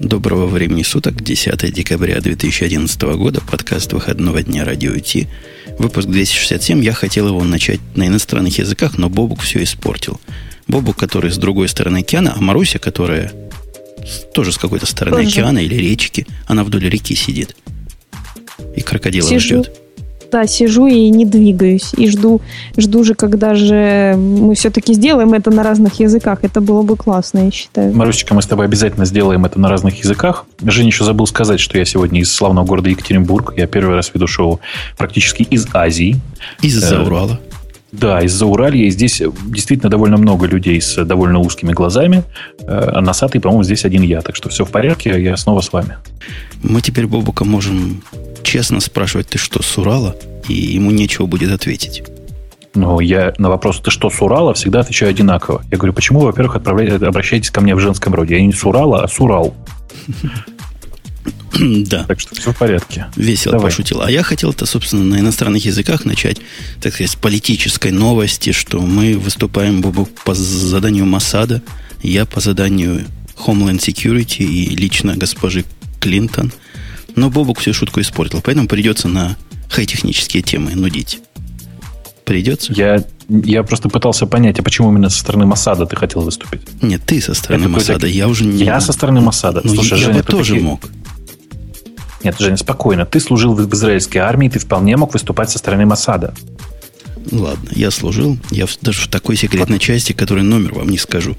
Доброго времени суток, 10 декабря 2011 года, подкаст выходного дня Радио Ти, выпуск 267. Я хотел его начать на иностранных языках, но Бобук все испортил. Бобук, который с другой стороны океана, а Маруся, которая тоже с какой-то стороны тоже. океана или речки, она вдоль реки сидит. И крокодила Сижу. ждет да, сижу и не двигаюсь. И жду, жду же, когда же мы все-таки сделаем это на разных языках. Это было бы классно, я считаю. Марусечка, мы с тобой обязательно сделаем это на разных языках. Женя еще забыл сказать, что я сегодня из славного города Екатеринбург. Я первый раз веду шоу практически из Азии. Из-за э, Урала. Да, из-за Уралья. И здесь действительно довольно много людей с довольно узкими глазами. А носатый, по-моему, здесь один я. Так что все в порядке, я снова с вами. Мы теперь Бобука можем честно спрашивать, ты что, с Урала? И ему нечего будет ответить. Ну, я на вопрос, ты что, с Урала, всегда отвечаю одинаково. Я говорю, почему, во-первых, обращайтесь ко мне в женском роде? Я не с Урала, а с Урал. Да. Так что все в порядке. Весело Давай. пошутил. А я хотел-то, собственно, на иностранных языках начать, так сказать, с политической новости, что мы выступаем по заданию Масада, я по заданию Homeland Security и лично госпожи Клинтон – но Бобук всю шутку испортил, поэтому придется на хай-технические темы нудить. Придется? Я, я просто пытался понять, а почему именно со стороны Масада ты хотел выступить? Нет, ты со стороны Масада, я уже не... Я со стороны Масада. Ну, Слушай, я Женя, бы тоже такие... мог. Нет, Женя, спокойно. Ты служил в израильской армии, ты вполне мог выступать со стороны Масада. Ладно, я служил. Я даже в такой секретной части, которой номер вам не скажу.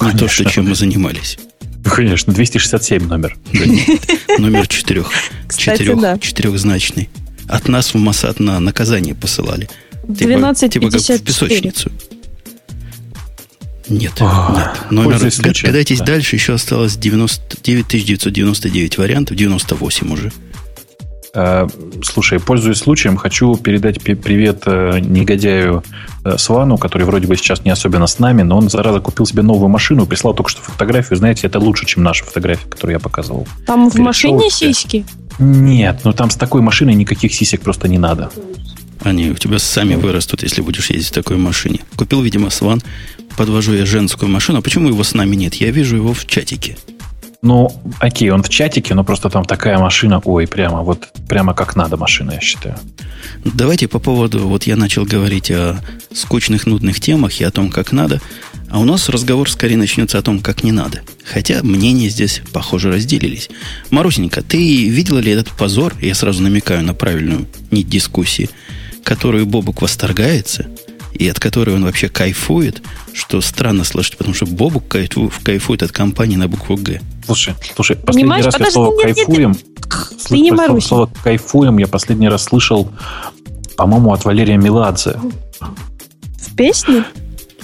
Не то, что чем мы занимались. Ну, конечно, 267 номер. Номер четырех. Четырех, четырехзначный. От нас в Масад на наказание посылали. 12 типа, типа как в песочницу. Нет, О, нет. Номер, гадайтесь да. дальше, еще осталось 99 999 вариантов, 98 уже. Э, слушай, пользуясь случаем, хочу передать привет э, негодяю э, Свану, который вроде бы сейчас не особенно с нами, но он, зараза, купил себе новую машину и прислал только что фотографию. Знаете, это лучше, чем наша фотография, которую я показывал. Там в машине сиськи? Нет, но там с такой машиной никаких сисек просто не надо. Они у тебя сами вырастут, если будешь ездить в такой машине. Купил, видимо, Сван. Подвожу я женскую машину. А почему его с нами нет? Я вижу его в чатике. Ну, окей, он в чатике, но просто там такая машина, ой, прямо вот, прямо как надо машина, я считаю. Давайте по поводу, вот я начал говорить о скучных, нудных темах и о том, как надо, а у нас разговор скорее начнется о том, как не надо. Хотя мнения здесь, похоже, разделились. Марусенька, ты видела ли этот позор, я сразу намекаю на правильную нить дискуссии, которую Бобук восторгается – и от которой он вообще кайфует, что странно слышать, потому что Бобук кайфует, кайфует от компании на букву Г. Слушай, слушай, последний Понимаешь? раз Подожди, я слово нет, кайфуем, нет, нет. Ты не слово, слово кайфуем я последний раз слышал, по-моему, от Валерия Меладзе. В песне?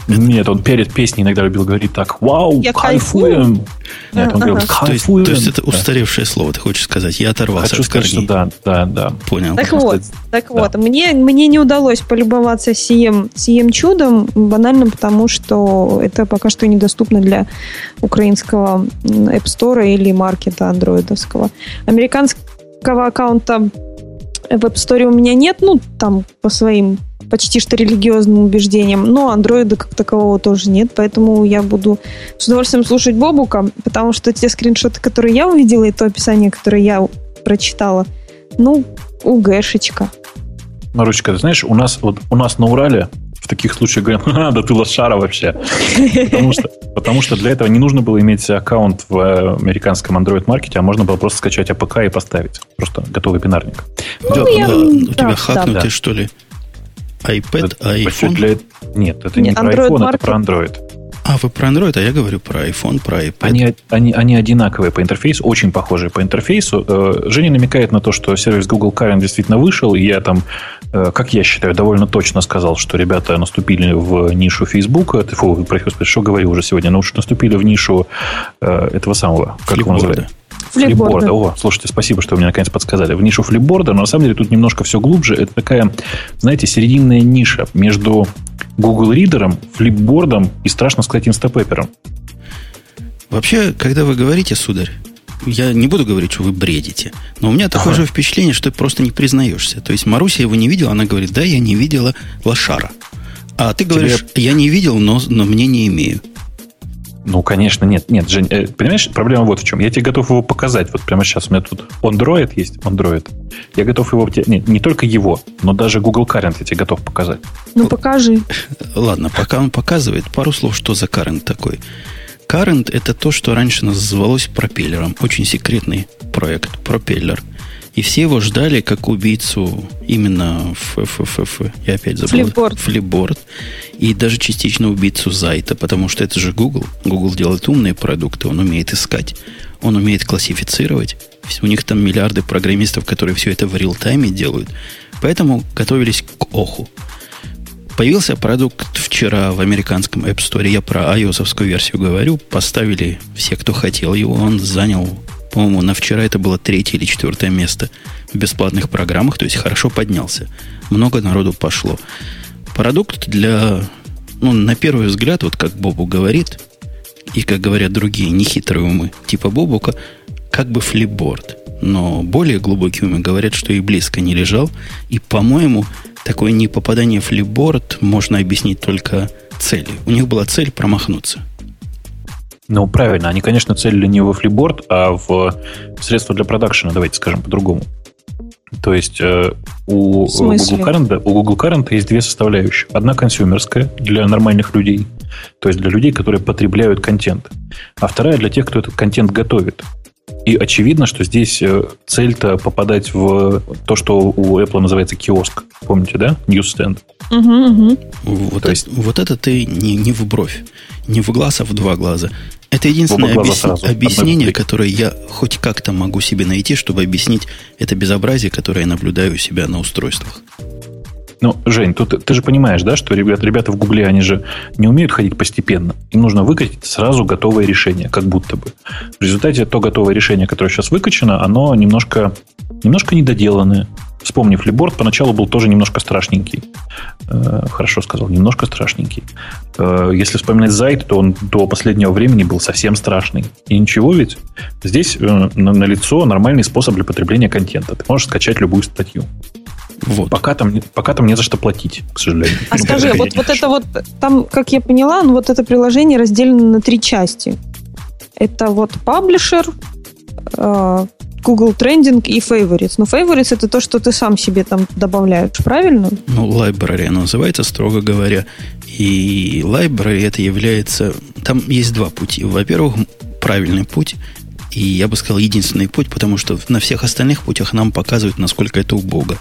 Нет, он перед песней иногда любил говорить так, вау, я кайфуем. Нет, он говорил, кайфуем. То есть, это устаревшее слово, ты хочешь сказать? Я оторвался Хочу от сказать, корней. что да, да, да. Понял. Так вот, так да. вот, мне, мне не удалось полюбоваться сием, сием чудом, банально потому, что это пока что недоступно для украинского App Store или маркета андроидовского. Американского аккаунта в App Store у меня нет, ну, там по своим почти что религиозным убеждениям, но андроида как такового тоже нет, поэтому я буду с удовольствием слушать Бобука, потому что те скриншоты, которые я увидела, и то описание, которое я прочитала, ну, угэшечка. Марусечка, ты знаешь, у нас, вот, у нас на Урале в таких случаях говорят, да ты лошара вообще. Потому что, потому что для этого не нужно было иметь аккаунт в американском Android-маркете, а можно было просто скачать APK и поставить. Просто готовый бинарник. Ну, да, я, у да, тебя да, хакнутый, да. что ли? iPad, это, iPhone? Для... Нет, это Нет, не про iPhone, это про Android. А, вы про Android, а я говорю про iPhone, про iPad. Они, они, они одинаковые по интерфейсу, очень похожие по интерфейсу. Э, Женя намекает на то, что сервис Google Currents действительно вышел, и я там, э, как я считаю, довольно точно сказал, что ребята наступили в нишу Facebook. Фу, господи, что говорю уже сегодня? Ну, уж наступили в нишу э, этого самого, как его называют? Флипборда. О, слушайте, спасибо, что вы мне наконец подсказали. В нишу флипборда, но на самом деле тут немножко все глубже. Это такая, знаете, серединная ниша между Google Reader, флипбордом и, страшно сказать, инстапепером. Вообще, когда вы говорите, сударь, я не буду говорить, что вы бредите, но у меня такое ага. же впечатление, что ты просто не признаешься. То есть Маруся его не видела, она говорит, да, я не видела лошара. А ты говоришь, Тебе... я не видел, но, но мне не имею. Ну, конечно, нет, нет, Жень, э, понимаешь, проблема вот в чем. Я тебе готов его показать. Вот прямо сейчас у меня тут Android есть, Android. Я готов его... Нет, не только его, но даже Google Current я тебе готов показать. Ну, покажи. Ладно, пока он показывает, пару слов, что за Current такой. Current – это то, что раньше называлось пропеллером. Очень секретный проект, пропеллер. И все его ждали как убийцу именно в я опять забыл. Флипборд. Флипборд. И даже частично убийцу Зайта, потому что это же Google. Google делает умные продукты, он умеет искать, он умеет классифицировать. У них там миллиарды программистов, которые все это в реал-тайме делают. Поэтому готовились к оху. Появился продукт вчера в американском App Store. Я про ios версию говорю. Поставили все, кто хотел его. Он занял по-моему, на вчера это было третье или четвертое место в бесплатных программах, то есть хорошо поднялся. Много народу пошло. Продукт для, ну, на первый взгляд, вот как Бобу говорит, и как говорят другие нехитрые умы, типа Бобука, как бы флипборд. Но более глубокие умы говорят, что и близко не лежал. И, по-моему, такое непопадание в флипборд можно объяснить только целью. У них была цель промахнуться. Ну, правильно. Они, конечно, целили не во флипборд, а в средства для продакшена, давайте скажем по-другому. То есть э, у, Google Current, у Google Current есть две составляющие. Одна консюмерская для нормальных людей, то есть для людей, которые потребляют контент. А вторая для тех, кто этот контент готовит. И очевидно, что здесь э, цель-то попадать в то, что у Apple называется киоск. Помните, да? Newsstand. Угу, угу. Вот, есть... это, вот это ты не, не в бровь, не в глаз, а в два глаза. Это единственное объяс... объяснение, которое я хоть как-то могу себе найти, чтобы объяснить это безобразие, которое я наблюдаю у себя на устройствах. Ну, Жень, тут ты же понимаешь, да, что ребята, ребята в Гугле, они же не умеют ходить постепенно. Им нужно выкатить сразу готовое решение, как будто бы. В результате то готовое решение, которое сейчас выкачано, оно немножко, немножко недоделанное. Вспомни, флиборд поначалу был тоже немножко страшненький. Э, хорошо сказал, немножко страшненький. Э, если вспоминать Зайт, то он до последнего времени был совсем страшный. И ничего ведь. Здесь э, на, лицо нормальный способ для потребления контента. Ты можешь скачать любую статью. Вот. Пока, там, пока там не за что платить, к сожалению. А ну, скажи, вот, вот это вот, там, как я поняла, ну, вот это приложение разделено на три части. Это вот паблишер, Google Trending и Favorites. Но Favorites это то, что ты сам себе там добавляешь, правильно? Ну, library называется, строго говоря. И library это является... Там есть два пути. Во-первых, правильный путь и я бы сказал, единственный путь, потому что на всех остальных путях нам показывают, насколько это убого.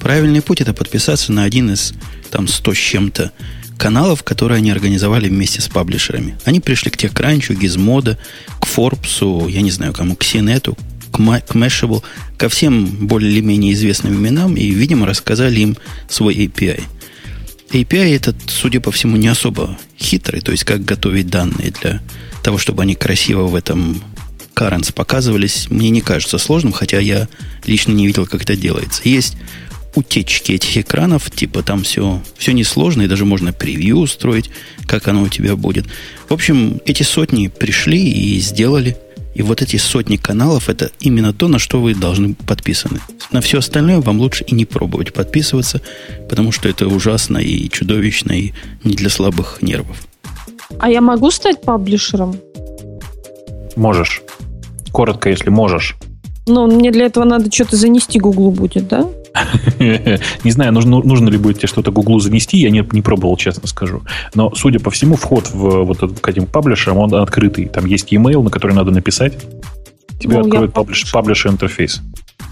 Правильный путь это подписаться на один из там 100 с чем-то каналов, которые они организовали вместе с паблишерами. Они пришли к TechCrunch, Gizmodo, к Forbes, я не знаю кому, к CNET, к Mashable, ко всем более или менее известным именам и, видимо, рассказали им свой API. API этот, судя по всему, не особо хитрый, то есть как готовить данные для того, чтобы они красиво в этом currents показывались, мне не кажется сложным, хотя я лично не видел, как это делается. Есть утечки этих экранов, типа там все, все несложно, и даже можно превью устроить, как оно у тебя будет. В общем, эти сотни пришли и сделали. И вот эти сотни каналов это именно то, на что вы должны подписаны. На все остальное вам лучше и не пробовать подписываться, потому что это ужасно и чудовищно, и не для слабых нервов. А я могу стать паблишером? Можешь. Коротко, если можешь. Но мне для этого надо что-то занести Гуглу будет, да? Не знаю, нужно, нужно ли будет тебе что-то Гуглу занести, я не, не пробовал, честно скажу. Но, судя по всему, вход в, вот к этим паблишерам, он открытый. Там есть e-mail, на который надо написать. Тебе ну, откроют паблиш, паблишер интерфейс.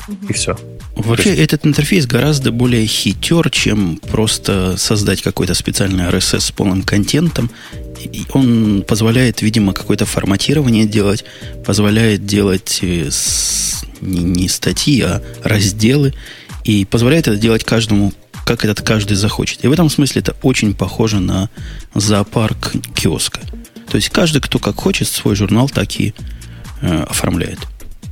Угу. И все. Вообще, есть... этот интерфейс гораздо более хитер, чем просто создать какой-то специальный RSS с полным контентом. И он позволяет, видимо, какое-то форматирование делать, позволяет делать э, не, не статьи, а разделы и позволяет это делать каждому, как этот каждый захочет. И в этом смысле это очень похоже на зоопарк киоска. То есть каждый, кто как хочет, свой журнал так и э, оформляет.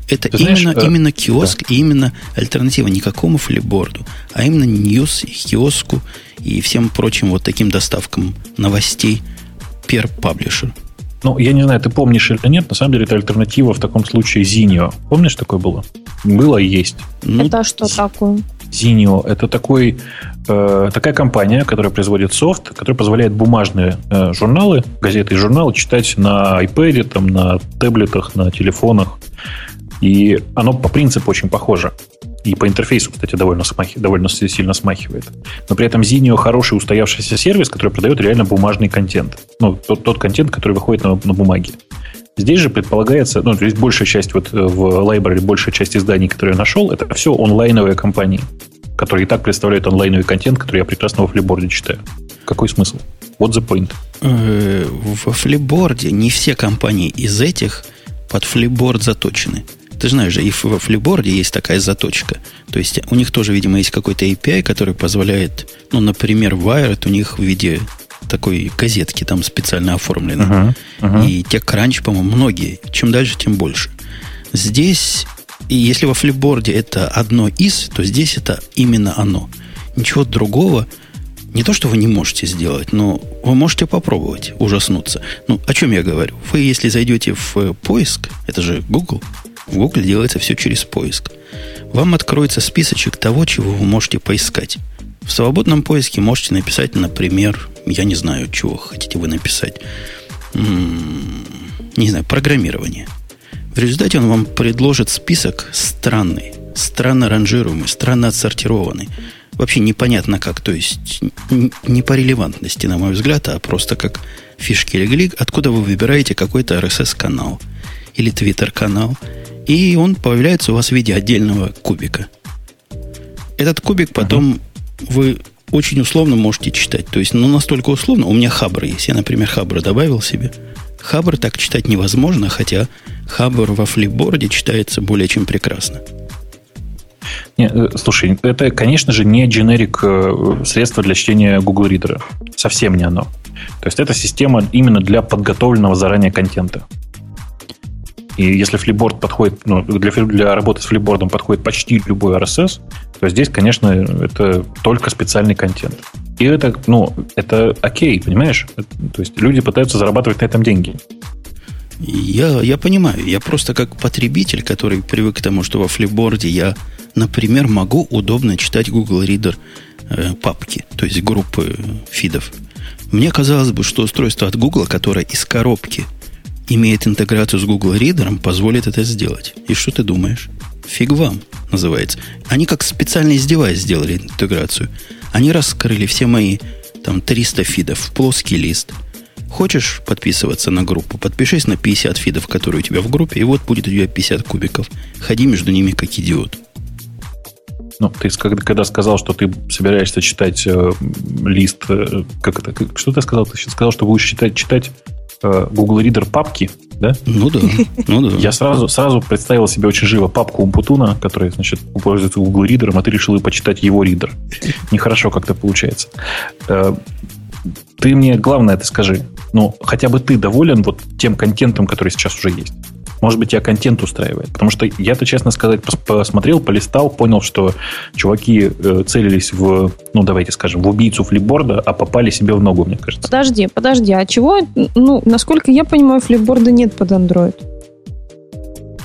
Это Ты именно, знаешь, э, именно киоск да. и именно альтернатива не какому флиборду, а именно ньюс, киоску и всем прочим вот таким доставкам новостей per publisher. Ну, я не знаю, ты помнишь или нет, на самом деле это альтернатива в таком случае Zinio. Помнишь, такое было? Было и есть. Ну, это что такое? Zinio – это такой, э, такая компания, которая производит софт, которая позволяет бумажные э, журналы, газеты и журналы читать на iPad, там, на таблетах, на телефонах. И оно по принципу очень похоже. И по интерфейсу, кстати, довольно, смахи, довольно сильно смахивает. Но при этом Zinio хороший устоявшийся сервис, который продает реально бумажный контент. Ну, тот, тот контент, который выходит на, на бумаге. Здесь же предполагается, ну, то есть большая часть вот э, в library, большая часть изданий, которые я нашел, это все онлайновые компании, которые и так представляют онлайновый контент, который я прекрасно во флиборде читаю. Какой смысл? What the point? Э, во флиборде не все компании из этих под флиборд заточены. Ты знаешь же, и во флиборде есть такая заточка. То есть у них тоже, видимо, есть какой-то API, который позволяет, ну, например, Wired у них в виде такой газетки там специально оформлены. Uh-huh, uh-huh. И TechCrunch, по-моему, многие. Чем дальше, тем больше. Здесь, и если во флипборде это одно из, то здесь это именно оно. Ничего другого не то, что вы не можете сделать, но вы можете попробовать ужаснуться. Ну, о чем я говорю? Вы, если зайдете в э, поиск, это же Google, в Google делается все через поиск. Вам откроется списочек того, чего вы можете поискать. В свободном поиске можете написать, например, я не знаю, чего хотите вы написать. М-м, не знаю, программирование. В результате он вам предложит список странный, странно ранжируемый, странно отсортированный. Вообще непонятно как, то есть не по релевантности, на мой взгляд, а просто как фишки легли, откуда вы выбираете какой-то RSS-канал или Twitter-канал, и он появляется у вас в виде отдельного кубика. Этот кубик потом uh-huh. вы очень условно можете читать. То есть, ну, настолько условно. У меня хабр есть. Я, например, хабр добавил себе. Хабр так читать невозможно, хотя хабр во флипборде читается более чем прекрасно. Не, э, слушай, это, конечно же, не дженерик э, средства для чтения Google Reader. Совсем не оно. То есть это система именно для подготовленного заранее контента. И если флипборд подходит, ну, для, для работы с флипбордом подходит почти любой RSS, то здесь, конечно, это только специальный контент. И это, ну, это окей, понимаешь? То есть люди пытаются зарабатывать на этом деньги. Я, я понимаю. Я просто как потребитель, который привык к тому, что во флипборде я, например, могу удобно читать Google Reader э, папки, то есть группы фидов. Мне казалось бы, что устройство от Google, которое из коробки имеет интеграцию с Google Reader, позволит это сделать. И что ты думаешь? Фиг вам, называется. Они как специально из девайс сделали интеграцию. Они раскрыли все мои там 300 фидов в плоский лист. Хочешь подписываться на группу? Подпишись на 50 фидов, которые у тебя в группе, и вот будет у тебя 50 кубиков. Ходи между ними как идиот. Ну, ты когда сказал, что ты собираешься читать э, лист, э, как это, что ты сказал? Ты сказал, что будешь читать, читать э, Google Reader папки, да? Ну да. Ну, да. Я сразу, сразу представил себе очень живо папку Умпутуна, которая, значит, пользуется Google Reader, а ты решил и почитать его ридер. Нехорошо как-то получается. Э, ты мне главное это скажи. Ну, хотя бы ты доволен вот тем контентом, который сейчас уже есть? Может быть, тебя контент устраивает. Потому что я-то, честно сказать, посмотрел, полистал, понял, что чуваки э, целились в, ну, давайте скажем, в убийцу флипборда, а попали себе в ногу, мне кажется. Подожди, подожди, а чего, ну, насколько я понимаю, флипборда нет под Android?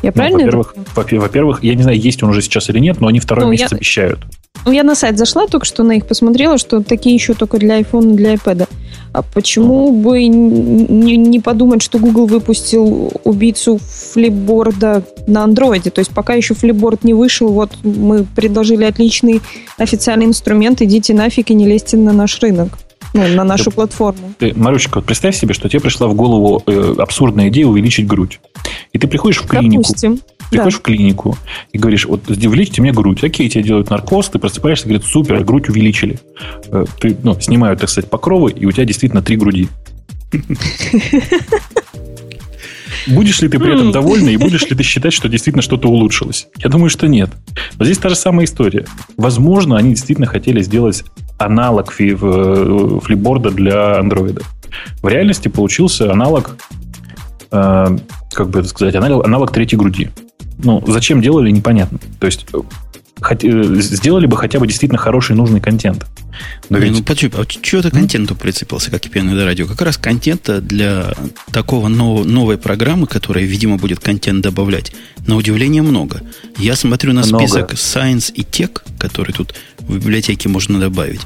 Я ну, правильно? Во-первых, во-первых, я не знаю, есть он уже сейчас или нет, но они второй ну, месяц я... обещают. Ну, я на сайт зашла, только что на их посмотрела, что такие еще только для iPhone и для iPad. А почему бы не, не подумать, что Google выпустил убийцу флипборда на андроиде? То есть пока еще флипборд не вышел, вот мы предложили отличный официальный инструмент, идите нафиг и не лезьте на наш рынок. Ну, на нашу ты, платформу. Ты, Марусечка, вот представь себе, что тебе пришла в голову э, абсурдная идея увеличить грудь. И ты приходишь в клинику. Допустим. Приходишь да. в клинику и говоришь, вот увеличьте мне грудь. Окей, тебе делают наркоз, ты просыпаешься говорят, супер, грудь увеличили. Э, ты, ну, снимают, так сказать, покровы, и у тебя действительно три груди. Будешь ли ты при этом довольна и будешь ли ты считать, что действительно что-то улучшилось? Я думаю, что нет. Но здесь та же самая история. Возможно, они действительно хотели сделать аналог э, флипборда для андроида. В реальности получился аналог, э, как бы это сказать, аналог, аналог третьей груди. Ну, зачем делали, непонятно. То есть э, сделали бы хотя бы действительно хороший, нужный контент. Но ведь... Ну, почему? А что ты контенту прицепился, как и пьяный до радио? Как раз контента для такого нового, новой программы, которая, видимо, будет контент добавлять, на удивление много. Я смотрю на много. список Science и Tech, который тут в библиотеке можно добавить.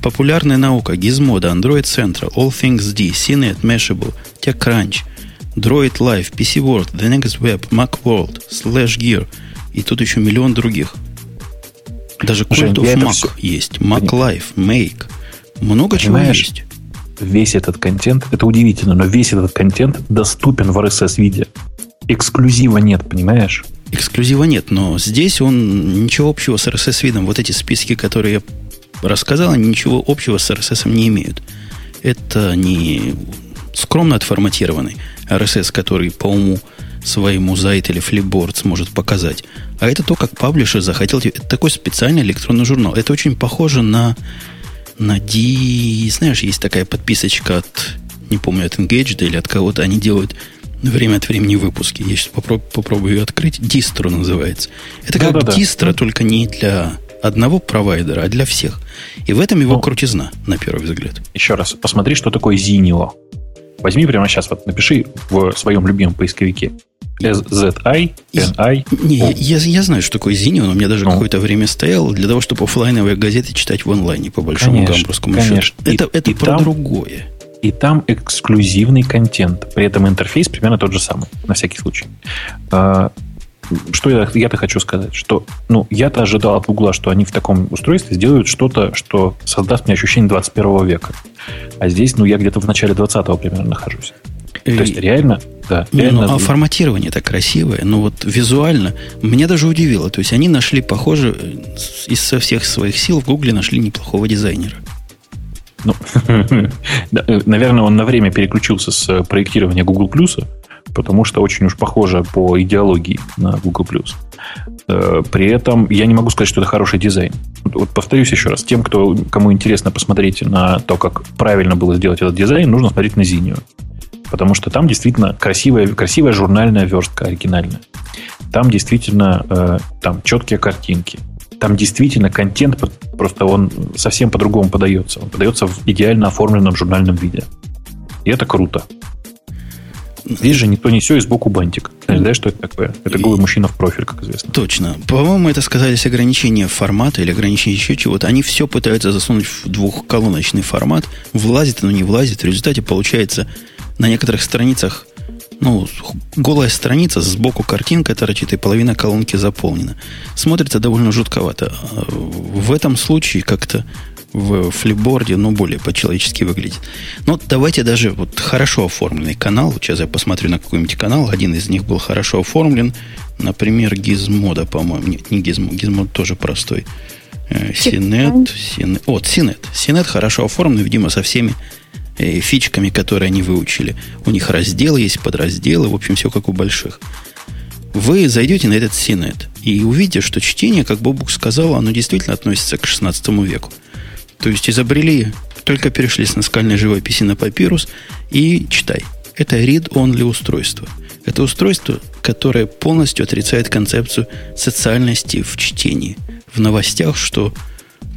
Популярная наука, Gizmodo, Android Central, All Things D, CNET, Mashable, TechCrunch, Droid Life, PC World, The Next Web, Macworld, Slash Gear и тут еще миллион других. Даже Cult of Mac все... есть, Mac Life, Make. Много Понимаешь, чего есть. Весь этот контент, это удивительно, но весь этот контент доступен в RSS-виде. Эксклюзива нет, понимаешь? Эксклюзива нет, но здесь он ничего общего с RSS-видом. Вот эти списки, которые я рассказал, они ничего общего с RSS не имеют. Это не скромно отформатированный RSS, который по уму своему Zite или Flipboard сможет показать. А это то, как паблишер захотел. Это такой специальный электронный журнал. Это очень похоже на, на D... Знаешь, есть такая подписочка от, не помню, от Engaged или от кого-то. Они делают время от времени выпуски. Я сейчас попробую, попробую ее открыть. Дистро называется. Это как да, дистро, только не для одного провайдера, а для всех. И в этом его ну, крутизна, на первый взгляд. Еще раз, посмотри, что такое Zinio. Возьми прямо сейчас, вот напиши в своем любимом поисковике SZI, NI. Не, я, я, я знаю, что такое Zinio, но у меня даже ну. какое-то время стоял для того, чтобы офлайновые газеты читать в онлайне, по большому конечно, гамбургскому конечно. счету. Это, и, это и про там, другое. И там эксклюзивный контент. При этом интерфейс примерно тот же самый, на всякий случай. Что я, я-то хочу сказать? Что, ну, я-то ожидал от Гугла, что они в таком устройстве сделают что-то, что создаст мне ощущение 21 века. А здесь, ну, я где-то в начале 20-го примерно нахожусь. То есть реально, да. Ну, реально... Ну, а форматирование так красивое, ну вот визуально, меня даже удивило. То есть они нашли, похоже, из со всех своих сил в Гугле нашли неплохого дизайнера. Ну, наверное, он на время переключился с проектирования Google Plus, потому что очень уж похоже по идеологии на Google+. Э, при этом я не могу сказать, что это хороший дизайн. Вот повторюсь еще раз, тем, кто, кому интересно посмотреть на то, как правильно было сделать этот дизайн, нужно смотреть на Zinio. Потому что там действительно красивая, красивая журнальная верстка оригинальная. Там действительно э, там четкие картинки. Там действительно контент, просто он совсем по-другому подается. Он подается в идеально оформленном журнальном виде. И это круто. Здесь же никто не все, и сбоку бантик. Знаешь, что это такое? Это голый мужчина в профиль, как известно. Точно. По-моему, это сказались ограничения формата или ограничения еще чего-то. Они все пытаются засунуть в двухколоночный формат. Влазит оно, не влазит. В результате получается на некоторых страницах ну, голая страница, сбоку картинка торчит, и половина колонки заполнена. Смотрится довольно жутковато. В этом случае как-то в флипборде, ну, более по-человечески выглядит. Но давайте даже вот хорошо оформленный канал. Сейчас я посмотрю на какой-нибудь канал. Один из них был хорошо оформлен. Например, Гизмода, по-моему. Нет, не Гизмод. Гизмод тоже простой. Синет. Синет. Вот, Синет. Синет хорошо оформлен, видимо, со всеми э, фичками, которые они выучили. У них разделы есть, подразделы, в общем, все как у больших. Вы зайдете на этот Синет и увидите, что чтение, как Бобук сказал, оно действительно относится к 16 веку. То есть изобрели, только перешли с наскальной живописи на папирус и читай. Это read-only устройство. Это устройство, которое полностью отрицает концепцию социальности в чтении. В новостях, что,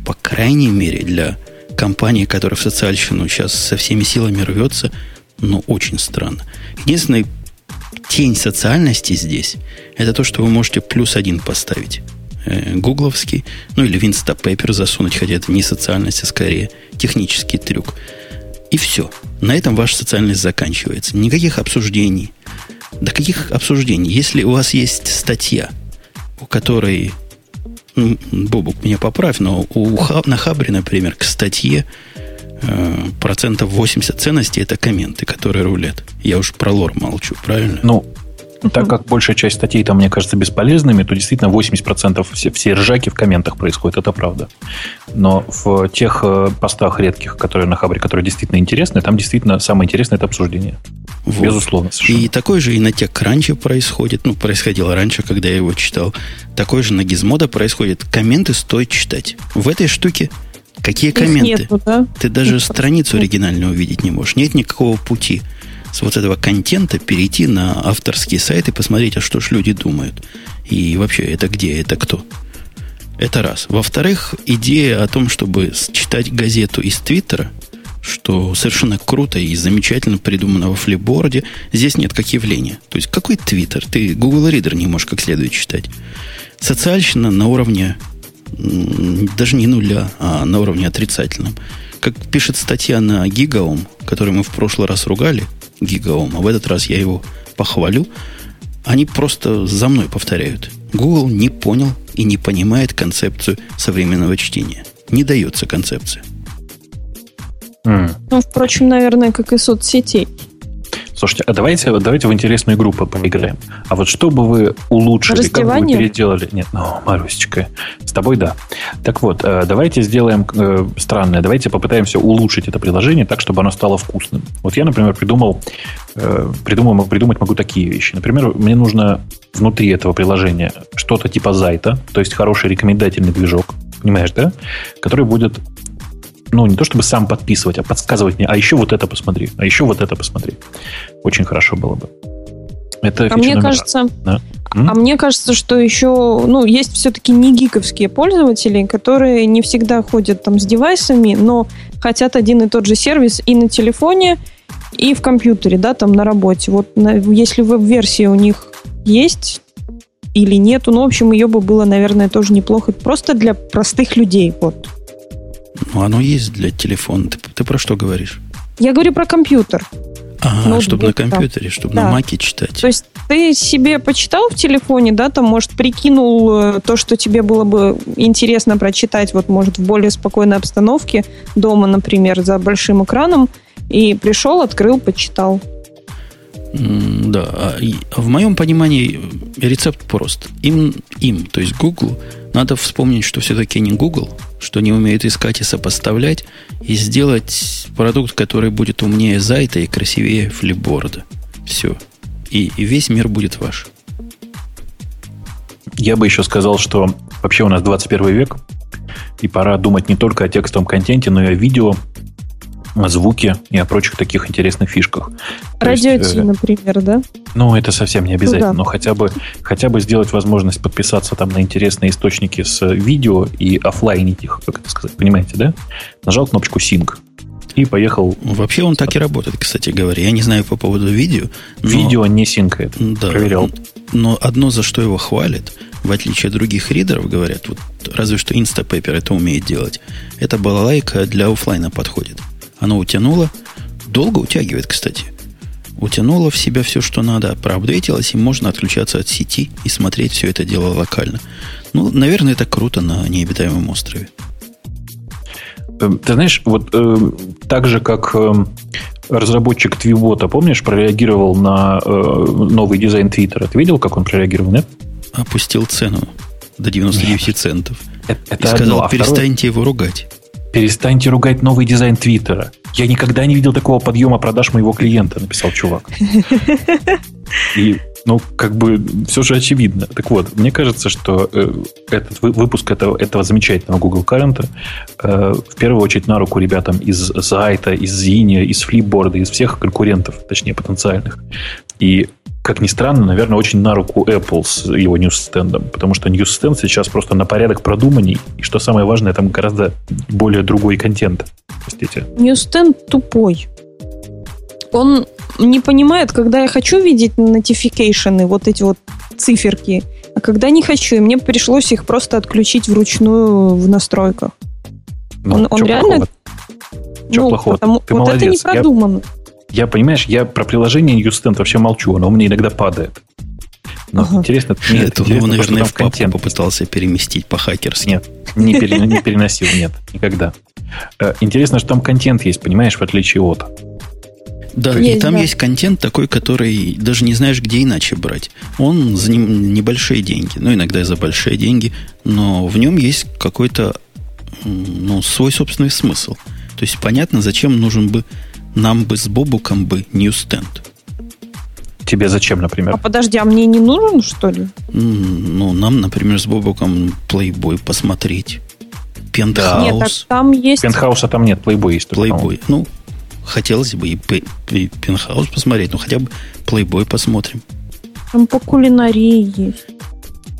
по крайней мере, для компании, которая в социальщину сейчас со всеми силами рвется, ну, очень странно. Единственная тень социальности здесь, это то, что вы можете плюс один поставить э, гугловский, ну или Winstop засунуть, хотя это не социальность, а скорее технический трюк. И все. На этом ваша социальность заканчивается. Никаких обсуждений. Да каких обсуждений? Если у вас есть статья, у которой ну, Бобук, меня поправь, но у, на Хабре, например, к статье э, процентов 80 ценностей это комменты, которые рулят. Я уж про лор молчу, правильно? Ну, так как большая часть статей там, мне кажется, бесполезными, то действительно 80% все, все ржаки в комментах происходят, это правда. Но в тех э, постах редких, которые на Хабре, которые действительно интересны, там действительно самое интересное это обсуждение. Вот. Безусловно. Совершенно. И такой же и на тех ранче происходит, ну, происходило раньше, когда я его читал. Такой же на Гизмода происходит. Комменты стоит читать. В этой штуке какие комменты? Нету, да? Ты даже страницу оригинальную увидеть не можешь. Нет никакого пути с вот этого контента перейти на авторский сайт и посмотреть, а что ж люди думают. И вообще, это где, это кто? Это раз. Во-вторых, идея о том, чтобы читать газету из Твиттера, что совершенно круто и замечательно придумано во флипборде. Здесь нет как явления. То есть какой Твиттер? Ты Google Reader не можешь как следует читать. Социальщина на уровне даже не нуля, а на уровне отрицательном. Как пишет статья на Гигаум, которую мы в прошлый раз ругали, Гигаум, а в этот раз я его похвалю, они просто за мной повторяют. Google не понял и не понимает концепцию современного чтения. Не дается концепция. Mm. Ну, впрочем, наверное, как и соцсетей. Слушайте, а давайте, давайте в интересную игру поиграем. А вот что бы вы улучшили, как бы вы переделали? Нет, ну, Марусечка, с тобой да. Так вот, э, давайте сделаем э, странное. Давайте попытаемся улучшить это приложение так, чтобы оно стало вкусным. Вот я, например, придумал, э, придумал, придумать могу такие вещи. Например, мне нужно внутри этого приложения что-то типа зайта, то есть хороший рекомендательный движок, понимаешь, да? Который будет ну, не то чтобы сам подписывать, а подсказывать мне, а еще вот это посмотри, а еще вот это посмотри. Очень хорошо было бы. Это а мне кажется, да? а мне кажется, что еще, ну, есть все-таки не гиковские пользователи, которые не всегда ходят там с девайсами, но хотят один и тот же сервис и на телефоне, и в компьютере, да, там на работе. Вот на, если веб-версия у них есть или нету, ну, в общем, ее бы было, наверное, тоже неплохо. Просто для простых людей, вот. Ну, оно есть для телефона. Ты, ты про что говоришь? Я говорю про компьютер. Ага, Ноутбук, чтобы на компьютере, чтобы да. на маке читать. То есть ты себе почитал в телефоне, да, там, может, прикинул э, то, что тебе было бы интересно прочитать, вот, может, в более спокойной обстановке, дома, например, за большим экраном, и пришел, открыл, почитал. Да, а в моем понимании рецепт прост. Им, им, то есть Google, надо вспомнить, что все-таки не Google, что не умеет искать и сопоставлять, и сделать продукт, который будет умнее Зайта и красивее флипборда. Все. И, и весь мир будет ваш. Я бы еще сказал, что вообще у нас 21 век, и пора думать не только о текстовом контенте, но и о видео, звуке и о прочих таких интересных фишках. Радио есть, э, например, да? Ну, это совсем не обязательно, ну, да. но хотя бы, хотя бы сделать возможность подписаться там на интересные источники с видео и офлайнить их, как это сказать, понимаете, да? Нажал кнопочку Sync и поехал. Вообще он так и работает, кстати говоря. Я не знаю по поводу видео. Но... Видео не синкает. Да, проверял. Но одно, за что его хвалят, в отличие от других ридеров, говорят, вот разве что Instapaper это умеет делать, это балалайка для офлайна подходит. Оно утянуло, долго утягивает, кстати. Утянуло в себя все, что надо, проапдейтилось, и можно отключаться от сети и смотреть все это дело локально. Ну, наверное, это круто на необитаемом острове. Эм, ты знаешь, вот э, так же, как э, разработчик Твибота, помнишь, прореагировал на э, новый дизайн Твиттера. Ты видел, как он прореагировал, нет? Опустил цену до 99 нет. центов. Это, это и сказал, одно, а перестаньте второе... его ругать. Перестаньте ругать новый дизайн Твиттера. Я никогда не видел такого подъема продаж моего клиента, написал чувак. И, ну, как бы, все же очевидно. Так вот, мне кажется, что э, этот выпуск этого, этого замечательного Google Current э, в первую очередь на руку ребятам из Зайта, из Зиния, из Flipboard, из всех конкурентов, точнее, потенциальных. И как ни странно, наверное, очень на руку Apple с его ньюсстендом, потому что ньюсстенд сейчас просто на порядок продуманней, и что самое важное, там гораздо более другой контент. Простите. Ньюсстенд тупой. Он не понимает, когда я хочу видеть notification, вот эти вот циферки, а когда не хочу. И мне пришлось их просто отключить вручную в настройках. Ну, он он реально... Плохого? Что ну, плохого? Потому... Ты вот молодец. это не продумано. Я... Я, понимаешь, я про приложение Newsstand вообще молчу, оно у меня иногда падает. Но ага. интересно, нет, это интересно, он, наверное, в папку контент. попытался переместить по-хакерски. Нет, не, пере, не переносил, нет, никогда. Э, интересно, что там контент есть, понимаешь, в отличие от. Да, есть, и там да. есть контент такой, который даже не знаешь, где иначе брать. Он за небольшие деньги, ну, иногда и за большие деньги, но в нем есть какой-то ну, свой собственный смысл. То есть понятно, зачем нужен бы нам бы с Бобуком бы Ньюстенд. Тебе зачем, например? А подожди, а мне не нужен, что ли? Ну, нам, например, с Бобуком плейбой посмотреть. Пентхаус. Нет, так там есть... Пентхауса там нет, плейбой есть. Плейбой. Ну, хотелось бы и, и пентхаус посмотреть, но хотя бы плейбой посмотрим. Там по кулинарии есть.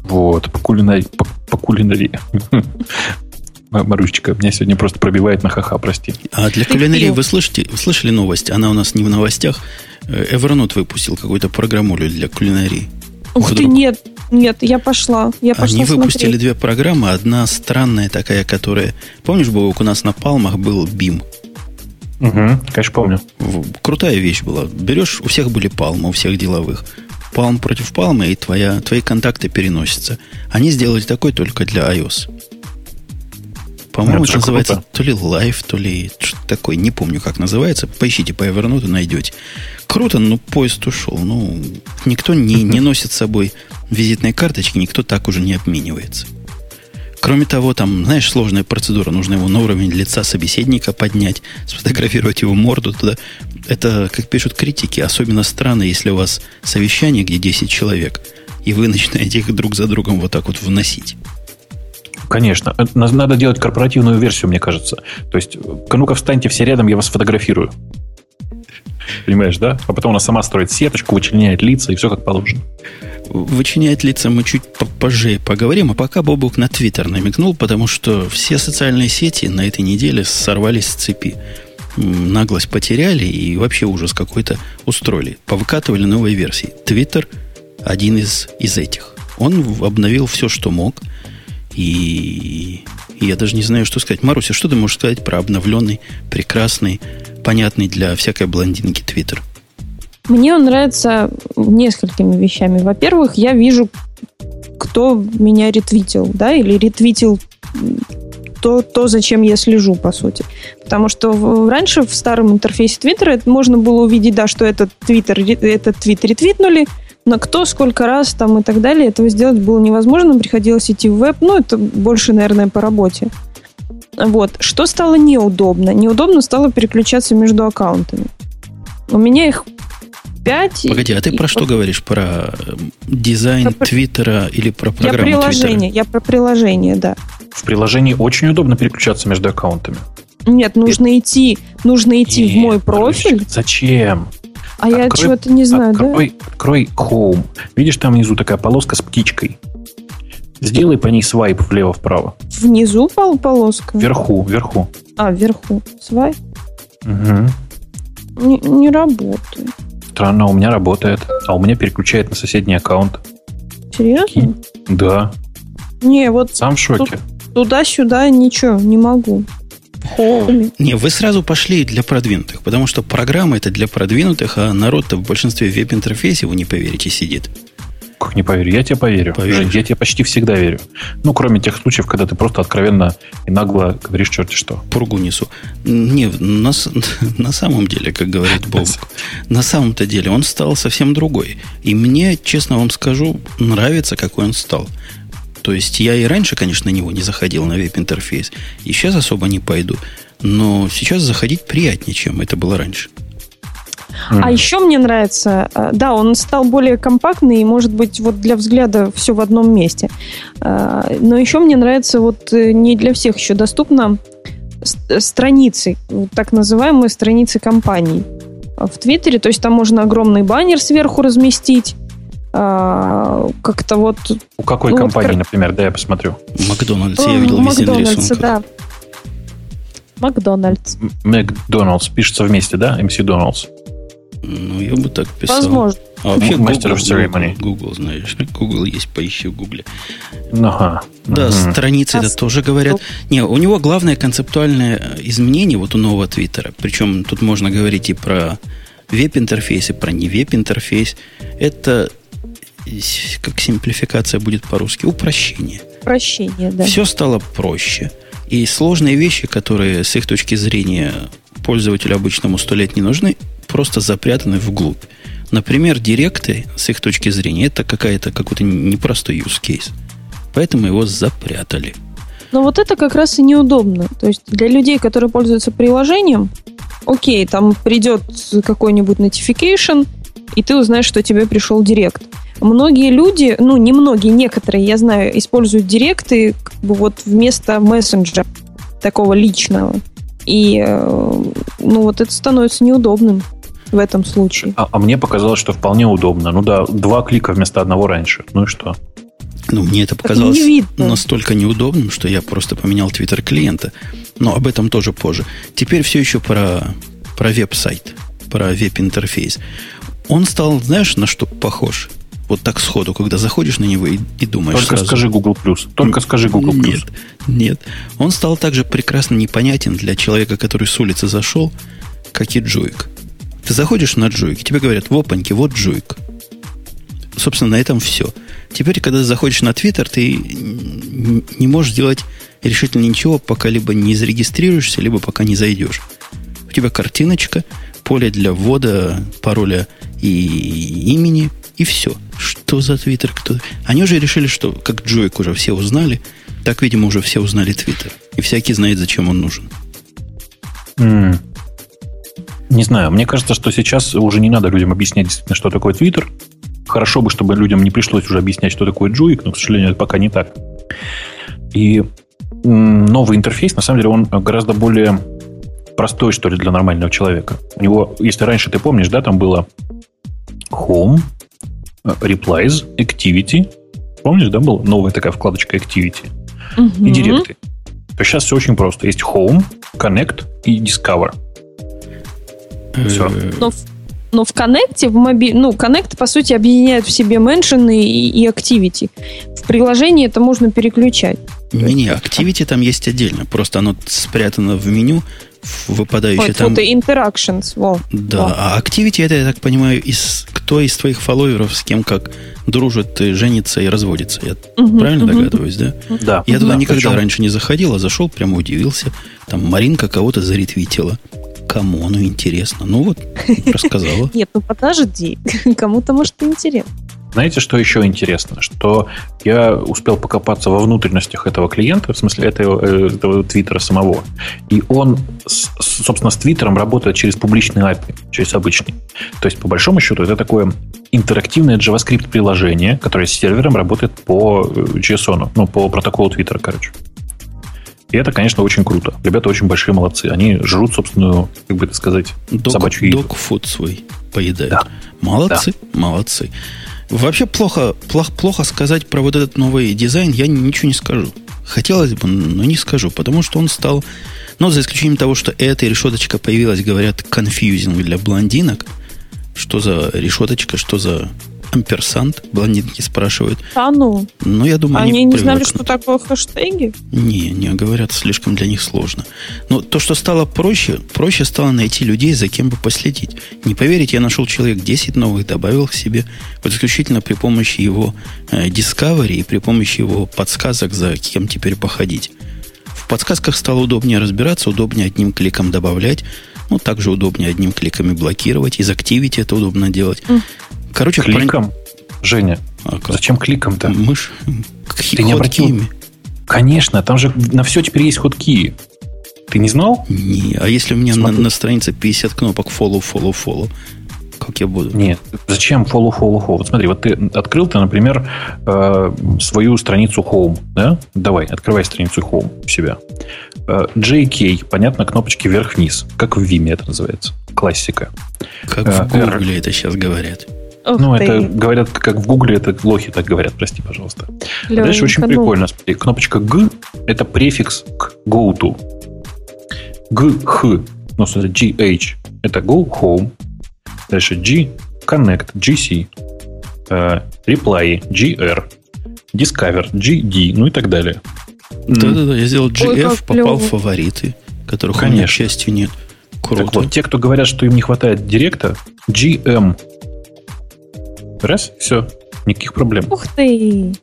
Вот, по кулинарии. По, по кулинарии. Марусечка, меня сегодня просто пробивает на ха-ха, прости. А для кулинарии вы слышите, вы слышали новость? Она у нас не в новостях. Э, Evernote выпустил какую-то программулю для кулинарии. Ух ты, нет, нет, я пошла. Я пошла Они выпустили две программы. Одна странная такая, которая... Помнишь, Бог, у нас на Палмах был BIM? Угу, конечно, помню. Крутая вещь была. Берешь, у всех были палмы, у всех деловых. Палм против палмы, и твоя, твои контакты переносятся. Они сделали такой только для iOS. По-моему, это, это называется круто. то ли Live, то ли что-то такое. Не помню, как называется. Поищите по Evernote, найдете. Круто, но поезд ушел. Ну, никто не, не носит с собой визитные карточки, никто так уже не обменивается. Кроме того, там, знаешь, сложная процедура. Нужно его на уровень лица собеседника поднять, сфотографировать его морду туда. Это, как пишут критики, особенно странно, если у вас совещание, где 10 человек, и вы начинаете их друг за другом вот так вот вносить. Конечно. Надо делать корпоративную версию, мне кажется. То есть, ну-ка встаньте все рядом, я вас фотографирую. Понимаешь, да? А потом она сама строит сеточку, вычленяет лица, и все как положено. Вычленять лица мы чуть позже поговорим, а пока Бобук на Твиттер намекнул, потому что все социальные сети на этой неделе сорвались с цепи. Наглость потеряли и вообще ужас какой-то устроили. Повыкатывали новые версии. Твиттер один из, из этих. Он обновил все, что мог. И, я даже не знаю, что сказать. Маруся, что ты можешь сказать про обновленный, прекрасный, понятный для всякой блондинки Твиттер? Мне он нравится несколькими вещами. Во-первых, я вижу, кто меня ретвитил, да, или ретвитил то, то, зачем я слежу, по сути. Потому что раньше в старом интерфейсе Твиттера можно было увидеть, да, что этот Твиттер, этот твит ретвитнули, но кто, сколько раз там и так далее, этого сделать было невозможно, приходилось идти в веб, ну, это больше, наверное, по работе. Вот. Что стало неудобно? Неудобно стало переключаться между аккаунтами. У меня их 5. Погоди, а ты про что говоришь? Про эм, дизайн про... Твиттера или про программу я приложение, Твиттера? Я про приложение, да. В приложении очень удобно переключаться между аккаунтами. Нет, нужно И... идти, нужно идти Нет, в мой профиль. Зачем? А открой, я чего-то не знаю, открой, да? Открой Home. Видишь, там внизу такая полоска с птичкой. Сделай по ней свайп влево-вправо. Внизу пол полоска? Вверху, вверху. А, вверху. Свайп? Угу. Не, не работает. Странно, у меня работает, а у меня переключает на соседний аккаунт. Серьезно? Да. Не, вот... Сам в шоке. Туда-сюда ничего, не могу. Не, вы сразу пошли для продвинутых, потому что программа это для продвинутых, а народ-то в большинстве веб-интерфейсе, вы не поверите, сидит. Как не поверю? Я тебе поверю. Поверишь? Я тебе почти всегда верю. Ну, кроме тех случаев, когда ты просто откровенно и нагло говоришь черти что. Пургу несу. Не, на, на самом деле, как говорит Бог, на самом-то деле он стал совсем другой. И мне, честно вам скажу, нравится, какой он стал. То есть я и раньше, конечно, на него не заходил на веб-интерфейс. И сейчас особо не пойду. Но сейчас заходить приятнее, чем это было раньше. Mm. А еще мне нравится, э, да, он стал более компактный, и, может быть, вот для взгляда все в одном месте. Э, но еще мне нравится, вот э, не для всех еще доступно страницы, так называемые страницы компаний в Твиттере. То есть там можно огромный баннер сверху разместить, как-то вот... У какой ну, компании, вот, например, да, я посмотрю. Макдональдс, я видел везде Макдональдс, да. Макдональдс. Макдональдс пишется вместе, да? MC Donald's. Ну, я бы так писал. Возможно. А вообще Master Google, Google, Google, знаешь, Google есть, поищи в Google. Ага. Да, угу. страницы это тоже говорят. Не, у него главное концептуальное изменение вот у нового Твиттера. Причем тут можно говорить и про веб-интерфейс, и про не веб-интерфейс. Это как симплификация будет по-русски? Упрощение. Упрощение, да. Все стало проще. И сложные вещи, которые с их точки зрения пользователю обычному сто лет не нужны, просто запрятаны вглубь. Например, директы, с их точки зрения, это какая-то какой-то непростой use case. Поэтому его запрятали. Но вот это как раз и неудобно. То есть для людей, которые пользуются приложением, окей, там придет какой-нибудь notification, и ты узнаешь, что тебе пришел директ. Многие люди, ну не многие, некоторые, я знаю, используют директы как бы вот вместо мессенджера такого личного. И э, ну вот это становится неудобным в этом случае. А, а мне показалось, что вполне удобно. Ну да, два клика вместо одного раньше. Ну и что? Ну, мне это показалось не настолько неудобным, что я просто поменял твиттер клиента. Но об этом тоже позже. Теперь все еще про, про веб-сайт, про веб-интерфейс. Он стал, знаешь, на что похож? Вот так сходу, когда заходишь на него и, и думаешь Только сразу. скажи Google+. Только скажи Google+. Нет, нет. Он стал также прекрасно непонятен для человека, который с улицы зашел, как и Джуик. Ты заходишь на Джуик, и тебе говорят, в опаньке, вот Джуик. Собственно, на этом все. Теперь, когда заходишь на Твиттер, ты не можешь сделать решительно ничего, пока либо не зарегистрируешься, либо пока не зайдешь. У тебя картиночка, поле для ввода пароля и имени, и все. Что за Твиттер? Кто? Они уже решили, что как Джойк уже все узнали, так, видимо, уже все узнали Твиттер. И всякий знает, зачем он нужен. Mm. Не знаю, мне кажется, что сейчас уже не надо людям объяснять действительно, что такое Твиттер. Хорошо бы, чтобы людям не пришлось уже объяснять, что такое Джуик, но, к сожалению, это пока не так. И новый интерфейс, на самом деле, он гораздо более простой, что ли, для нормального человека. У него, если раньше ты помнишь, да, там было Home, Replies, Activity. Помнишь, да, была новая такая вкладочка Activity? Угу. И директы. То сейчас все очень просто. Есть Home, Connect и Discover. Все. Но, но в Connect, в моби... ну, Connect, по сути, объединяет в себе меншины и, и Activity. В приложении это можно переключать. Не-не, Activity там есть отдельно. Просто оно спрятано в меню, выпадающее вот, там... Вот interactions. Во, да, во. а Activity, это, я так понимаю, из, кто из твоих фолловеров с кем как дружит, женится и разводится. Я угу, правильно угу. догадываюсь, да? Да. Я туда да, никогда причем... раньше не заходил, а зашел, прямо удивился. Там Маринка кого-то заретвитила. Кому? Ну, интересно. Ну, вот, рассказала. Нет, ну подожди. Кому-то, может, интересно. Знаете, что еще интересно? Что я успел покопаться во внутренностях этого клиента, в смысле этого, э, этого твиттера самого. И он, собственно, с твиттером работает через публичный API, через обычный. То есть, по большому счету, это такое интерактивное JavaScript-приложение, которое с сервером работает по JSON, э, ну, по протоколу твиттера, короче. И это, конечно, очень круто. Ребята очень большие молодцы. Они жрут собственную, как бы это сказать, док, собачью еду. Док-фуд свой поедают. Да. Молодцы, да. молодцы. Вообще плохо, плохо, плохо сказать про вот этот новый дизайн, я ничего не скажу. Хотелось бы, но не скажу, потому что он стал, ну, за исключением того, что эта решеточка появилась, говорят, confusing для блондинок. Что за решеточка, что за амперсант, блондинки спрашивают. А ну? Ну, я думаю, они, они не знали, что такое хэштеги? Не, не говорят, слишком для них сложно. Но то, что стало проще, проще стало найти людей, за кем бы последить. Не поверите, я нашел человек 10 новых, добавил к себе, вот исключительно при помощи его э, Discovery и при помощи его подсказок, за кем теперь походить. В подсказках стало удобнее разбираться, удобнее одним кликом добавлять, ну, также удобнее одним кликом и блокировать. Из Activity это удобно делать. Короче, кликом. Женя, а зачем кликом-то? Мышь, Ты не обратил... Конечно, там же на все теперь есть ходки. Ты не знал? Не, а если у меня на, на странице 50 кнопок follow, follow, follow, как я буду? Нет, зачем follow, follow, follow? Вот смотри, вот ты открыл ты, например, э, свою страницу home, да? Давай, открывай страницу home у себя. Э, JK, понятно, кнопочки вверх-вниз, как в Vime это называется, классика. Как в Google это сейчас говорят. Ух ну, ты. это говорят, как в Гугле, это лохи так говорят, прости, пожалуйста. Лененька, Дальше очень ну. прикольно. Смотри, кнопочка G – это префикс к go to. G, H, ну, смотри, GH – это go home. Дальше G – connect, GC. Uh, reply, GR. Discover, GD, ну и так далее. Да-да-да, я сделал GF, Ой, попал в фавориты, которых Конечно. у меня, к счастью, нет. Круто. Так вот, те, кто говорят, что им не хватает директа, GM Раз, все, никаких проблем. Ух ты!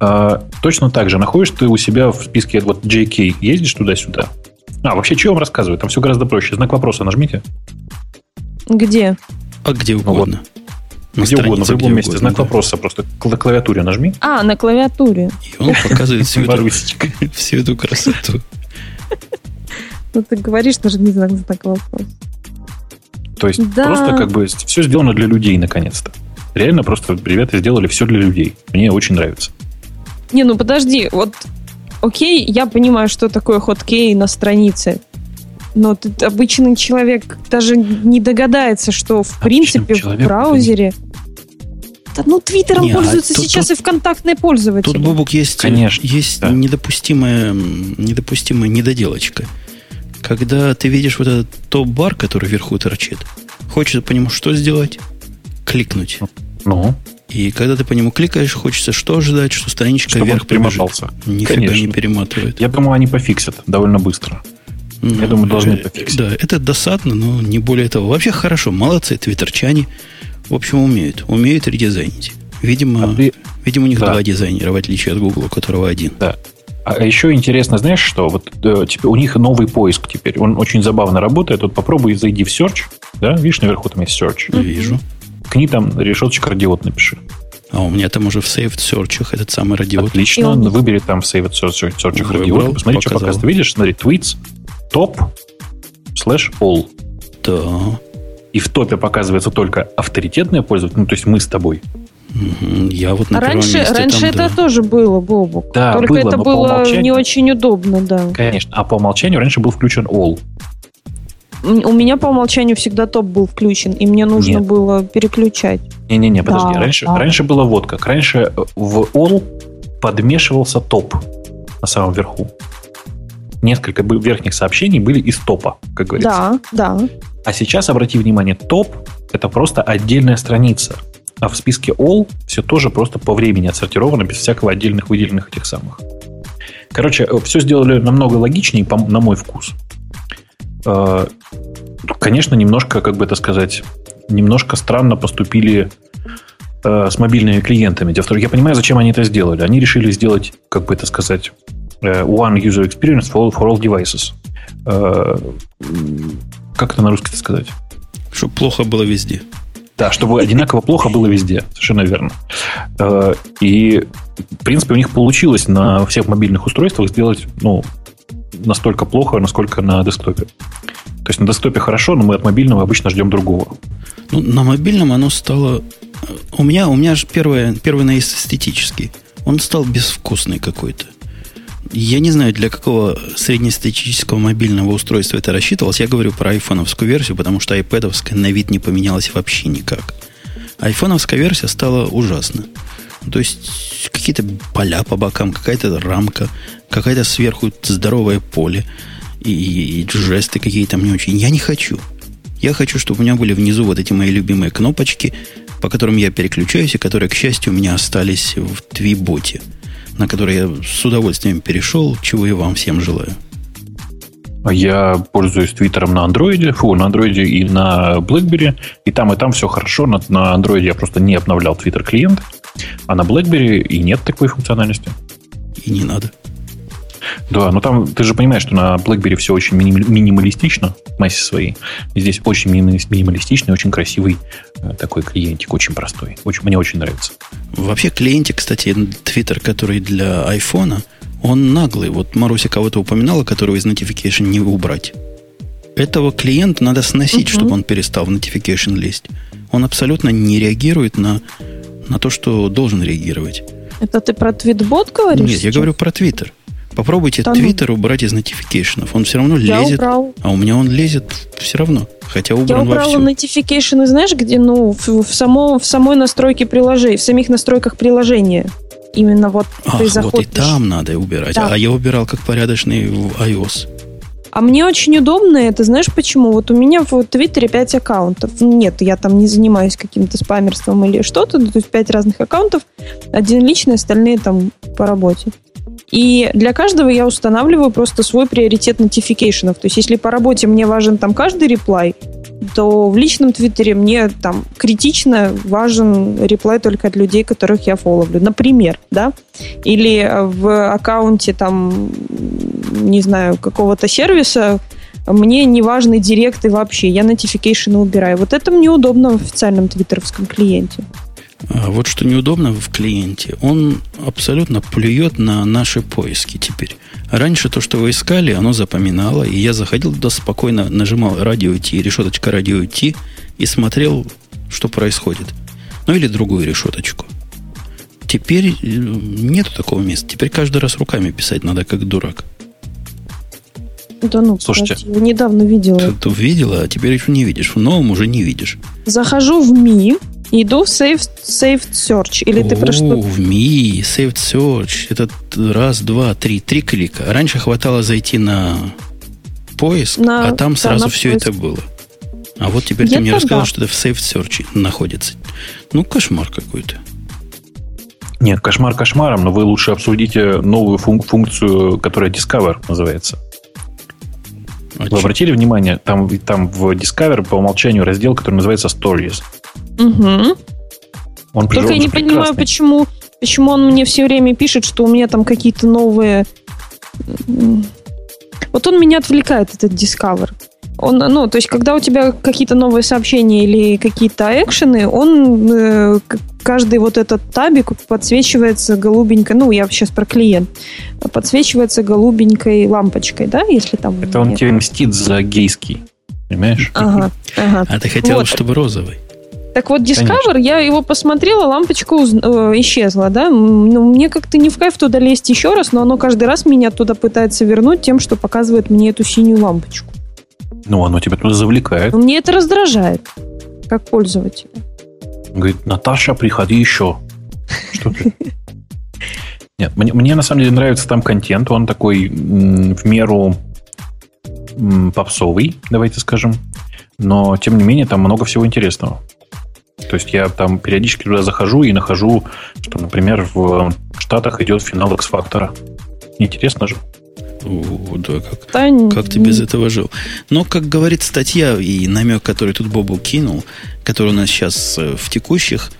А, точно так же находишь ты у себя в списке вот JK, ездишь туда-сюда. А, вообще, что я вам рассказываю? Там все гораздо проще. Знак вопроса нажмите. Где? А где угодно. На где угодно, в любом месте. Угодно, Знак да. вопроса просто на клавиатуре нажми. А, на клавиатуре. И он показывает всю эту, всю эту красоту. Ну, ты говоришь, нажми знак знак вопроса. То есть просто как бы все сделано для людей наконец-то. Реально просто ребята сделали все для людей. Мне очень нравится. Не, ну подожди, вот окей, я понимаю, что такое хоткей на странице. Но тут обычный человек даже не догадается, что в Обычным принципе в браузере... Да, ну, Твиттером не, а пользуются а тут, сейчас тут, и ВКонтактные пользователи. Тут, Бобук, есть, Конечно, есть да. недопустимая, недопустимая недоделочка. Когда ты видишь вот этот топ-бар, который вверху торчит, хочется по нему что сделать? Кликнуть. Ну? И когда ты по нему кликаешь, хочется что ожидать, что страничка Чтобы вверх перемотался. Нифига не перематывает. Я думаю, они пофиксят довольно быстро. Ну, Я думаю, должны э, пофиксить. Да, это досадно, но не более того. Вообще хорошо, молодцы, твиттерчане. В общем, умеют. Умеют редизайнить. Видимо, а ты... видимо у них да. два дизайнера, в отличие от Google, у которого один. Да. А еще интересно, знаешь что? Вот э, теперь у них новый поиск теперь. Он очень забавно работает. Вот попробуй зайди в Search. Да, видишь, наверху там есть Search. Вижу. Кни там решеточка радиот напиши. А у меня там уже в Saved Search этот самый радиот. Отлично. Он... Выбери там в Saved Search, Search радиот. Посмотри, показал. что показывает. Видишь, смотри, tweets, топ, слэш all. Да. И в топе показывается только авторитетные пользователи, ну, то есть мы с тобой. Я вот на раньше, месте раньше там, это да. тоже было, Бобу. Да, Только было, это было не очень удобно, да. Конечно. А по умолчанию раньше был включен all. У меня по умолчанию всегда топ был включен, и мне нужно Нет. было переключать. Не-не-не, подожди. Да, раньше, да. раньше было вот как. Раньше в all подмешивался топ на самом верху. Несколько верхних сообщений были из топа, как говорится. Да, да. А сейчас, обрати внимание, топ – это просто отдельная страница. А в списке all все тоже просто по времени отсортировано, без всякого отдельных выделенных этих самых. Короче, все сделали намного логичнее, на мой вкус. Э, конечно, немножко, как бы это сказать, немножко странно поступили э, с мобильными клиентами. Я понимаю, зачем они это сделали. Они решили сделать, как бы это сказать, э, one user experience for all, for all devices. Как это на русский сказать? Чтобы плохо было везде. Да, чтобы одинаково плохо было везде. Совершенно верно. И, в принципе, у них получилось на всех мобильных устройствах сделать, ну, настолько плохо, насколько на десктопе. То есть на десктопе хорошо, но мы от мобильного обычно ждем другого. Ну, на мобильном оно стало... У меня, у меня же первое, первый наезд эстетический. Он стал безвкусный какой-то. Я не знаю, для какого среднестатистического мобильного устройства это рассчитывалось. Я говорю про айфоновскую версию, потому что iPad на вид не поменялась вообще никак. Айфоновская версия стала ужасна. То есть какие-то поля по бокам, какая-то рамка, какая-то сверху здоровое поле и, и жесты какие-то мне очень. Я не хочу. Я хочу, чтобы у меня были внизу вот эти мои любимые кнопочки, по которым я переключаюсь, и которые, к счастью, у меня остались в Твиботе, на который я с удовольствием перешел, чего и вам всем желаю. Я пользуюсь Твиттером на андроиде, фу, на андроиде и на BlackBerry, и там, и там все хорошо. На, на андроиде я просто не обновлял Twitter клиент, а на BlackBerry и нет такой функциональности. И не надо. Да, но там ты же понимаешь, что на BlackBerry все очень минималистично в массе своей. Здесь очень минималистичный, очень красивый э, такой клиентик, очень простой. Очень, мне очень нравится. Вообще клиентик, кстати, Twitter, который для айфона, он наглый. Вот Маруся кого-то упоминала, которого из Notification не убрать. Этого клиента надо сносить, uh-huh. чтобы он перестал в Notification лезть. Он абсолютно не реагирует на, на то, что должен реагировать. Это ты про твитбот говоришь? Нет, сейчас? я говорю про Твиттер. Попробуйте да, ну... убрать из нотификейшенов. Он все равно я лезет. Убрал. А у меня он лезет все равно. Хотя убран Я убрала notification, знаешь, где, ну, в, в, само, в самой настройке приложения, в самих настройках приложения. Именно вот Ах, ты заходишь. вот и там надо убирать. Да. А я убирал как порядочный в iOS. А мне очень удобно это, знаешь почему? Вот у меня в Твиттере 5 аккаунтов. Нет, я там не занимаюсь каким-то спамерством или что-то, то есть 5 разных аккаунтов. Один личный, остальные там по работе. И для каждого я устанавливаю просто свой приоритет нотификейшенов. То есть, если по работе мне важен там каждый реплай, то в личном твиттере мне там критично важен реплай только от людей, которых я фоловлю. Например, да? Или в аккаунте там, не знаю, какого-то сервиса мне не важны директы вообще, я нотификейшены убираю. Вот это мне удобно в официальном твиттеровском клиенте. А вот что неудобно в клиенте, он абсолютно плюет на наши поиски теперь. Раньше то, что вы искали, оно запоминало, и я заходил туда спокойно, нажимал радио T, решеточка радио T, и смотрел, что происходит. Ну или другую решеточку. Теперь э, нету такого места. Теперь каждый раз руками писать надо, как дурак. Да ну, Слушайте, кстати, я недавно видела. Ты, ты видела, а теперь еще не видишь. В новом уже не видишь. Захожу в МИ, иду в Saved, saved Search. Или ты про что? в Ми, Saved Search. Это раз, два, три, три клика. Раньше хватало зайти на поиск, на, а там сразу да, все поиск. это было. А вот теперь Где-то ты мне рассказал, да. что это в Saved Search находится. Ну, кошмар какой-то. Нет, кошмар кошмаром, но вы лучше обсудите новую функ- функцию, которая Discover называется. А вы обратили внимание, там, там в Discover по умолчанию раздел, который называется Stories. Угу. Он Только я не прекрасный. понимаю, почему, почему он мне все время пишет, что у меня там какие-то новые... Вот он меня отвлекает, этот Discover. Он, ну, то есть, когда у тебя какие-то новые сообщения или какие-то экшены, он э, каждый вот этот табик подсвечивается голубенькой, ну, я сейчас про клиент, подсвечивается голубенькой лампочкой, да, если там... Это он нет. тебе мстит за гейский, понимаешь? Ага, ага. А ты хотела, вот. чтобы розовый? Так вот, Discover, Конечно. я его посмотрела, лампочка уз... э, исчезла, да? Ну, мне как-то не в кайф туда лезть еще раз, но оно каждый раз меня туда пытается вернуть тем, что показывает мне эту синюю лампочку. Ну, оно тебя туда завлекает. Мне это раздражает, как пользователя. Говорит, Наташа, приходи еще. Что ты? Нет, мне, мне на самом деле нравится там контент. Он такой в меру попсовый, давайте скажем. Но, тем не менее, там много всего интересного. То есть я там периодически туда захожу и нахожу, что, например, в Штатах идет финал X-фактора. Интересно же. О, да, как, да, как ты без этого жил? Но, как говорит статья и намек, который тут Бобу кинул, который у нас сейчас э, в текущих,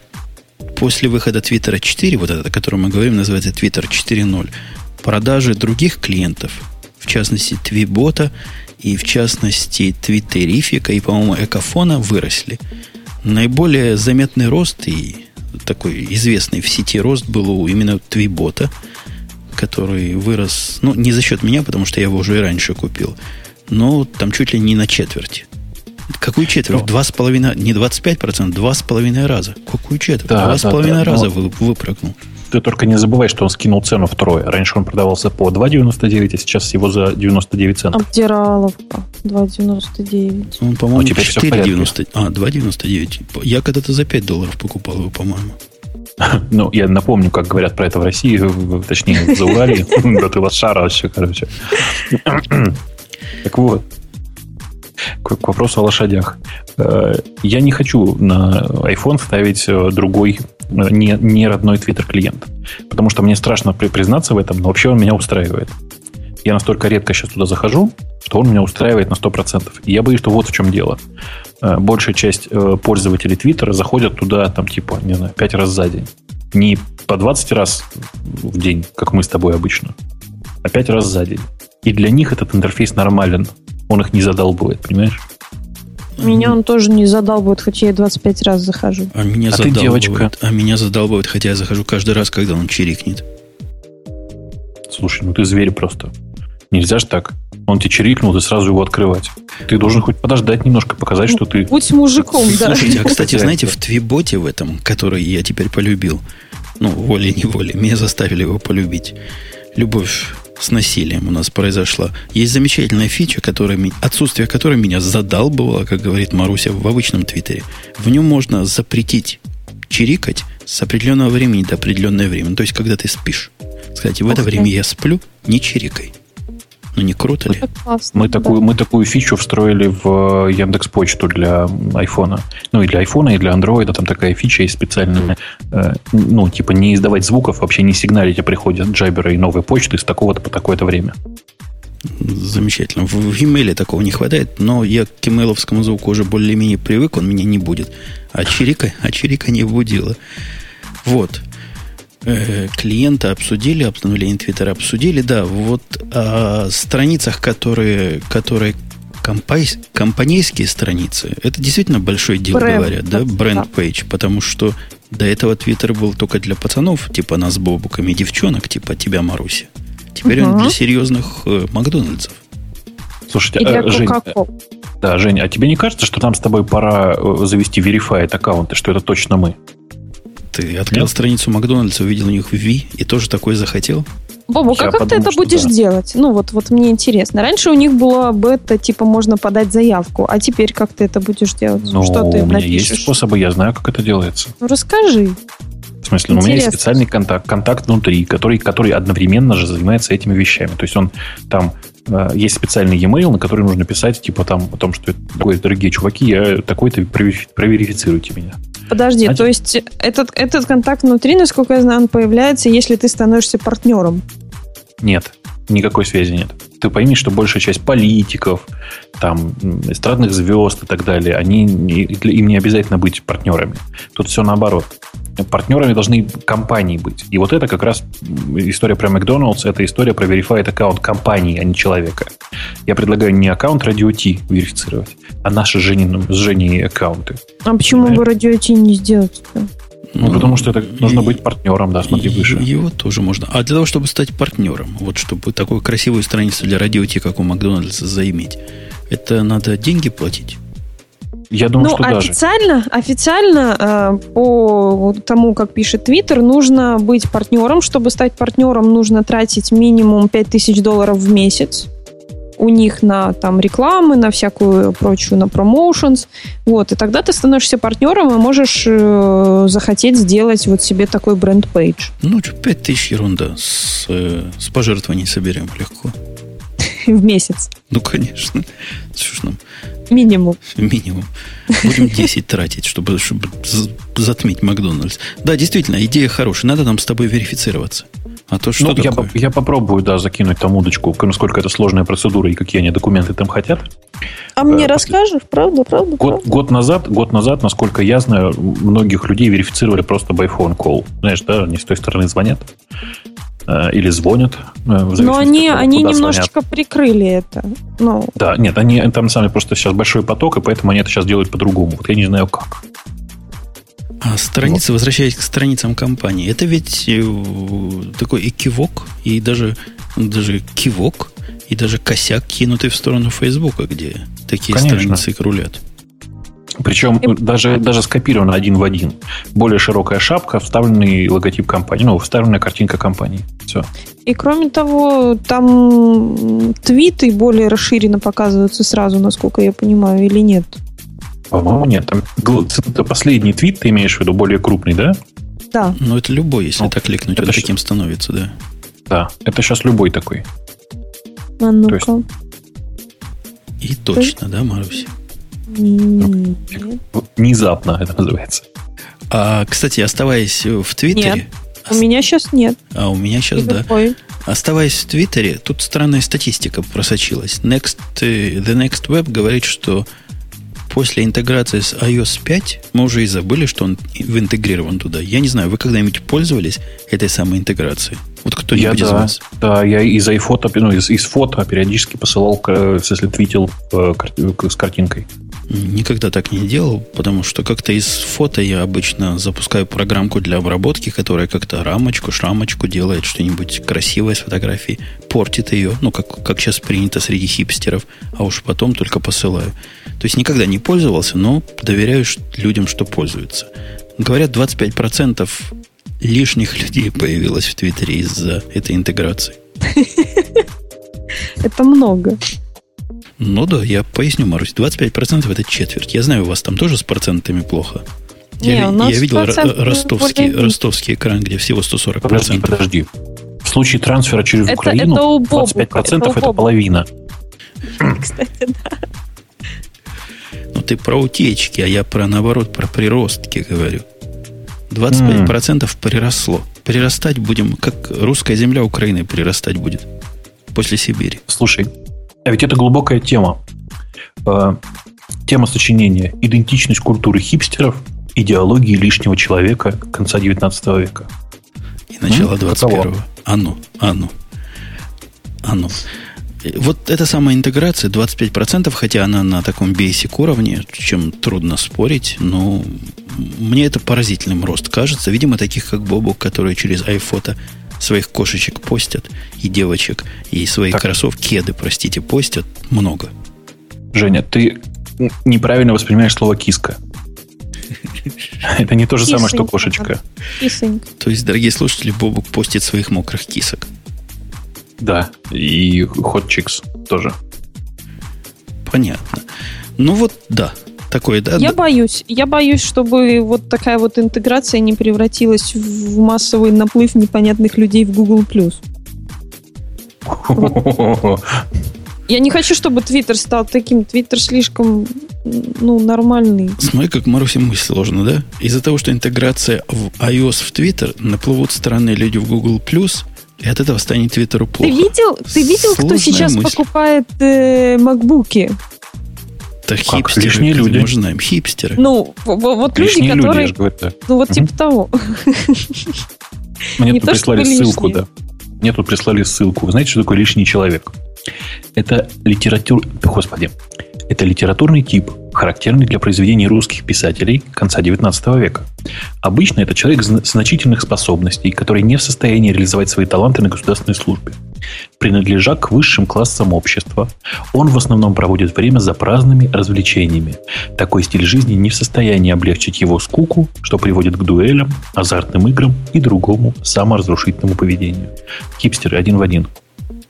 после выхода Твиттера 4, вот это, о котором мы говорим, называется Twitter 4.0, продажи других клиентов, в частности, Твибота и, в частности, Твиттерифика и, по-моему, Экофона выросли. Наиболее заметный рост и такой известный в сети рост был у именно Твибота – который вырос, ну, не за счет меня, потому что я его уже и раньше купил, но там чуть ли не на четверть. Какую четверть? Два с половиной, не 25%, два с половиной раза. Какую четверть? Да, два да, с половиной да, раза но... выпрыгнул. Ты только не забывай, что он скинул цену втрое. Раньше он продавался по 2,99, а сейчас всего за 99 центов. Обдираловка. 2,99. Он, по-моему, 4,90. А, 2,99. Я когда-то за 5 долларов покупал его, по-моему. Ну, я напомню, как говорят про это в России, точнее, в Заурале. Да ты лошара вообще, короче. Так вот, к вопросу о лошадях. Э, я не хочу на iPhone ставить э, другой, э, не, не родной Twitter клиент. Потому что мне страшно признаться в этом, но вообще он меня устраивает. Я настолько редко сейчас туда захожу, что он меня устраивает на 100%. И я боюсь, что вот в чем дело. Э, большая часть э, пользователей Твиттера заходят туда, там, типа, не знаю, 5 раз за день. Не по 20 раз в день, как мы с тобой обычно, а 5 раз за день. И для них этот интерфейс нормален. Он их не задалбывает, понимаешь? Меня он тоже не задалбывает, хотя я 25 раз захожу. А меня а задалбывает. Ты девочка. А меня задалбывает, хотя я захожу каждый раз, когда он чирикнет. Слушай, ну ты зверь просто. Нельзя же так. Он тебе чирикнул, ты сразу его открывать. Ты должен хоть подождать немножко, показать, что ты... Будь мужиком, да. Слушайте, а, кстати, знаете, в Твиботе в этом, который я теперь полюбил, ну, волей-неволей, меня заставили его полюбить. Любовь с насилием у нас произошла. Есть замечательная фича, которая, отсутствие которой меня задалбывало, как говорит Маруся в обычном Твиттере. В нем можно запретить чирикать с определенного времени до определенного времени. То есть, когда ты спишь. Кстати, в это время я сплю, не чирикай. Ну, не круто ли? Классно, мы, да. такую, мы такую фичу встроили в э, Яндекс Почту для айфона. Ну, и для айфона, и для андроида. Там такая фича есть специальная. Э, ну, типа не издавать звуков, вообще не сигналить, а приходят джайберы и новые почты с такого-то по такое-то время. Замечательно. В, в e такого не хватает, но я к имейловскому звуку уже более-менее привык, он меня не будет. А чирика, а чирика не будила. Вот клиента обсудили, обновление Твиттера обсудили, да, вот о страницах, которые, которые компай, компанейские страницы, это действительно большое дело, бренд, говорят, да, бренд пейдж, потому что до этого Твиттер был только для пацанов, типа нас с Бобуками, девчонок, типа тебя, Маруся. Теперь угу. он для серьезных э, Макдональдсов. Слушайте, И для а, Жень, да, Женя, а тебе не кажется, что нам с тобой пора э, завести verified аккаунты, что это точно мы? Ты открыл Нет? страницу Макдональдса, увидел у них V и тоже такой захотел? Бобу, а как ты это будешь да. делать? Ну, вот, вот мне интересно. Раньше у них было бета, типа, можно подать заявку, а теперь как ты это будешь делать? Ну, что ты у меня напишешь? есть способы, я знаю, как это делается. Ну, расскажи. В смысле, ну, у меня есть специальный контакт, контакт внутри, который, который одновременно же занимается этими вещами. То есть он там э, есть специальный e-mail, на который нужно писать, типа там о том, что дорогие чуваки, я такой-то проверифицируйте меня. Подожди, Знаете? то есть этот, этот контакт внутри, насколько я знаю, он появляется, если ты становишься партнером? Нет, никакой связи нет. Ты пойми, что большая часть политиков, там, эстрадных звезд и так далее, они, им не обязательно быть партнерами. Тут все наоборот партнерами должны компании быть. И вот это как раз история про Макдоналдс, это история про verified аккаунт компании, а не человека. Я предлагаю не аккаунт Radio T верифицировать, а наши с Женей, с Женей аккаунты. А почему бы Radio T не сделать -то? Ну, ну, потому что это нужно быть партнером, да, смотри выше. Его тоже можно. А для того, чтобы стать партнером, вот чтобы такую красивую страницу для радио T, как у Макдональдса, заиметь, это надо деньги платить? Я думаю, ну, что официально, даже. Официально, э, по тому, как пишет Твиттер, нужно быть партнером. Чтобы стать партнером, нужно тратить минимум 5000 долларов в месяц у них на там рекламы, на всякую прочую, на промоушенс. Вот, и тогда ты становишься партнером и можешь э, захотеть сделать вот себе такой бренд-пейдж. Ну, 5 тысяч ерунда. С, э, с пожертвований соберем легко. В месяц. Ну, конечно. Что ж нам Минимум. Минимум. Будем 10 тратить, чтобы, чтобы затмить Макдональдс. Да, действительно, идея хорошая. Надо нам с тобой верифицироваться. А то что ну, такое? Я, я попробую, да, закинуть там удочку, насколько это сложная процедура и какие они документы там хотят. А мне э, расскажешь, правда, правда? Год, правда? год назад, год назад, насколько я знаю, многих людей верифицировали просто by phone call. Знаешь, да, они с той стороны звонят. Э, или звонят. Э, Но они, они немножечко звонят. прикрыли это. Ну. Да, нет, они там сами просто сейчас большой поток, и поэтому они это сейчас делают по-другому. Вот я не знаю как. А страницы, вот. возвращаясь к страницам компании, это ведь э, такой и кивок, и даже, даже кивок, и даже косяк, кинутый в сторону Фейсбука, где такие Конечно. страницы крулят. Причем и... даже, даже скопировано один в один. Более широкая шапка, вставленный логотип компании, ну, вставленная картинка компании. Все. И кроме того, там твиты более расширенно показываются сразу, насколько я понимаю, или нет? По-моему, нет. Там, это последний твит, ты имеешь в виду, более крупный, да? Да. Ну, это любой, если ну, так кликнуть, это он таким становится, да. Да, это сейчас любой такой. А ну-ка. И точно, да, Маруся? Внезапно это называется. А, кстати, оставаясь в Твиттере... Нет, у меня сейчас нет. А у меня сейчас, да. Оставаясь в Твиттере, тут странная статистика просочилась. Next, э, The Next Web говорит, что после интеграции с iOS 5 мы уже и забыли, что он интегрирован туда. Я не знаю, вы когда-нибудь пользовались этой самой интеграцией? Вот кто-нибудь я, из да, вас? Да, я из iPhoto, ну, из, из фото периодически посылал, если твитил э, с картинкой. Никогда так не делал, потому что как-то из фото я обычно запускаю программку для обработки, которая как-то рамочку, шрамочку делает, что-нибудь красивое с фотографией, портит ее, ну, как, как сейчас принято среди хипстеров, а уж потом только посылаю. То есть никогда не пользовался, но доверяю людям, что пользуются. Говорят, 25% лишних людей появилось в Твиттере из-за этой интеграции. Это много. Ну да, я поясню, Марусь. 25% это четверть. Я знаю, у вас там тоже с процентами плохо. Не, я, я видел ростовский, ростовский экран, где всего 140%. Подожди, подожди. В случае трансфера через это, Украину это у Бобука, 25% это, это половина. Кстати, да. Ну, ты про утечки, а я про, наоборот, про приростки говорю. 25% mm. приросло. Прирастать будем, как русская земля Украины прирастать будет после Сибири. Слушай, а ведь это глубокая тема. Э, тема сочинения «Идентичность культуры хипстеров. Идеологии лишнего человека конца 19 века». И начало 21-го. А ну, а ну. А ну. Вот эта самая интеграция 25%, хотя она на таком basic уровне, чем трудно спорить, но мне это поразительным рост кажется. Видимо, таких как Бобок, которые через iPhoto своих кошечек постят, и девочек, и свои так. кроссовки, кеды, простите, постят много. Женя, ты неправильно воспринимаешь слово киска. Это не то же самое, что кошечка. То есть, дорогие слушатели, Бобук постит своих мокрых кисок. Да, и HotChicks тоже. Понятно. Ну вот, да, такое, да? Я боюсь. Я боюсь, чтобы вот такая вот интеграция не превратилась в массовый наплыв непонятных людей в Google+. Вот. Я не хочу, чтобы Твиттер стал таким. Твиттер слишком ну, нормальный. Смотри, как Марусе мысль сложно, да? Из-за того, что интеграция в iOS в Твиттер, наплывут странные люди в Google+, и от этого станет Твиттеру плохо. Ты видел, ты видел кто сейчас мысль. покупает э, макбуки? Это хипстеры, лишние люди. Мы знаем, хипстеры. Ну, вот лишние люди, которые... Люди, говорю, да. Ну, вот угу. типа того. Мне тут прислали ссылку, да. Мне тут прислали ссылку. Знаете, что такое лишний человек? Это литератур... Господи. Это литературный тип, характерный для произведений русских писателей конца XIX века. Обычно это человек значительных способностей, который не в состоянии реализовать свои таланты на государственной службе. Принадлежа к высшим классам общества, он в основном проводит время за праздными развлечениями. Такой стиль жизни не в состоянии облегчить его скуку, что приводит к дуэлям, азартным играм и другому саморазрушительному поведению. Хипстеры один в один.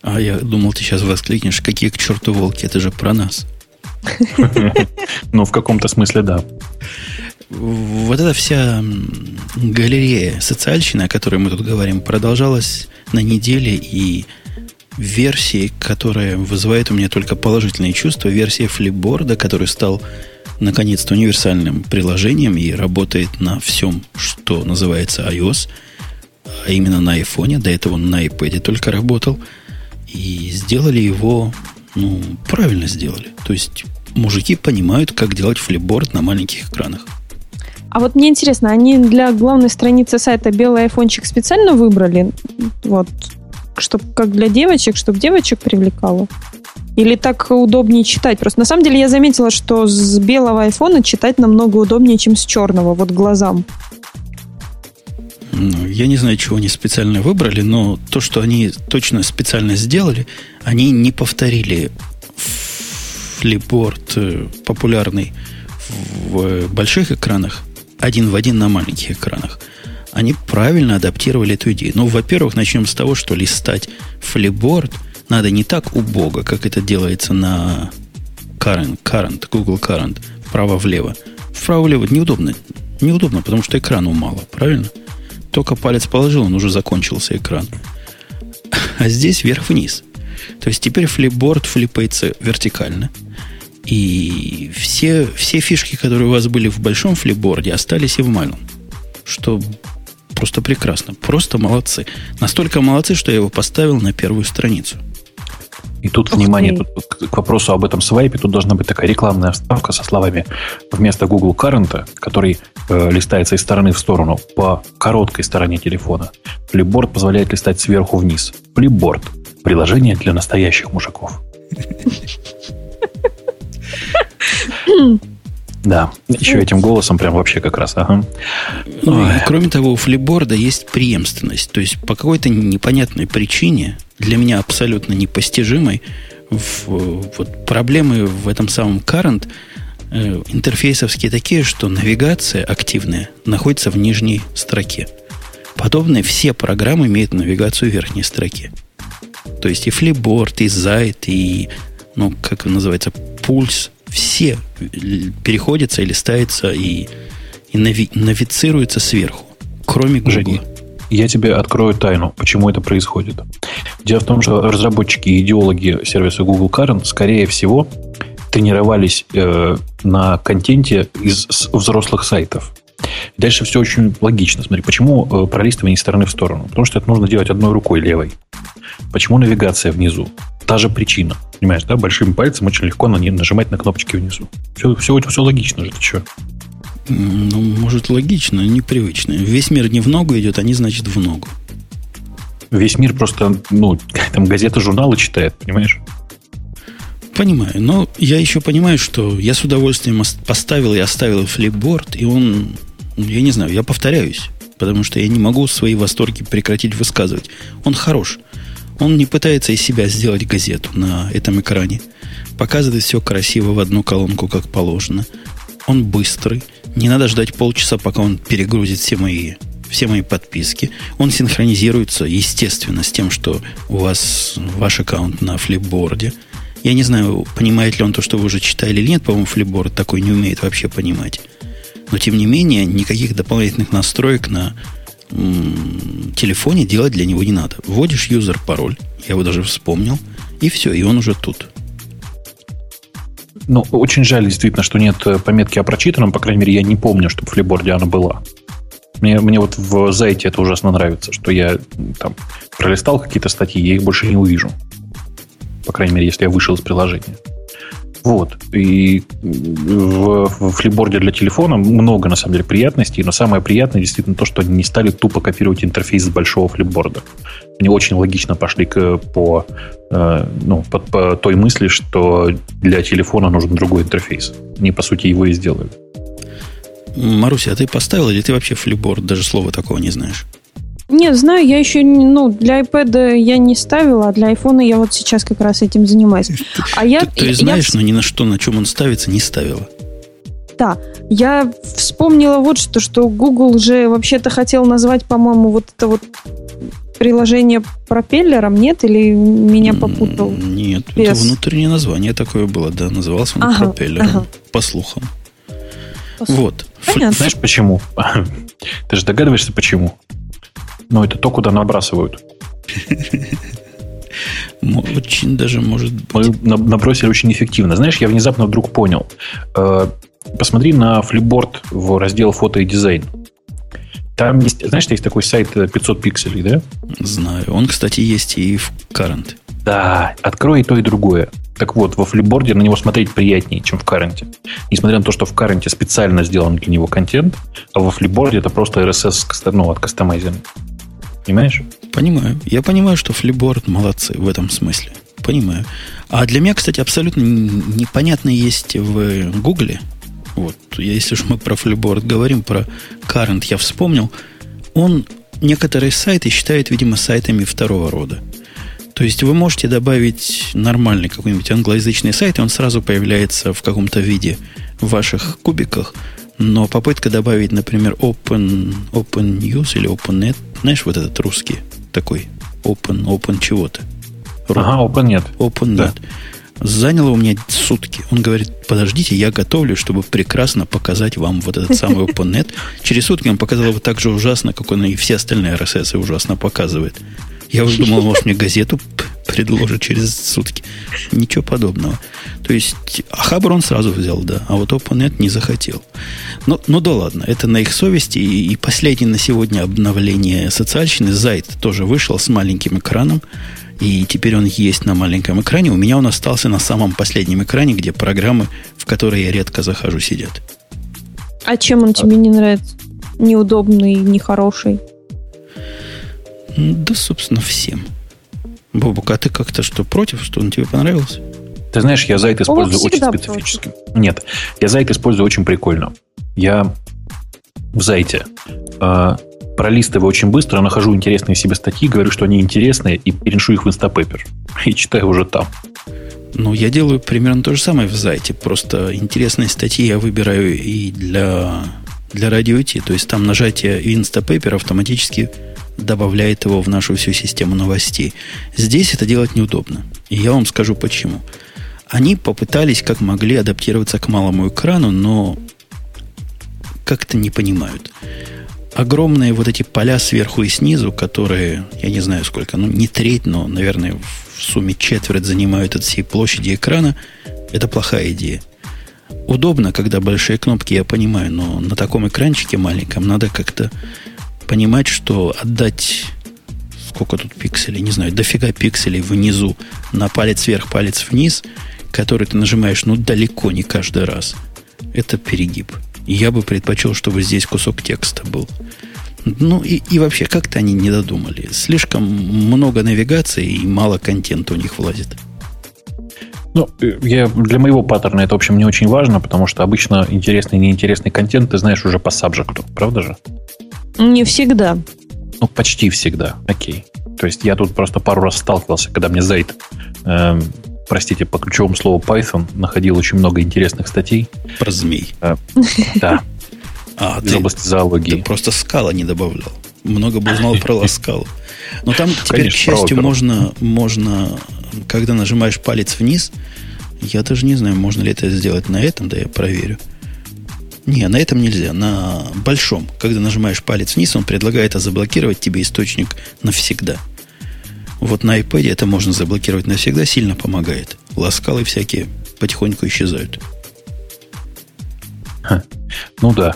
А я думал, ты сейчас воскликнешь, какие к черту волки, это же про нас. Ну, в каком-то смысле, да. Вот эта вся галерея социальщины, о которой мы тут говорим, продолжалась на неделе, и версии, которая вызывает у меня только положительные чувства, версия флипборда, который стал наконец-то универсальным приложением и работает на всем, что называется iOS, а именно на iPhone. До этого он на iPad только работал – и сделали его, ну, правильно сделали. То есть мужики понимают, как делать флипборд на маленьких экранах. А вот мне интересно, они для главной страницы сайта белый айфончик специально выбрали? Вот, чтобы как для девочек, чтобы девочек привлекало? Или так удобнее читать? Просто на самом деле я заметила, что с белого айфона читать намного удобнее, чем с черного, вот глазам. Я не знаю, чего они специально выбрали, но то, что они точно специально сделали, они не повторили флипборд э, популярный в больших экранах один в один на маленьких экранах. Они правильно адаптировали эту идею. Ну, во-первых, начнем с того, что листать флипборд надо не так убого, как это делается на Current, Current Google Current, вправо-влево. Вправо-влево неудобно. Неудобно, потому что экрану мало, правильно? Только палец положил, он уже закончился экран. А здесь вверх-вниз. То есть теперь флипборд флипается вертикально. И все, все фишки, которые у вас были в большом флипборде, остались и в малом. Что просто прекрасно. Просто молодцы. Настолько молодцы, что я его поставил на первую страницу. И тут, Ух внимание, тут, к вопросу об этом свайпе, тут должна быть такая рекламная вставка со словами вместо Google Current, который э, листается из стороны в сторону по короткой стороне телефона, Flipboard позволяет листать сверху вниз. Flipboard – приложение для настоящих мужиков. Да, еще этим голосом прям вообще как раз. Ага. Ну, и, кроме того, у флипборда есть преемственность. То есть по какой-то непонятной причине, для меня абсолютно непостижимой, в, вот проблемы в этом самом current э, интерфейсовские такие, что навигация активная находится в нижней строке. Подобные все программы имеют навигацию в верхней строке. То есть и флипборд, и зайт, и, ну, как называется, пульс, все переходятся или ставятся и, и нави, навицируются сверху, кроме Google. Я тебе открою тайну, почему это происходит. Дело в том, что разработчики и идеологи сервиса Google Current, скорее всего, тренировались э, на контенте из взрослых сайтов. Дальше все очень логично. Смотри, почему э, пролистывание из стороны в сторону? Потому что это нужно делать одной рукой левой. Почему навигация внизу? Та же причина. Понимаешь, да? Большим пальцем очень легко на, нажимать на кнопочки внизу. Все, все, все логично же, ты что? Ну, может, логично, непривычно. Весь мир не в ногу идет, они, значит, в ногу. Весь мир просто, ну, там газеты, журналы читает, понимаешь? Понимаю, но я еще понимаю, что я с удовольствием поставил и оставил флипборд, и он, я не знаю, я повторяюсь, потому что я не могу свои восторги прекратить высказывать. Он хорош. Он не пытается из себя сделать газету на этом экране. Показывает все красиво в одну колонку, как положено. Он быстрый. Не надо ждать полчаса, пока он перегрузит все мои, все мои подписки. Он синхронизируется, естественно, с тем, что у вас ваш аккаунт на флипборде. Я не знаю, понимает ли он то, что вы уже читали или нет. По-моему, флипборд такой не умеет вообще понимать. Но, тем не менее, никаких дополнительных настроек на телефоне делать для него не надо. Вводишь юзер пароль, я его даже вспомнил, и все, и он уже тут. Ну, очень жаль, действительно, что нет э, пометки о прочитанном. По крайней мере, я не помню, чтобы в флиборде она была. Мне, мне вот в Зайте это ужасно нравится, что я там пролистал какие-то статьи, я их больше не увижу. По крайней мере, если я вышел из приложения. Вот. И в, в флипборде для телефона много, на самом деле, приятностей, но самое приятное действительно то, что они не стали тупо копировать интерфейс с большого флипборда. Они очень логично пошли к, по, э, ну, по, по той мысли, что для телефона нужен другой интерфейс. Они, по сути, его и сделают. Маруся, а ты поставил или ты вообще флипборд даже слова такого не знаешь? Нет, знаю, я еще, ну, для iPad я не ставила, а для iPhone я вот сейчас как раз этим занимаюсь. А я, ты, ты знаешь, я... но ни на что, на чем он ставится, не ставила. Да, я вспомнила вот что, что Google же вообще-то хотел назвать, по-моему, вот это вот приложение пропеллером, нет? Или меня попутал? Нет, Без... это внутреннее название такое было, да, назывался он ага, пропеллером, ага. по слухам. По вот. Понятно. Знаешь почему? Ты же догадываешься, почему? Но это то, куда набрасывают. Очень даже может быть. Мы набросили очень эффективно. Знаешь, я внезапно вдруг понял. Э, посмотри на флипборд в раздел фото и дизайн. Там есть, знаешь, есть такой сайт 500 э, пикселей, да? Знаю. Он, кстати, есть и в Current. Да, открой и то, и другое. Так вот, во флипборде на него смотреть приятнее, чем в каренте. Несмотря на то, что в каренте специально сделан для него контент, а во флипборде это просто RSS ну, от кастомайзера. Понимаешь? Понимаю. Я понимаю, что флиборд молодцы в этом смысле. Понимаю. А для меня, кстати, абсолютно непонятно есть в Гугле. Вот, если уж мы про флиборд говорим, про current я вспомнил, он некоторые сайты считает, видимо, сайтами второго рода. То есть вы можете добавить нормальный какой-нибудь англоязычный сайт, и он сразу появляется в каком-то виде в ваших кубиках – но попытка добавить, например, Open, Open News или OpenNet, знаешь, вот этот русский такой, Open, Open чего-то. Ага, OpenNet. OpenNet. Да. Заняло у меня сутки. Он говорит, подождите, я готовлю, чтобы прекрасно показать вам вот этот самый OpenNet. Через сутки он показал его так же ужасно, как он и все остальные RSS ужасно показывает. Я уже думал, может, мне газету предложит через сутки. Ничего подобного. То есть, а Хабр он сразу взял, да, а вот OpenNet не захотел. Ну, ну да ладно, это на их совести. И, и последнее на сегодня обновление социальщины. Зайт тоже вышел с маленьким экраном. И теперь он есть на маленьком экране. У меня он остался на самом последнем экране, где программы, в которые я редко захожу, сидят. А чем он тебе не нравится? Неудобный, нехороший? Да, собственно, всем. Бобук, а ты как-то что, против, что он тебе понравился? Ты знаешь, я Зайт использую очень специфически. Против. Нет, я Зайт использую очень прикольно. Я в Зайте э, пролистываю очень быстро, нахожу интересные себе статьи, говорю, что они интересные, и переношу их в Инстапепер. И читаю уже там. Ну, я делаю примерно то же самое в Зайте. Просто интересные статьи я выбираю и для, для радио Ти. То есть там нажатие Инстапепер автоматически добавляет его в нашу всю систему новостей. Здесь это делать неудобно. И я вам скажу почему. Они попытались как могли адаптироваться к малому экрану, но как-то не понимают. Огромные вот эти поля сверху и снизу, которые, я не знаю сколько, ну не треть, но, наверное, в сумме четверть занимают от всей площади экрана, это плохая идея. Удобно, когда большие кнопки, я понимаю, но на таком экранчике маленьком надо как-то понимать, что отдать сколько тут пикселей, не знаю, дофига пикселей внизу на палец вверх, палец вниз, который ты нажимаешь, ну, далеко не каждый раз. Это перегиб. Я бы предпочел, чтобы здесь кусок текста был. Ну и, и вообще, как-то они не додумали. Слишком много навигации и мало контента у них влазит. Ну, я, для моего паттерна это, в общем, не очень важно, потому что обычно интересный и неинтересный контент ты знаешь уже по сабжекту, правда же? Не всегда. Ну, почти всегда. Окей. То есть я тут просто пару раз сталкивался, когда мне Зайд, э, простите, по ключевому слову Python находил очень много интересных статей. Про змей. Э, да. А, из ты, области зоологии. Ты просто скала не добавлял. много бы узнал про ласкалу. Но там теперь, Конечно, к счастью, можно, можно, когда нажимаешь палец вниз, я даже не знаю, можно ли это сделать на этом, да я проверю. Не, на этом нельзя. На большом, когда нажимаешь палец вниз, он предлагает заблокировать тебе источник навсегда. Вот на iPad это можно заблокировать навсегда, сильно помогает. Ласкалы всякие потихоньку исчезают. Ну да,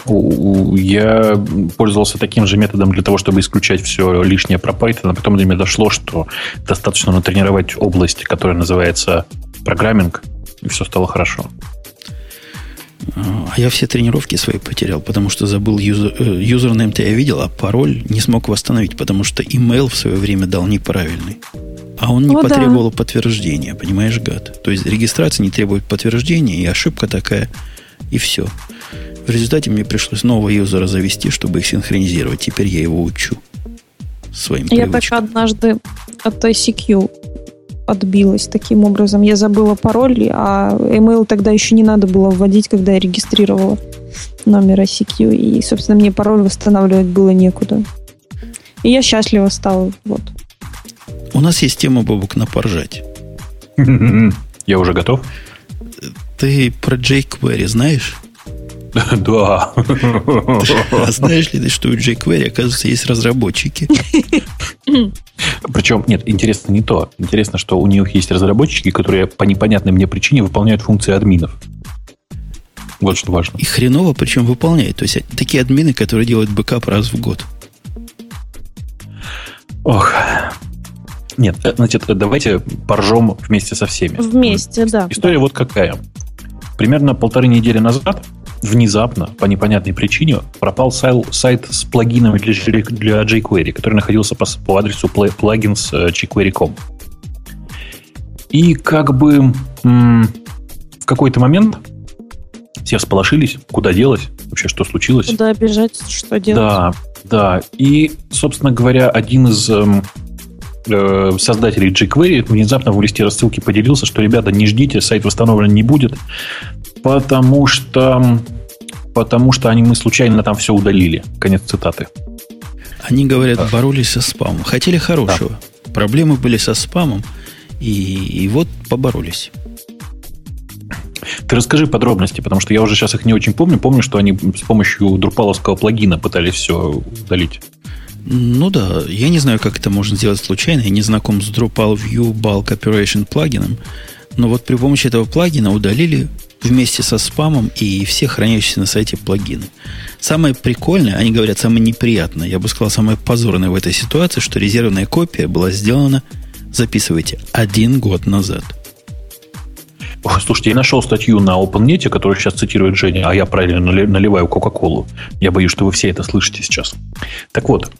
я пользовался таким же методом для того, чтобы исключать все лишнее про Python, а потом до меня дошло, что достаточно натренировать область, которая называется программинг, и все стало хорошо. А я все тренировки свои потерял, потому что забыл юзер, э, юзернейм-то я видел, а пароль не смог восстановить, потому что имейл в свое время дал неправильный. А он не О, потребовал да. подтверждения, понимаешь, гад? То есть регистрация не требует подтверждения, и ошибка такая, и все. В результате мне пришлось нового юзера завести, чтобы их синхронизировать. Теперь я его учу своим Я так однажды от ICQ отбилась таким образом. Я забыла пароль, а email тогда еще не надо было вводить, когда я регистрировала номер ICQ. И, собственно, мне пароль восстанавливать было некуда. И я счастлива стала. Вот. У нас есть тема, Бобук, на поржать. Я уже готов. Ты про jQuery знаешь? Да. А знаешь ли ты, что у jQuery, оказывается, есть разработчики? Причем, нет, интересно не то. Интересно, что у них есть разработчики, которые по непонятной мне причине выполняют функции админов. Вот что важно. И хреново, причем выполняют. То есть такие админы, которые делают бэкап раз в год. Ох. Нет, э, значит, давайте поржем вместе со всеми. Вместе, да. История да. вот какая. Примерно полторы недели назад внезапно, по непонятной причине, пропал сайт с плагинами для, для jQuery, который находился по, по адресу plugins э, jQuery.com. И как бы в какой-то момент все всполошились, куда делать, вообще что случилось. Куда бежать, что делать. Да, да. И, собственно говоря, один из эм, э, создателей jQuery внезапно в листе рассылки поделился, что, ребята, не ждите, сайт восстановлен не будет, потому что потому что они, мы случайно там все удалили. Конец цитаты. Они говорят, да. боролись со спамом. Хотели хорошего. Да. Проблемы были со спамом, и, и вот поборолись. Ты расскажи подробности, потому что я уже сейчас их не очень помню. Помню, что они с помощью друпаловского плагина пытались все удалить. Ну да, я не знаю, как это можно сделать случайно. Я не знаком с Drupal View Bulk Operation плагином. Но вот при помощи этого плагина удалили вместе со спамом и все хранящиеся на сайте плагины. Самое прикольное, они говорят, самое неприятное, я бы сказал, самое позорное в этой ситуации, что резервная копия была сделана, записывайте, один год назад. Слушайте, я нашел статью на OpenNet, которую сейчас цитирует Женя, а я правильно наливаю Кока-Колу. Я боюсь, что вы все это слышите сейчас. Так вот,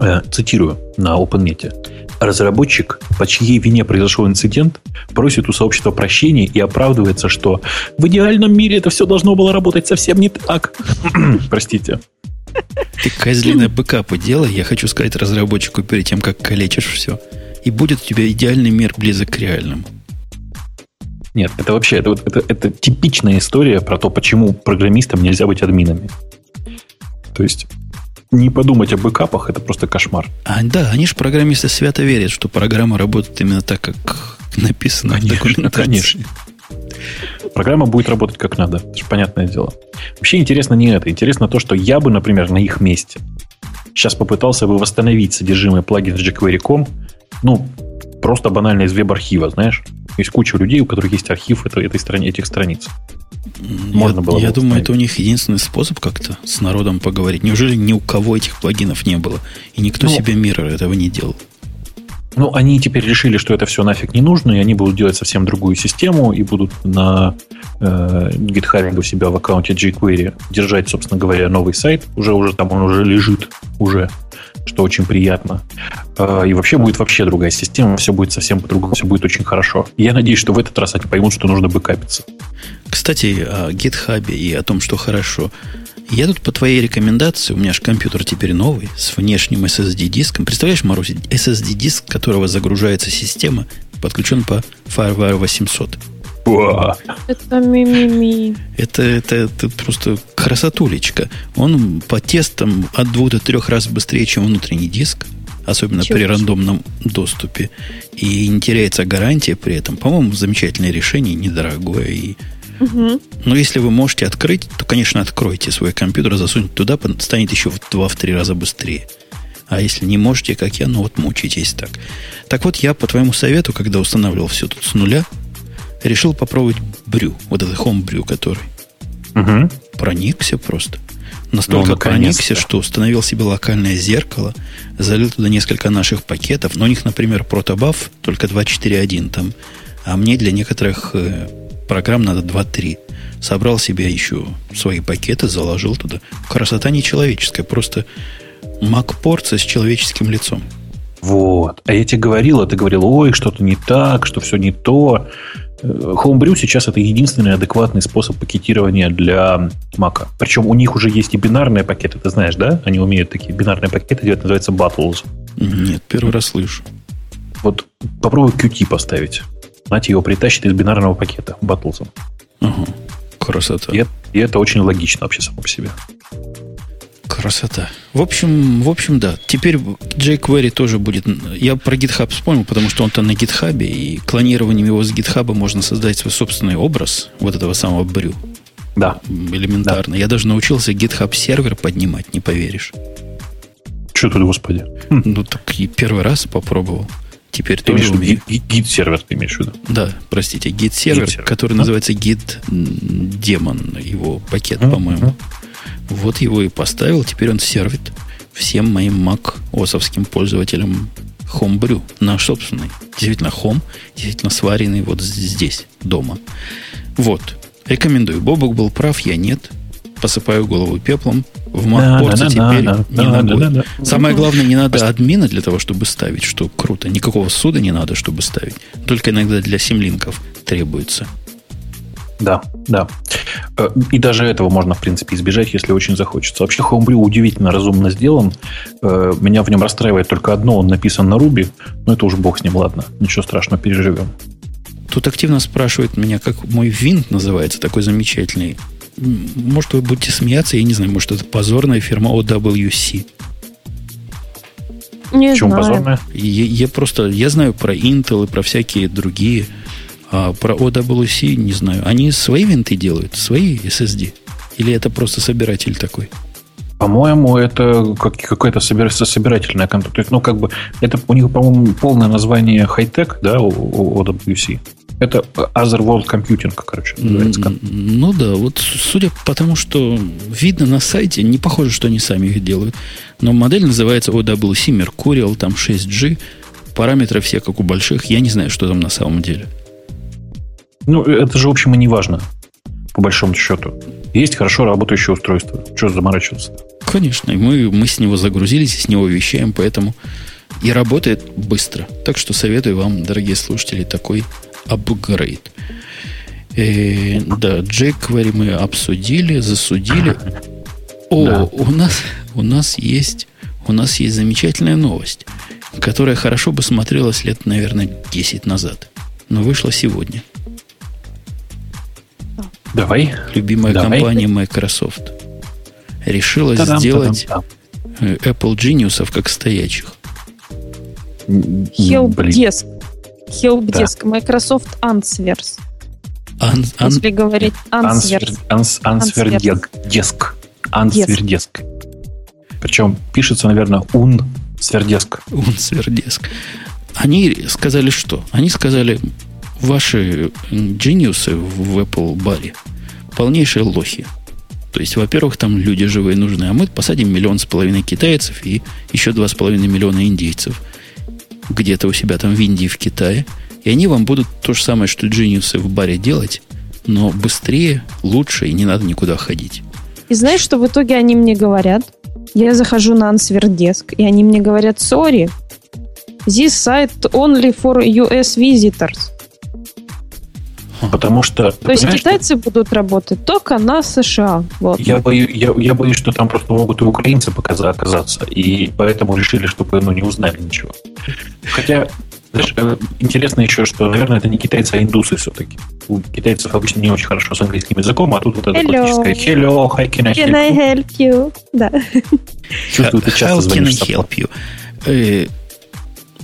э, цитирую на OpenNet. Разработчик, по чьей вине произошел инцидент, просит у сообщества прощения и оправдывается, что в идеальном мире это все должно было работать совсем не так. Простите. Ты козлиное бэкапы делай, я хочу сказать разработчику перед тем, как калечишь все. И будет у тебя идеальный мир близок к реальному. Нет, это вообще это, это, это типичная история про то, почему программистам нельзя быть админами. То есть не подумать о бэкапах, это просто кошмар. А, да, они же программисты свято верят, что программа работает именно так, как написано конечно, в Конечно. Программа будет работать как надо. Это же понятное дело. Вообще интересно не это. Интересно то, что я бы, например, на их месте сейчас попытался бы восстановить содержимое плагина jQuery.com, ну, просто банально из веб-архива, знаешь. Есть куча людей, у которых есть архив этой, этой страни, этих страниц. Можно я, было Я думаю, это у них единственный способ как-то с народом поговорить. Неужели ни у кого этих плагинов не было? И никто ну, себе мира этого не делал? Ну, они теперь решили, что это все нафиг не нужно, и они будут делать совсем другую систему, и будут на э, GitHub у себя в аккаунте jQuery держать, собственно говоря, новый сайт. Уже, уже там он уже лежит, уже, что очень приятно. Э, и вообще будет вообще другая система, все будет совсем по-другому, все будет очень хорошо. Я надеюсь, что в этот раз они поймут, что нужно бэкапиться. Кстати, о GitHub и о том, что хорошо. Я тут по твоей рекомендации, у меня же компьютер теперь новый, с внешним SSD-диском. Представляешь, Марусь, SSD-диск, которого загружается система, подключен по FireWire 800. Это мимими. Это, это, это просто красотулечка. Он по тестам от двух до трех раз быстрее, чем внутренний диск. Особенно Чего при рандомном доступе. И не теряется гарантия при этом. По-моему, замечательное решение, недорогое. И... Угу. Но если вы можете открыть, то, конечно, откройте свой компьютер, засуньте туда, станет еще в два-три раза быстрее. А если не можете, как я, ну вот мучитесь так. Так вот, я по твоему совету, когда устанавливал все тут с нуля, решил попробовать брю, вот этот home брю, который. Угу. Проникся просто. Настолько ну, проникся, что установил себе локальное зеркало, залил туда несколько наших пакетов. Но у них, например, протобаф только 2.4.1 там, а мне для некоторых э, программ надо 2.3. Собрал себе еще свои пакеты, заложил туда. Красота нечеловеческая, просто мак-порция с человеческим лицом. Вот. А я тебе говорил, а ты говорил, ой, что-то не так, что все не то. Homebrew сейчас это единственный адекватный способ пакетирования для Mac. Причем у них уже есть и бинарные пакеты, ты знаешь, да? Они умеют такие бинарные пакеты делать, называется Battles. Нет, первый раз слышу. Вот попробуй Qt поставить. Знаете, его притащит из бинарного пакета Battles. Ага, красота. И, и это очень логично вообще само по себе. Красота. В общем, в общем, да. Теперь jQuery тоже будет... Я про GitHub вспомнил, потому что он-то на GitHub, и клонированием его с GitHub можно создать свой собственный образ вот этого самого брю. Да. Элементарно. Да. Я даже научился GitHub сервер поднимать, не поверишь. Что тут, господи? Хм. Ну, так и первый раз попробовал. Теперь ты тоже умею. Git сервер ты имеешь в виду? Да, простите, Git сервер, который а? называется Git демон, его пакет, mm-hmm. по-моему. Вот его и поставил. Теперь он сервит всем моим Mac осовским пользователям Homebrew, наш собственный. Действительно Home, действительно сваренный вот здесь, дома. Вот. Рекомендую. Бобок был прав, я нет. Посыпаю голову пеплом. В Макпорте теперь не ногой. Самое главное, не надо админа для того, чтобы ставить, что круто. Никакого суда не надо, чтобы ставить. Только иногда для симлинков требуется. Да, да. Э, и даже этого можно, в принципе, избежать, если очень захочется. Вообще, Homebrew удивительно разумно сделан. Э, меня в нем расстраивает только одно. Он написан на Ruby. Но это уж бог с ним, ладно. Ничего страшного, переживем. Тут активно спрашивают меня, как мой винт называется, такой замечательный. Может, вы будете смеяться, я не знаю, может, это позорная фирма OWC. Не Почему знаю. позорная? Я, я просто, я знаю про Intel и про всякие другие а про OWC не знаю. Они свои винты делают, свои SSD? Или это просто собиратель такой? По-моему, это как, какая-то собирательная контора. То есть, ну, как бы, это у них, по-моему, полное название хай-тек, да, OWC. Это Other World Computing, короче, называется. Ну да, вот судя по тому, что видно на сайте, не похоже, что они сами их делают. Но модель называется OWC Mercurial, там 6G, параметры все как у больших. Я не знаю, что там на самом деле. Ну, это же, в общем, и не важно, по большому счету. Есть хорошо работающее устройство. Что заморачиваться? Конечно, мы, мы с него загрузились и с него вещаем, поэтому и работает быстро. Так что советую вам, дорогие слушатели, такой апгрейд. Э, да, jQuery мы обсудили, засудили. О, да. у нас у нас есть у нас есть замечательная новость, которая хорошо бы смотрелась лет, наверное, 10 назад, но вышла сегодня. Давай. Любимая Давай. компания Microsoft решила та-дам, сделать та-дам, э, Apple Genius как стоячих. Helpdesk. Helpdesk. Да. Microsoft Answers. Ан, ан, Если говорить Answers. Answers. Answers. Причем пишется, наверное, un свердеск. Un свердеск. Они сказали что? Они сказали, ваши джиниусы в Apple баре полнейшие лохи. То есть, во-первых, там люди живые нужны, а мы посадим миллион с половиной китайцев и еще два с половиной миллиона индейцев где-то у себя там в Индии, в Китае. И они вам будут то же самое, что джиниусы в баре делать, но быстрее, лучше, и не надо никуда ходить. И знаешь, что в итоге они мне говорят? Я захожу на Answer и они мне говорят, sorry, this site only for US visitors. Потому что... То есть китайцы что... будут работать только на США. Вот. Я, боюсь, я, я боюсь, что там просто могут и украинцы показать, оказаться. И поэтому решили, чтобы ну, не узнали ничего. Хотя Знаешь, э, интересно еще, что, наверное, это не китайцы, а индусы все-таки. У китайцев обычно не очень хорошо с английским языком, а тут вот это Hello. классическое «Hello, hi, can I Can help I you?» help you? Да. Чувствую, ты часто How can I help you?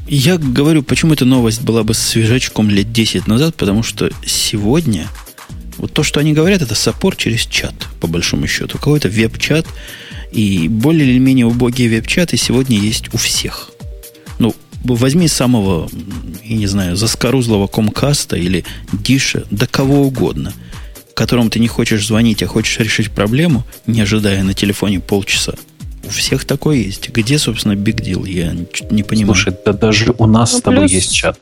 Я говорю, почему эта новость была бы свежачком лет 10 назад, потому что сегодня вот то, что они говорят, это саппорт через чат, по большому счету. Какой-то веб-чат, и более или менее убогие веб-чаты сегодня есть у всех. Ну, возьми самого, я не знаю, заскорузлого комкаста или диша, да кого угодно, которому ты не хочешь звонить, а хочешь решить проблему, не ожидая на телефоне полчаса. У всех такое есть. Где, собственно, big deal? Я не понимаю. Слушай, да даже у нас Ну, с тобой плюс- есть чат.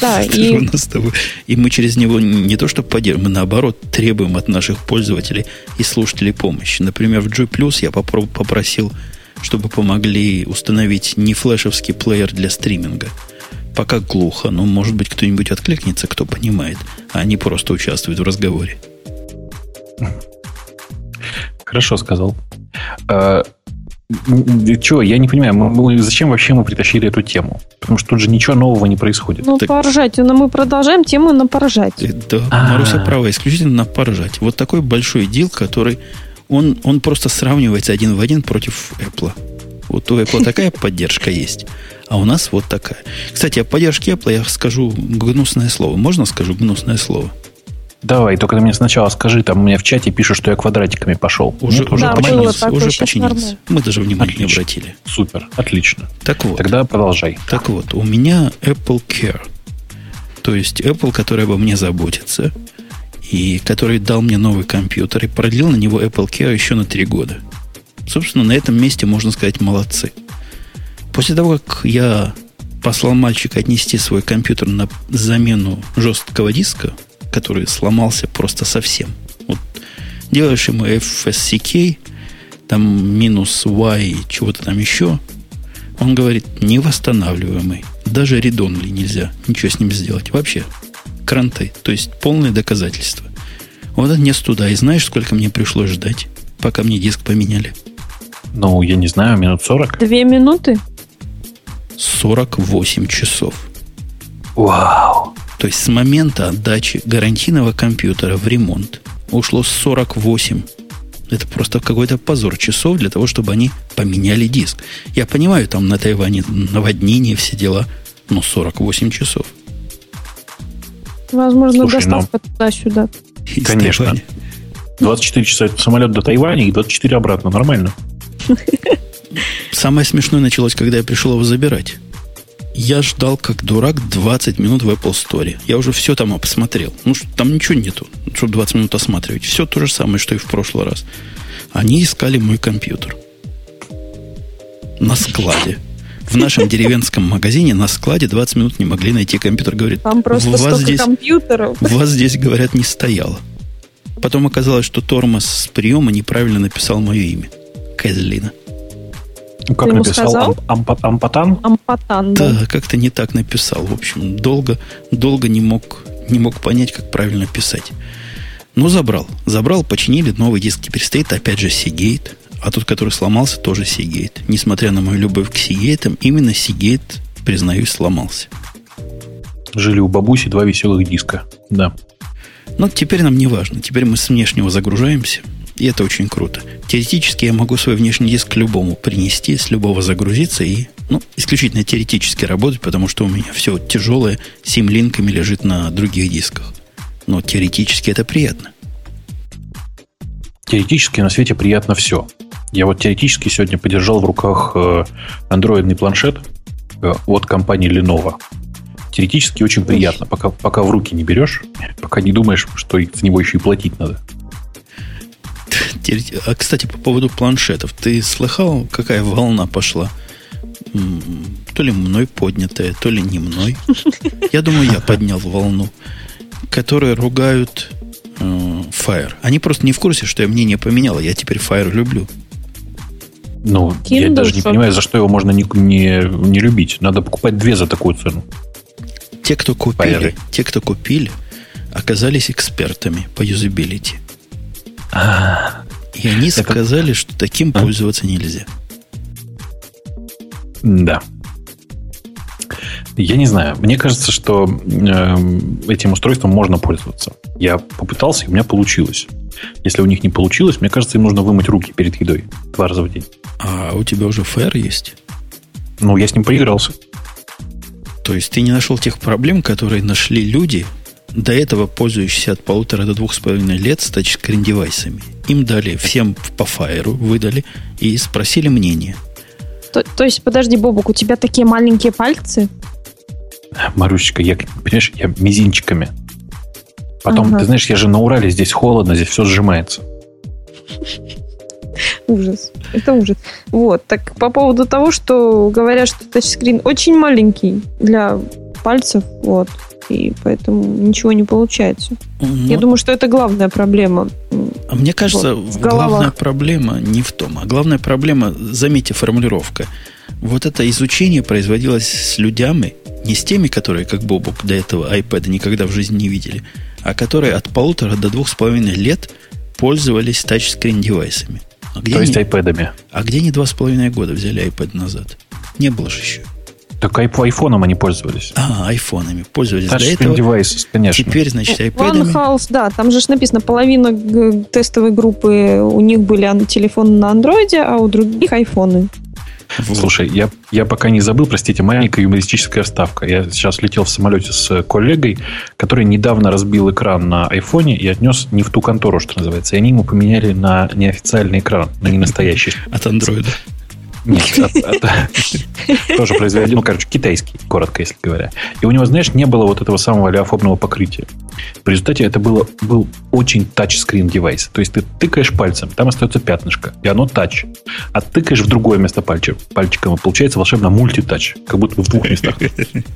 Да, У и нас с тобой. И мы через него не то что поддерживаем, мы наоборот требуем от наших пользователей и слушателей помощи. Например, в G Plus я попро- попросил, чтобы помогли установить не флешевский плеер для стриминга. Пока глухо, но может быть кто-нибудь откликнется, кто понимает, а не просто участвует в разговоре. Хорошо сказал. Чего, я не понимаю, мы- мы- зачем вообще мы притащили эту тему? Потому что тут же ничего нового не происходит. ну, Так- поржать. Ну, мы продолжаем тему на поржать. Э, Да, А. Маруся права, исключительно на поржать. Вот такой большой дел, который он, он просто сравнивается один в один против Apple. Вот у Apple такая поддержка есть, а у нас вот такая. Кстати, о поддержке Apple я скажу гнусное слово. Можно скажу гнусное слово? Давай, только ты мне сначала скажи, там у меня в чате пишут, что я квадратиками пошел. Уже, Нет, уже Да, нормально? было уже нормально. Мы даже внимания не обратили. Супер, отлично. Так вот. Тогда продолжай. Так вот, у меня Apple Care. То есть Apple, который обо мне заботится, и который дал мне новый компьютер и продлил на него Apple Care еще на три года. Собственно, на этом месте можно сказать молодцы. После того, как я послал мальчика отнести свой компьютер на замену жесткого диска, который сломался просто совсем. Вот делаешь ему FSCK, там минус Y, чего-то там еще, он говорит, невосстанавливаемый. Даже редонли нельзя ничего с ним сделать. Вообще, кранты. То есть полное доказательство. Вот отнес туда. И знаешь, сколько мне пришлось ждать, пока мне диск поменяли? Ну, я не знаю, минут 40. Две минуты? 48 часов. Вау. То есть с момента отдачи гарантийного компьютера в ремонт ушло 48. Это просто какой-то позор часов для того, чтобы они поменяли диск. Я понимаю, там на Тайване наводнение, все дела, но 48 часов. Возможно, Слушай, ну- доставка туда-сюда. Из Конечно. Тайваня. 24 часа это самолет до Тайваня и 24 обратно. Нормально. Самое смешное началось, когда я пришел его забирать. Я ждал, как дурак, 20 минут в Apple Store. Я уже все там обсмотрел. Ну, что там ничего нету, чтобы 20 минут осматривать. Все то же самое, что и в прошлый раз. Они искали мой компьютер. На складе. В нашем деревенском магазине на складе 20 минут не могли найти компьютер. Говорит, Там просто у вас здесь, компьютеров. у вас здесь, говорят, не стояло. Потом оказалось, что тормоз с приема неправильно написал мое имя. Козлина. Ну, как Ты ему написал сказал? Ам- Ампа- Ампатан? Ампатан, да. Да, как-то не так написал. В общем, долго, долго не мог, не мог понять, как правильно писать. Но забрал. Забрал, починили, новый диск теперь стоит, опять же, Seagate. А тот, который сломался, тоже Seagate. Несмотря на мою любовь к Seagate, именно Seagate, признаюсь, сломался. Жили у бабуси два веселых диска. Да. Но теперь нам не важно. Теперь мы с внешнего загружаемся. И это очень круто. Теоретически я могу свой внешний диск к любому принести, с любого загрузиться и, ну, исключительно теоретически работать, потому что у меня все тяжелое сим-линками лежит на других дисках. Но теоретически это приятно. Теоретически на свете приятно все. Я вот теоретически сегодня подержал в руках э, андроидный планшет э, от компании Lenovo. Теоретически очень приятно, пока, пока в руки не берешь, пока не думаешь, что за него еще и платить надо. А, кстати, по поводу планшетов. Ты слыхал, какая волна пошла? То ли мной поднятая, то ли не мной. Я думаю, я поднял волну. Которые ругают э, Fire. Они просто не в курсе, что я мнение поменял. Я теперь Fire люблю. Ну, я Kindle, даже не понимаю, за что его можно не, не, не любить. Надо покупать две за такую цену. Те, кто купили, Fire. те, кто купили, оказались экспертами по юзабилити. И они Это- сказали, что таким А? пользоваться нельзя. Да. Я не знаю. Мне кажется, что э, этим устройством можно пользоваться. Я попытался, и у меня получилось. Если у них не получилось, мне кажется, им нужно вымыть руки перед едой два раза в день. А у тебя уже Fair есть? Ну, я с ним поигрался. То есть ты не нашел тех проблем, которые нашли люди, до этого пользующиеся от полутора до двух с половиной лет с тачскрин-девайсами. Им дали всем по фаеру, выдали и спросили мнение. То, то есть, подожди, Бобок, у тебя такие маленькие пальцы? Марусечка, я, понимаешь, я мизинчиками. Потом, ага. ты знаешь, я же на Урале, здесь холодно, здесь все сжимается. Ужас. Это ужас. Вот. Так по поводу того, что говорят, что тачскрин очень маленький для пальцев, вот, и поэтому ничего не получается. Но... Ну, Я думаю, что это главная проблема. А мне кажется, вот, главная проблема не в том, а главная проблема, заметьте, формулировка. Вот это изучение производилось с людьми, не с теми, которые, как Бобук, до этого iPad никогда в жизни не видели, а которые от полутора до двух с половиной лет пользовались тачскрин девайсами. А где То есть они, iPad'ами. А где они два с половиной года взяли iPad назад? Не было же еще. Так айфоном они пользовались. А, айфонами пользовались. Touch До этого. Devices, конечно. Теперь, значит, iPad'ами. OneHouse, да, там же написано, половина тестовой группы у них были телефоны на андроиде, а у других айфоны. Слушай, я, я пока не забыл, простите, маленькая юмористическая вставка. Я сейчас летел в самолете с коллегой, который недавно разбил экран на айфоне и отнес не в ту контору, что называется. И они ему поменяли на неофициальный экран, на ненастоящий. От андроида. Нет, тоже производитель, ну, короче, китайский, коротко, если говоря. И у него, знаешь, не было вот этого самого леофобного покрытия. В результате это было, был очень тачскрин девайс. То есть ты тыкаешь пальцем, там остается пятнышко, и оно тач. А тыкаешь в другое место пальчик, пальчиком, и получается волшебно мультитач, как будто в двух местах.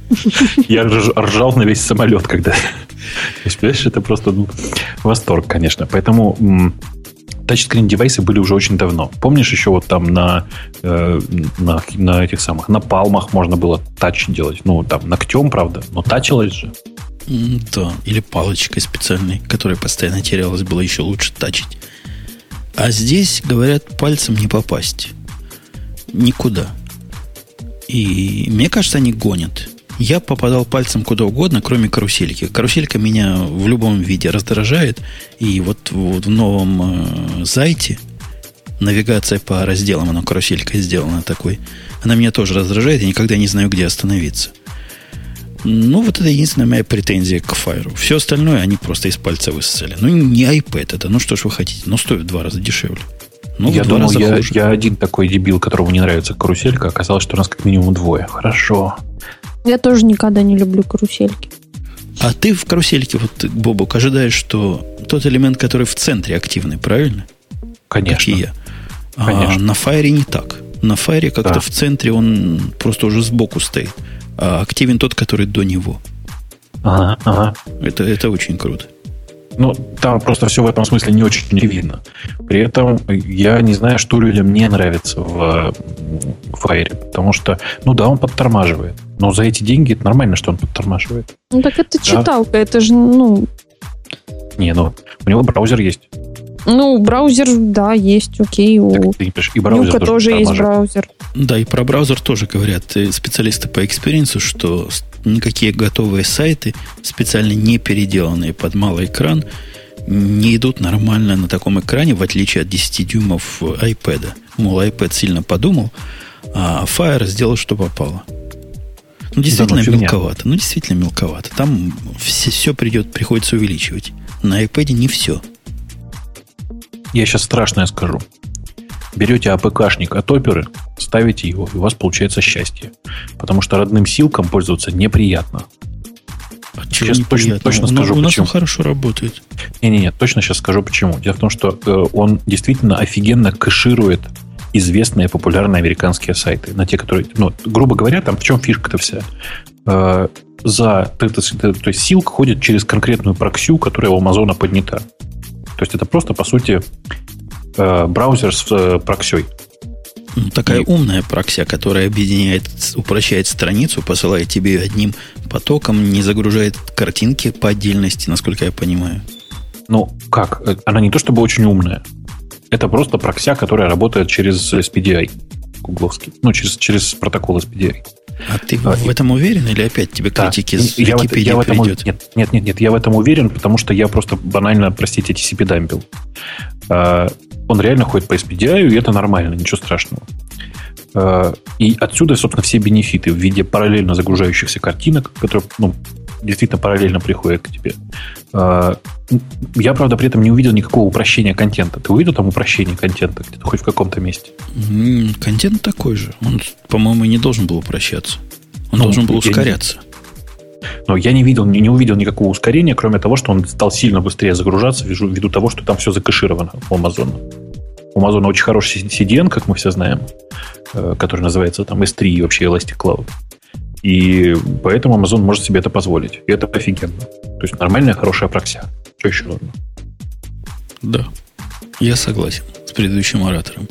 Я ржал на весь самолет, когда... То есть, понимаешь, это просто ну, восторг, конечно. Поэтому тачскрин девайсы были уже очень давно. Помнишь, еще вот там на, э, на, на этих самых, на палмах можно было тач делать. Ну, там, ногтем, правда, но тачилось же. Да, или палочкой специальной, которая постоянно терялась, было еще лучше тачить. А здесь, говорят, пальцем не попасть. Никуда. И мне кажется, они гонят. Я попадал пальцем куда угодно, кроме карусельки. Каруселька меня в любом виде раздражает. И вот, вот в новом э, сайте навигация по разделам, она каруселькой сделана такой, она меня тоже раздражает, я никогда не знаю, где остановиться. Ну, вот это единственная моя претензия к Fire. Все остальное они просто из пальца высосали. Ну, не iPad это, ну что ж вы хотите, но стоит в два раза дешевле. Ну, я думал, я, я один такой дебил, которому не нравится каруселька, оказалось, что у нас как минимум двое. Хорошо. Я тоже никогда не люблю карусельки. А ты в карусельке, вот, Бобок, ожидаешь, что тот элемент, который в центре активный, правильно? Конечно. Как и я. А на файре не так. На файре как-то да. в центре он просто уже сбоку стоит. А активен тот, который до него. Ага, ага. Это, это очень круто. Ну, там просто все в этом смысле не очень видно. При этом я не знаю, что людям не нравится в, Fire. Потому что, ну да, он подтормаживает. Но за эти деньги это нормально, что он подтормаживает. Ну так это да. читалка, это же, ну... Не, ну, у него браузер есть. Ну, браузер, да, есть, окей. Ну так, ты и браузер Nook'а тоже, тоже есть браузер. Да, и про браузер тоже говорят э, специалисты по experience 'у, что никакие готовые сайты, специально не переделанные под малый экран, не идут нормально на таком экране, в отличие от 10 дюймов iPad. Мол, iPad сильно подумал, а Fire сделал, что попало. Ну, действительно да, ну, мелковато. Ну, действительно мелковато. Там все, все придет, приходится увеличивать. На iPad не все. Я сейчас страшное скажу. Берете АПКшник от оперы, ставите его, и у вас получается счастье. Потому что родным силкам пользоваться неприятно. А сейчас точно, точно скажу, у нас почему. он хорошо работает. Не-не-не, точно сейчас скажу почему. Дело в том, что э, он действительно офигенно кэширует известные популярные американские сайты. На те, которые, ну, грубо говоря, там в чем фишка-то вся? Э, за, то, то, есть силка ходит через конкретную проксю, которая у Амазона поднята. То есть это просто, по сути, браузер с э, проксей. Ну, такая и... умная прокся, которая объединяет, упрощает страницу, посылает тебе одним потоком, не загружает картинки по отдельности, насколько я понимаю. Ну, как? Она не то чтобы очень умная. Это просто прокся, которая работает через SPDI гугловский. Ну, через, через протокол SPDI. А ты а, в этом уверен или опять тебе да, критики с я Википедии я в этом, придет? Нет, нет, нет, нет, я в этом уверен, потому что я просто банально, простите, TCP дампил. Он реально ходит по SPDI, и это нормально, ничего страшного. А, и отсюда, собственно, все бенефиты в виде параллельно загружающихся картинок, которые ну, действительно параллельно приходят к тебе. А, я, правда, при этом не увидел никакого упрощения контента. Ты увидел там упрощение контента где-то хоть в каком-то месте? Контент такой же. Он, по-моему, не должен был упрощаться. Он ну, должен был ускоряться. Но я не видел, не, увидел никакого ускорения, кроме того, что он стал сильно быстрее загружаться ввиду, того, что там все закэшировано у Amazon. У Amazon очень хороший CDN, как мы все знаем, э, который называется там S3 и вообще Elastic Cloud. И поэтому Amazon может себе это позволить. И это офигенно. То есть нормальная, хорошая прокся. Что еще нужно? Да, я согласен с предыдущим оратором.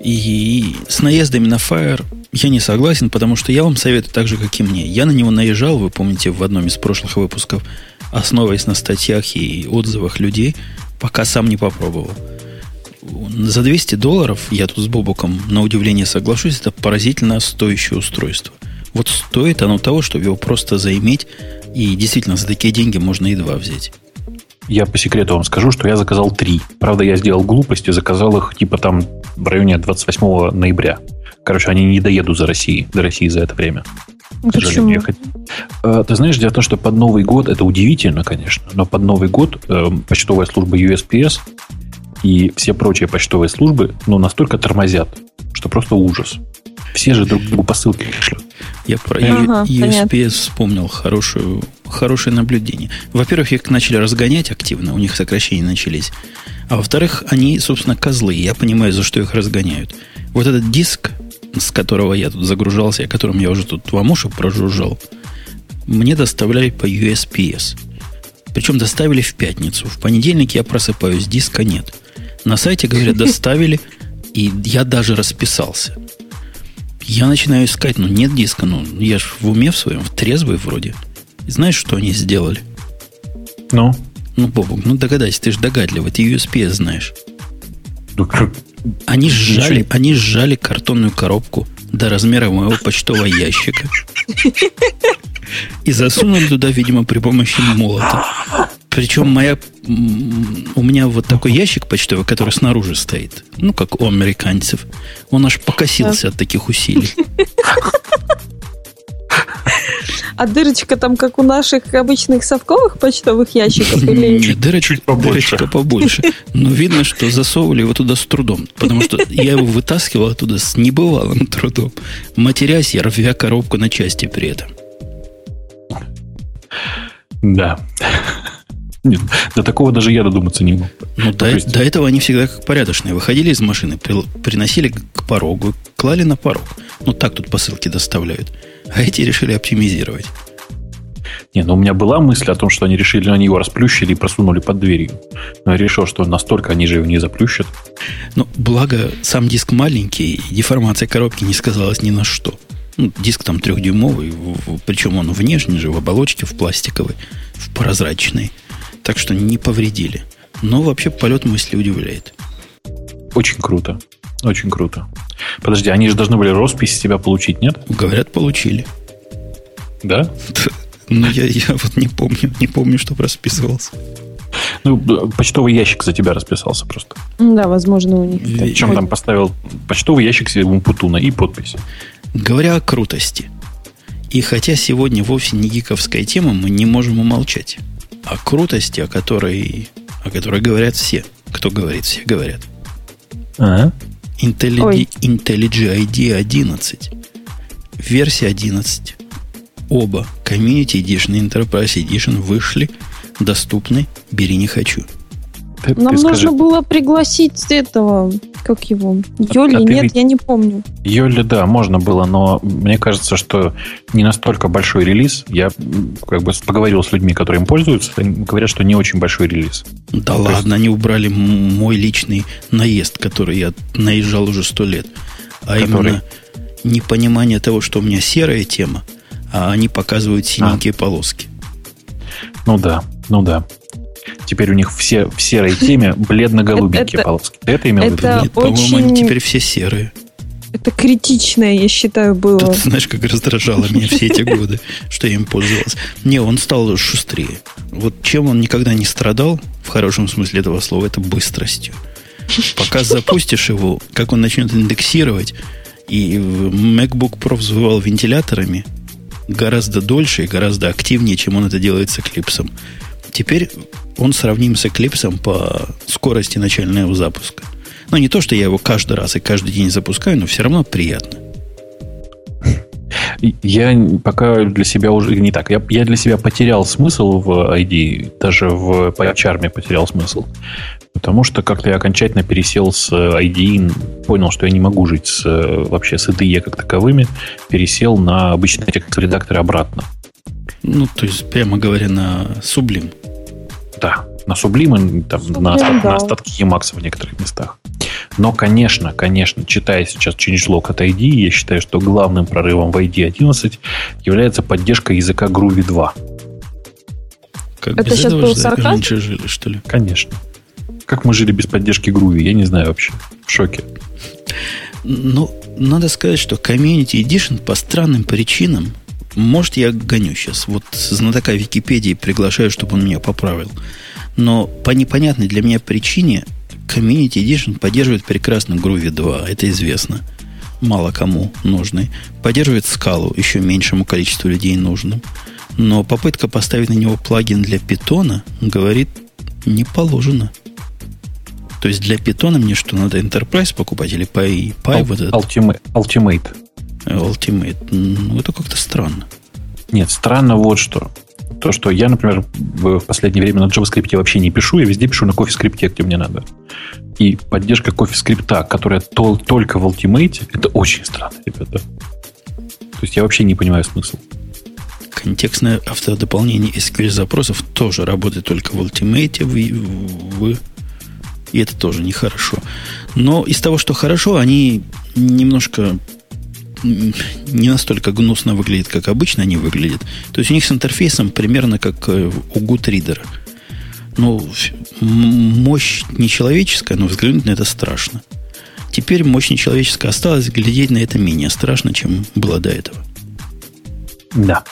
И с наездами на Fire я не согласен, потому что я вам советую так же, как и мне. Я на него наезжал, вы помните, в одном из прошлых выпусков, основываясь на статьях и отзывах людей, пока сам не попробовал. За 200 долларов, я тут с Бобуком на удивление соглашусь, это поразительно стоящее устройство. Вот стоит оно того, чтобы его просто заиметь, и действительно за такие деньги можно и два взять. Я по секрету вам скажу, что я заказал три. Правда, я сделал глупость и заказал их типа там в районе 28 ноября. Короче, они не доедут за Россией, до России за это время. Почему? Ехать. А, ты знаешь, дело в том, что под Новый год, это удивительно, конечно, но под Новый год э, почтовая служба USPS и все прочие почтовые службы ну, настолько тормозят, что просто ужас. Все же друг другу посылки пришлют. Я про ага, USPS понятно. вспомнил хорошую, хорошее наблюдение. Во-первых, их начали разгонять активно, у них сокращения начались. А во-вторых, они, собственно, козлы. Я понимаю, за что их разгоняют. Вот этот диск, с которого я тут загружался, о котором я уже тут вам уши прожужжал, мне доставляли по USPS. Причем доставили в пятницу. В понедельник я просыпаюсь, диска нет. На сайте, говорят, доставили, и я даже расписался. Я начинаю искать, ну нет диска, ну я ж в уме в своем, в трезвый вроде. И знаешь, что они сделали? Ну? Ну, Бобок, ну догадайся, ты же догадливый, ты USPS знаешь. Ну, они сжали, они сжали картонную коробку до размера моего почтового ящика и засунули туда, видимо, при помощи молота. Причем моя, у меня вот такой ящик почтовый, который снаружи стоит, ну, как у американцев, он аж покосился от таких усилий. А дырочка там, как у наших обычных совковых почтовых ящиков? Или... Нет, дырочка побольше. Дырочка побольше. Но видно, что засовывали его туда с трудом. Потому что я его вытаскивал оттуда с небывалым трудом. Матерясь, я рвя коробку на части при этом. Да. Нет, до такого даже я додуматься не мог. Ну, до, есть... до этого они всегда как порядочные. Выходили из машины, при, приносили к порогу, клали на порог. Ну, так тут посылки доставляют. А эти решили оптимизировать. Не, ну у меня была мысль о том, что они решили, они его расплющили и просунули под дверью. Но я решил, что настолько они же его не заплющат. Ну, благо, сам диск маленький, и деформация коробки не сказалась ни на что. Ну, диск там трехдюймовый, причем он внешний же, в оболочке, в пластиковой, в прозрачной. Так что не повредили. Но вообще полет мысли удивляет. Очень круто. Очень круто. Подожди, они же должны были роспись с тебя получить, нет? Говорят, получили. Да? Ну, я, я вот не помню, не помню, что расписывался. Ну, почтовый ящик за тебя расписался просто. Да, возможно, у них. Причем там поставил почтовый ящик себе Умпутуна и подпись. Говоря о крутости. И хотя сегодня вовсе не гиковская тема, мы не можем умолчать о крутости, о которой, о которой говорят все. Кто говорит, все говорят. А? IntelliJ, IntelliJ ID 11. Версия 11. Оба Community Edition и Enterprise Edition вышли, доступны, бери не хочу. Ты, Нам ты нужно скажи... было пригласить этого, как его, Йоли, а нет, ты... я не помню. Йоли, да, можно было, но мне кажется, что не настолько большой релиз. Я как бы поговорил с людьми, которые им пользуются, они говорят, что не очень большой релиз. Да То ладно, есть... они убрали мой личный наезд, который я наезжал уже сто лет. А который... именно непонимание того, что у меня серая тема, а они показывают синенькие а. полоски. Ну да, ну да. Теперь у них все в серой теме бледно-голубенькие полоски. Ты это имел в виду? Нет, по-моему, они теперь все серые. Это критичное, я считаю, было. Ты, знаешь, как раздражало меня все эти годы, что я им пользовался. Не, он стал шустрее. Вот чем он никогда не страдал, в хорошем смысле этого слова, это быстростью. Пока запустишь его, как он начнет индексировать, и MacBook Pro взвывал вентиляторами гораздо дольше и гораздо активнее, чем он это делает с Eclipse. Теперь он сравним с Eclipse по скорости начального запуска. Ну, не то, что я его каждый раз и каждый день запускаю, но все равно приятно. Я пока для себя уже не так. Я, я для себя потерял смысл в ID, даже в PyCharm потерял смысл. Потому что как-то я окончательно пересел с ID, понял, что я не могу жить с, вообще с IDE как таковыми, пересел на обычные текстовые редакторы обратно. Ну, то есть, прямо говоря, на Sublime. Да, на Sublime, там, Sublime, на, да. на остатки Emacs в некоторых местах. Но, конечно, конечно, читая сейчас changelog от ID, я считаю, что главным прорывом в ID 11 является поддержка языка Groovy 2. Как Это сейчас был сарказм? раньше жили, что ли? Конечно. Как мы жили без поддержки Groovy, я не знаю вообще. В шоке. Ну, надо сказать, что Community Edition по странным причинам может, я гоню сейчас. Вот знатока Википедии приглашаю, чтобы он меня поправил. Но по непонятной для меня причине Community Edition поддерживает прекрасно Groovy 2, это известно. Мало кому нужный. Поддерживает скалу еще меньшему количеству людей нужным. Но попытка поставить на него плагин для питона говорит, не положено. То есть для питона мне что, надо Enterprise покупать или Py, Py вот этот? Ultimate. Ultimate. Ultimate. Ну, это как-то странно. Нет, странно вот что то, что я, например, в последнее время на JavaScript вообще не пишу, я везде пишу на CoffeeScript, где мне надо. И поддержка CoffeeScript, которая тол- только в Ultimate, это очень странно, ребята. То есть я вообще не понимаю смысл. Контекстное автодополнение SQL запросов тоже работает только в Ultimate, в, в, и это тоже нехорошо. Но из того, что хорошо, они немножко не настолько гнусно выглядит, как обычно они выглядят. То есть у них с интерфейсом примерно как э, у GoodReader. Ну, мощь нечеловеческая, но взглянуть на это страшно. Теперь мощь нечеловеческая осталась, глядеть на это менее страшно, чем было до этого. Да.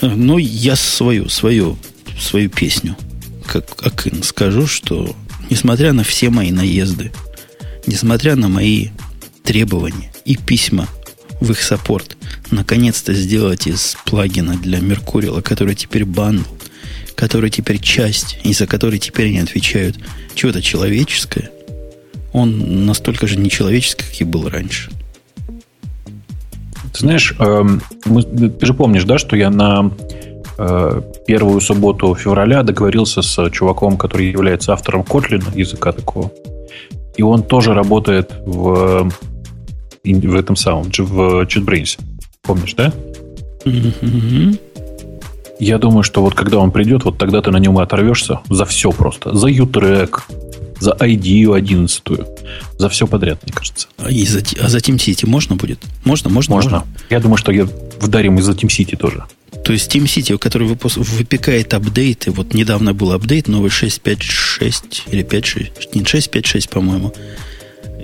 Э, ну, я свою, свою, свою песню, как акын, скажу, что несмотря на все мои наезды, несмотря на мои требования и письма в их саппорт наконец-то сделать из плагина для Mercurial 'а, который теперь bundle, который теперь часть, и за который теперь они отвечают, чего-то человеческое, он настолько же нечеловеческий, как и был раньше. Ты знаешь, э, мы, ты же помнишь, да, что я на э, первую субботу февраля договорился с чуваком, который является автором Kotlin, языка такого. И он тоже работает в в этом самом, в JetBrains. Помнишь, да? Mm-hmm. Я думаю, что вот когда он придет, вот тогда ты на нем и оторвешься за все просто. За U-Track, за ID 11, за все подряд, мне кажется. А, и за, а за TeamCity можно будет? Можно, можно, можно. можно. Я думаю, что я вдарим и за TeamCity тоже. То есть TeamCity, который выпуск, выпекает апдейты, вот недавно был апдейт новый 6.5.6 или 5.6, не 6.5.6, по-моему,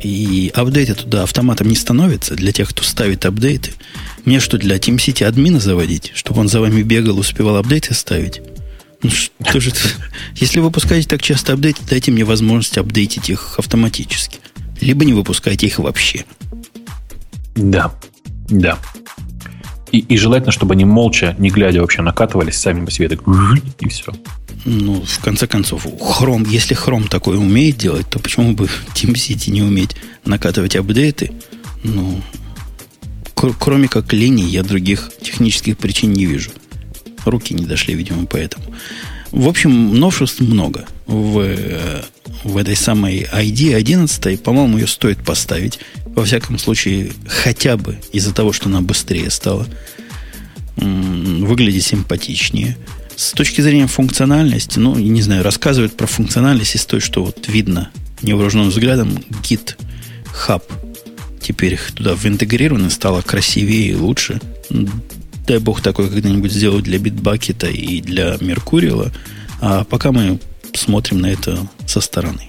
и апдейты туда автоматом не становятся для тех, кто ставит апдейты. Мне что, для TeamCity админа заводить, чтобы он за вами бегал, успевал апдейты ставить? Ну что же Если вы выпускаете так часто апдейты, дайте мне возможность апдейтить их автоматически. Либо не выпускайте их вообще. Да, да. И, и желательно, чтобы они молча, не глядя вообще, накатывались сами по себе, так, и все. Ну, в конце концов, Chrome, если Chrome такое умеет делать, то почему бы TeamCity не уметь накатывать апдейты? Ну, кроме как линий, я других технических причин не вижу. Руки не дошли, видимо, поэтому. В общем, новшеств много в, э, в этой самой ID 11. По-моему, ее стоит поставить. Во всяком случае, хотя бы из-за того, что она быстрее стала выглядеть симпатичнее. С точки зрения функциональности, ну, не знаю, рассказывают про функциональность из той, что вот видно невооруженным взглядом Git Hub теперь туда интегрировано, стало красивее и лучше. Дай бог такой когда-нибудь сделать для Bitbucket и для Меркурила. А пока мы смотрим на это со стороны.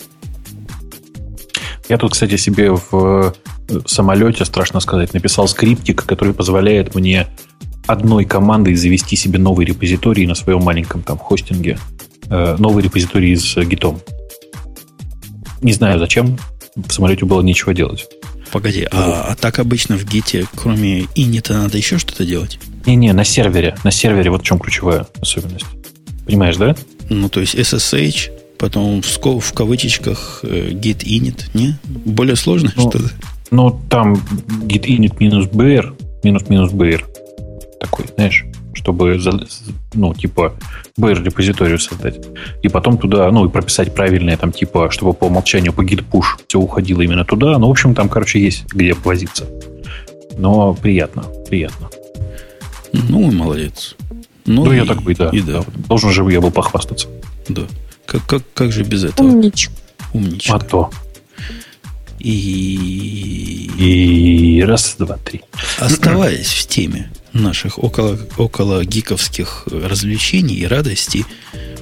Я тут, кстати, себе в самолете, страшно сказать, написал скриптик, который позволяет мне одной командой завести себе новый репозиторий на своем маленьком там хостинге. Э, новый репозиторий с гитом. Не знаю зачем. В самолете было нечего делать. Погоди, а, а так обычно в гите, кроме init, надо еще что-то делать? Не-не, на сервере. На сервере вот в чем ключевая особенность. Понимаешь, да? Ну, то есть SSH, потом в, в кавычечках э, git init, не? Более сложно ну, что-то? Ну, там git init минус br, минус-минус br. Такой, знаешь, чтобы, ну, типа, br репозиторию создать. И потом туда, ну, и прописать правильное, там, типа, чтобы по умолчанию по git push все уходило именно туда. Ну, в общем, там, короче, есть где повозиться. Но приятно, приятно. Ну, молодец. Ну, ну и, я такой, да, и да. Должен же я был похвастаться. Да. Как, как, как же без этого? Умничка. Умничка. А то. И... И раз, два, три. Оставаясь в теме наших около, около гиковских развлечений и радостей,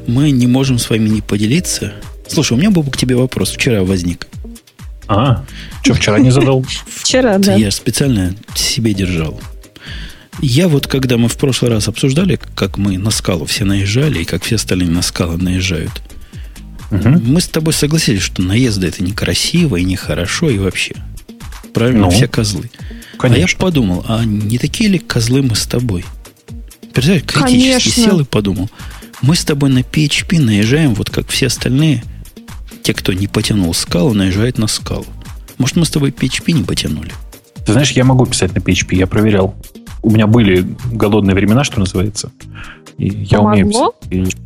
мы не можем с вами не поделиться. Слушай, у меня был к тебе вопрос. Вчера возник. А, что, вчера не задал? Вчера, да. Я специально себе держал. Я вот, когда мы в прошлый раз обсуждали, как мы на скалу все наезжали, и как все остальные на скалы наезжают, угу. мы с тобой согласились, что наезды это некрасиво и нехорошо, и вообще. Правильно, ну, все козлы. Конечно. А я подумал, а не такие ли козлы мы с тобой? Представляешь, критически Конечно. сел и подумал. Мы с тобой на PHP наезжаем, вот как все остальные, те, кто не потянул скалу, наезжают на скалу. Может, мы с тобой PHP не потянули? Ты знаешь, я могу писать на PHP, я проверял у меня были голодные времена, что называется. И я Помогло? умею писать.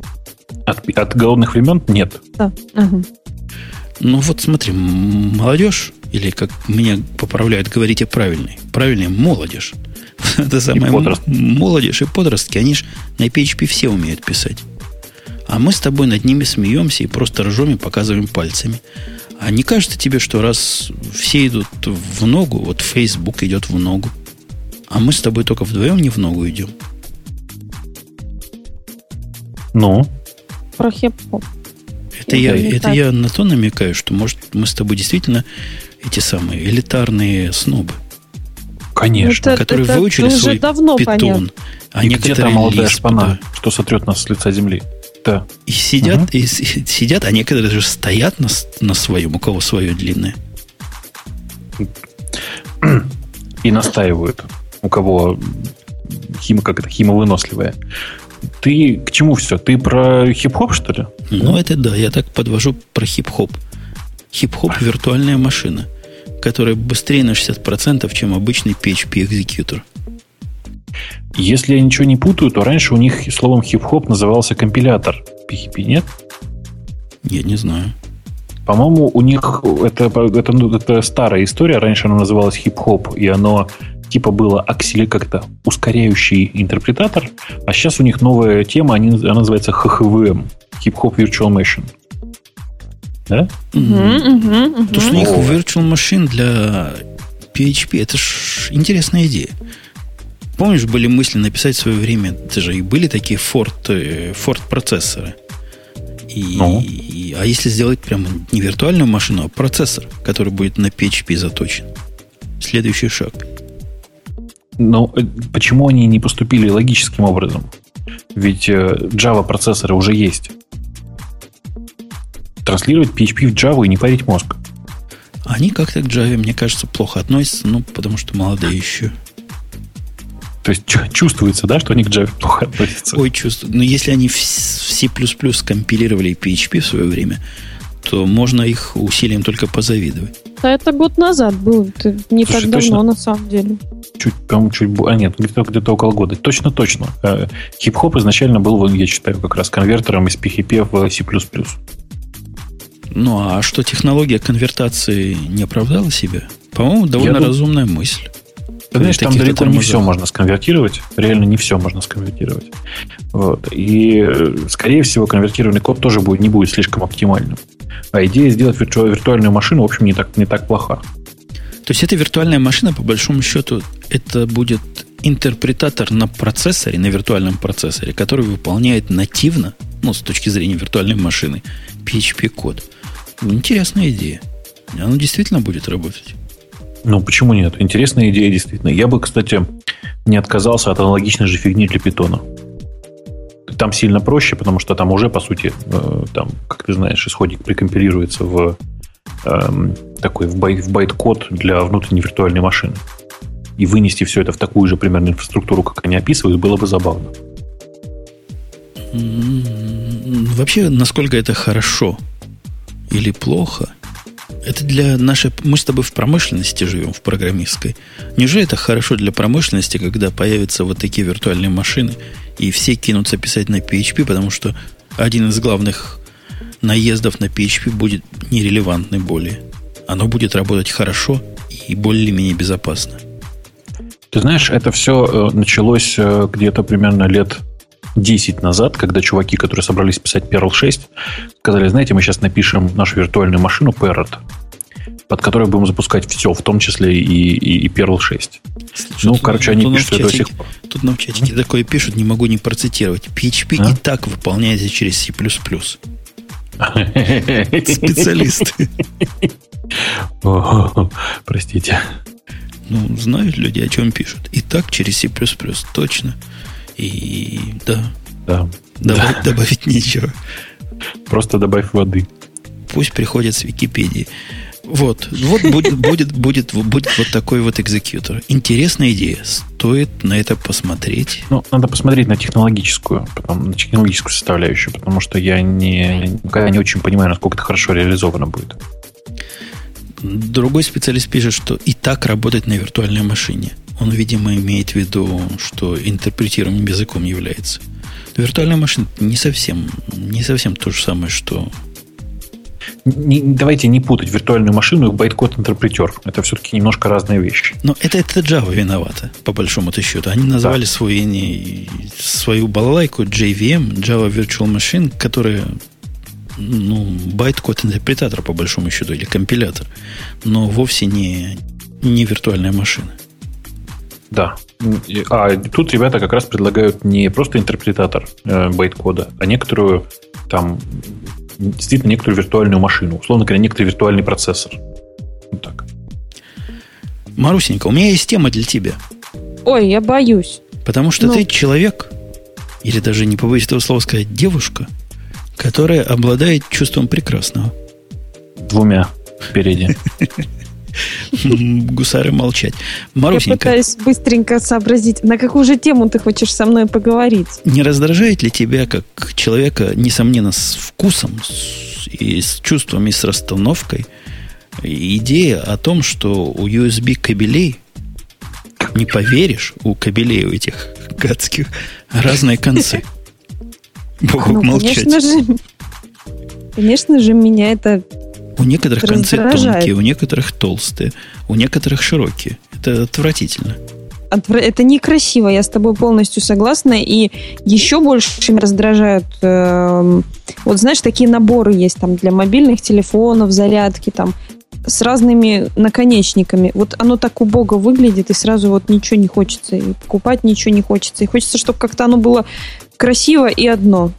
От, от голодных времен нет. Да. Угу. Ну вот смотри, молодежь, или как меня поправляют, говорите правильный. Правильный молодежь. Это самое молодежь и подростки, они же на PHP все умеют писать. А мы с тобой над ними смеемся и просто ржем и показываем пальцами. А не кажется тебе, что раз все идут в ногу, вот Facebook идет в ногу, а мы с тобой только вдвоем не в ногу идем. Ну? Про хип-хоп. Это, я, это я на то намекаю, что, может, мы с тобой действительно эти самые элитарные снобы. Конечно. Это, которые это выучили уже свой давно питон. Понятно. А и некоторые молодая шпана, что сотрет нас с лица земли. Да. И сидят, угу. и сидят, а некоторые даже стоят на, на своем, у кого свое длинное. И настаивают у кого хим, как это, химовыносливая. Ты к чему все? Ты про хип-хоп, что ли? Ну, это да, я так подвожу про хип-хоп. Хип-хоп – виртуальная машина, которая быстрее на 60%, чем обычный PHP-экзекьютор. Если я ничего не путаю, то раньше у них словом хип-хоп назывался компилятор PHP, нет? Я не знаю. По-моему, у них это, это, это старая история. Раньше оно называлось хип-хоп, и оно типа было аксели как-то ускоряющий интерпретатор, а сейчас у них новая тема, они, она называется HHVM, Hip Hop Virtual Machine. Да? То, что у них Virtual Machine для PHP, это ж интересная идея. Помнишь, были мысли написать в свое время, это же и были такие Ford, э, Ford процессоры. И, ну. и, а если сделать прямо не виртуальную машину, а процессор, который будет на PHP заточен? Следующий шаг – но э, почему они не поступили логическим образом? Ведь э, Java процессоры уже есть. Транслировать PHP в Java и не парить мозг. Они как-то к Java, мне кажется, плохо относятся, ну, потому что молодые еще. То есть чувствуется, да, что они к Java плохо относятся? Ой, чувствую. Но если они в C++ компилировали PHP в свое время, то можно их усилием только позавидовать. А это год назад был, это не Слушай, так давно точно? на самом деле. Чуть, по-моему, чуть... А нет, где-то, где-то около года. Точно-точно. Э, хип-хоп изначально был, я считаю, как раз конвертером из PHP в C++. Ну, а что технология конвертации не оправдала себя? По-моему, довольно я разумная мысль. Ты знаешь, там далеко не все можно сконвертировать. Реально не все можно сконвертировать. Вот. И, э, скорее всего, конвертированный код тоже будет, не будет слишком оптимальным. А идея сделать вирту- виртуальную машину, в общем, не так, не так плоха. То есть эта виртуальная машина, по большому счету, это будет интерпретатор на процессоре, на виртуальном процессоре, который выполняет нативно, ну, с точки зрения виртуальной машины, PHP-код. Интересная идея. Оно действительно будет работать. Ну, почему нет? Интересная идея, действительно. Я бы, кстати, не отказался от аналогичной же фигни для питона. Там сильно проще, потому что там уже, по сути, э, там, как ты знаешь, исходник прикомпилируется в э, такой в, байт, в байт-код для внутренней виртуальной машины. И вынести все это в такую же примерно инфраструктуру, как они описывают, было бы забавно. Вообще, насколько это хорошо или плохо, это для нашей... Мы с тобой в промышленности живем, в программистской. Неужели это хорошо для промышленности, когда появятся вот такие виртуальные машины, и все кинутся писать на PHP, потому что один из главных наездов на PHP будет нерелевантный более. Оно будет работать хорошо и более-менее безопасно. Ты знаешь, это все э, началось э, где-то примерно лет 10 назад, когда чуваки, которые собрались писать Perl 6, сказали, знаете, мы сейчас напишем нашу виртуальную машину Parrot, под которой будем запускать все, в том числе и, и, и Perl 6. Слушай, ну, тут, короче, они пишут это до сих пор. Тут нам в чатике mm-hmm. такое пишут, не могу не процитировать. PHP а? и так выполняется через C++. Специалисты. Простите. Ну, знают люди, о чем пишут. И так через C++, точно. И да. Да. Добавить, да. добавить нечего. Просто добавь воды. Пусть приходят с Википедии. Вот, вот будет, будет, будет, будет вот такой вот экзекьютор. Интересная идея. Стоит на это посмотреть. Ну, надо посмотреть на технологическую, потом, на технологическую составляющую, потому что я не, я не очень понимаю, насколько это хорошо реализовано будет. Другой специалист пишет, что и так работать на виртуальной машине – он, видимо, имеет в виду, что интерпретируемым языком является. Виртуальная машина не совсем, не совсем то же самое, что... Не, давайте не путать виртуальную машину и байткод-интерпретер. Это все-таки немножко разные вещи. Но это, это Java виновата, по большому-то счету. Они назвали да. свой, не, свою балалайку JVM, Java Virtual Machine, которая ну, байткод интерпретатор, по большому счету, или компилятор, но вовсе не, не виртуальная машина. Да. А тут ребята как раз предлагают не просто интерпретатор э, байт-кода, а некоторую там действительно некоторую виртуальную машину. Условно говоря, некоторый виртуальный процессор. Вот так. Марусенька, у меня есть тема для тебя. Ой, я боюсь. Потому что ну. ты человек, или даже не побоюсь этого слова сказать, девушка, которая обладает чувством прекрасного. Двумя впереди. Гусары молчать. Марусенька. Я пытаюсь быстренько сообразить, на какую же тему ты хочешь со мной поговорить. Не раздражает ли тебя, как человека, несомненно, с вкусом, с, и с чувством, и с расстановкой, идея о том, что у USB кабелей, не поверишь, у кабелей у этих гадских разные концы. Богу ну, молчать. Конечно же, конечно же, меня это у некоторых концы тонкие, у некоторых толстые, у некоторых широкие. Это отвратительно. Это некрасиво, я с тобой полностью согласна. И еще больше меня раздражают, э, вот знаешь, такие наборы есть там для мобильных телефонов, зарядки там с разными наконечниками. Вот оно так убого выглядит, и сразу вот ничего не хочется, и покупать ничего не хочется. И хочется, чтобы как-то оно было красиво и одно.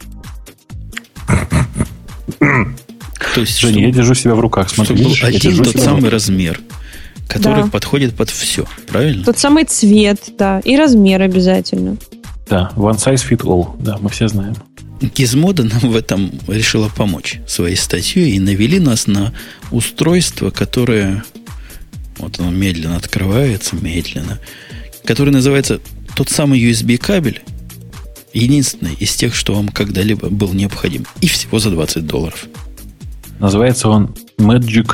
То есть, Женя, я держу себя в руках. Смотри, чтобы был один тот самый размер, который да. подходит под все, правильно? Тот самый цвет, да, и размер обязательно. Да, one size fit all, да, мы все знаем. Gizmodo нам в этом решила помочь своей статьей и навели нас на устройство, которое вот оно медленно открывается, медленно, которое называется тот самый USB кабель, единственный из тех, что вам когда-либо был необходим. И всего за 20 долларов. Называется он Magic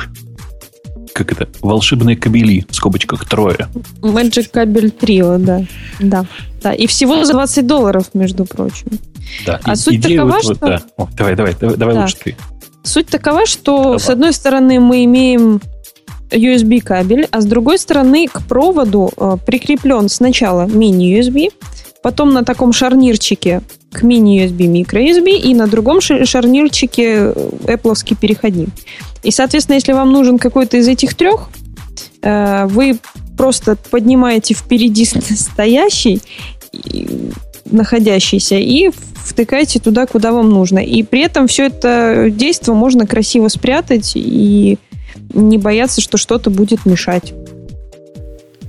как это, волшебные кабели, в скобочках трое. Magic кабель трио, да. Да. Да. И всего за 20 долларов, между прочим. Да. А и, суть такова, вот, что... Да. О, давай, давай, давай, давай да. лучше ты. Суть такова, что давай. с одной стороны мы имеем USB кабель, а с другой стороны к проводу э, прикреплен сначала мини-USB, потом на таком шарнирчике к мини-USB, микро-USB и на другом шарнирчике э, Apple переходник. И, соответственно, если вам нужен какой-то из этих трех, э, вы просто поднимаете впереди стоящий, находящийся, и втыкаете туда, куда вам нужно. И при этом все это действие можно красиво спрятать и не бояться, что что-то будет мешать.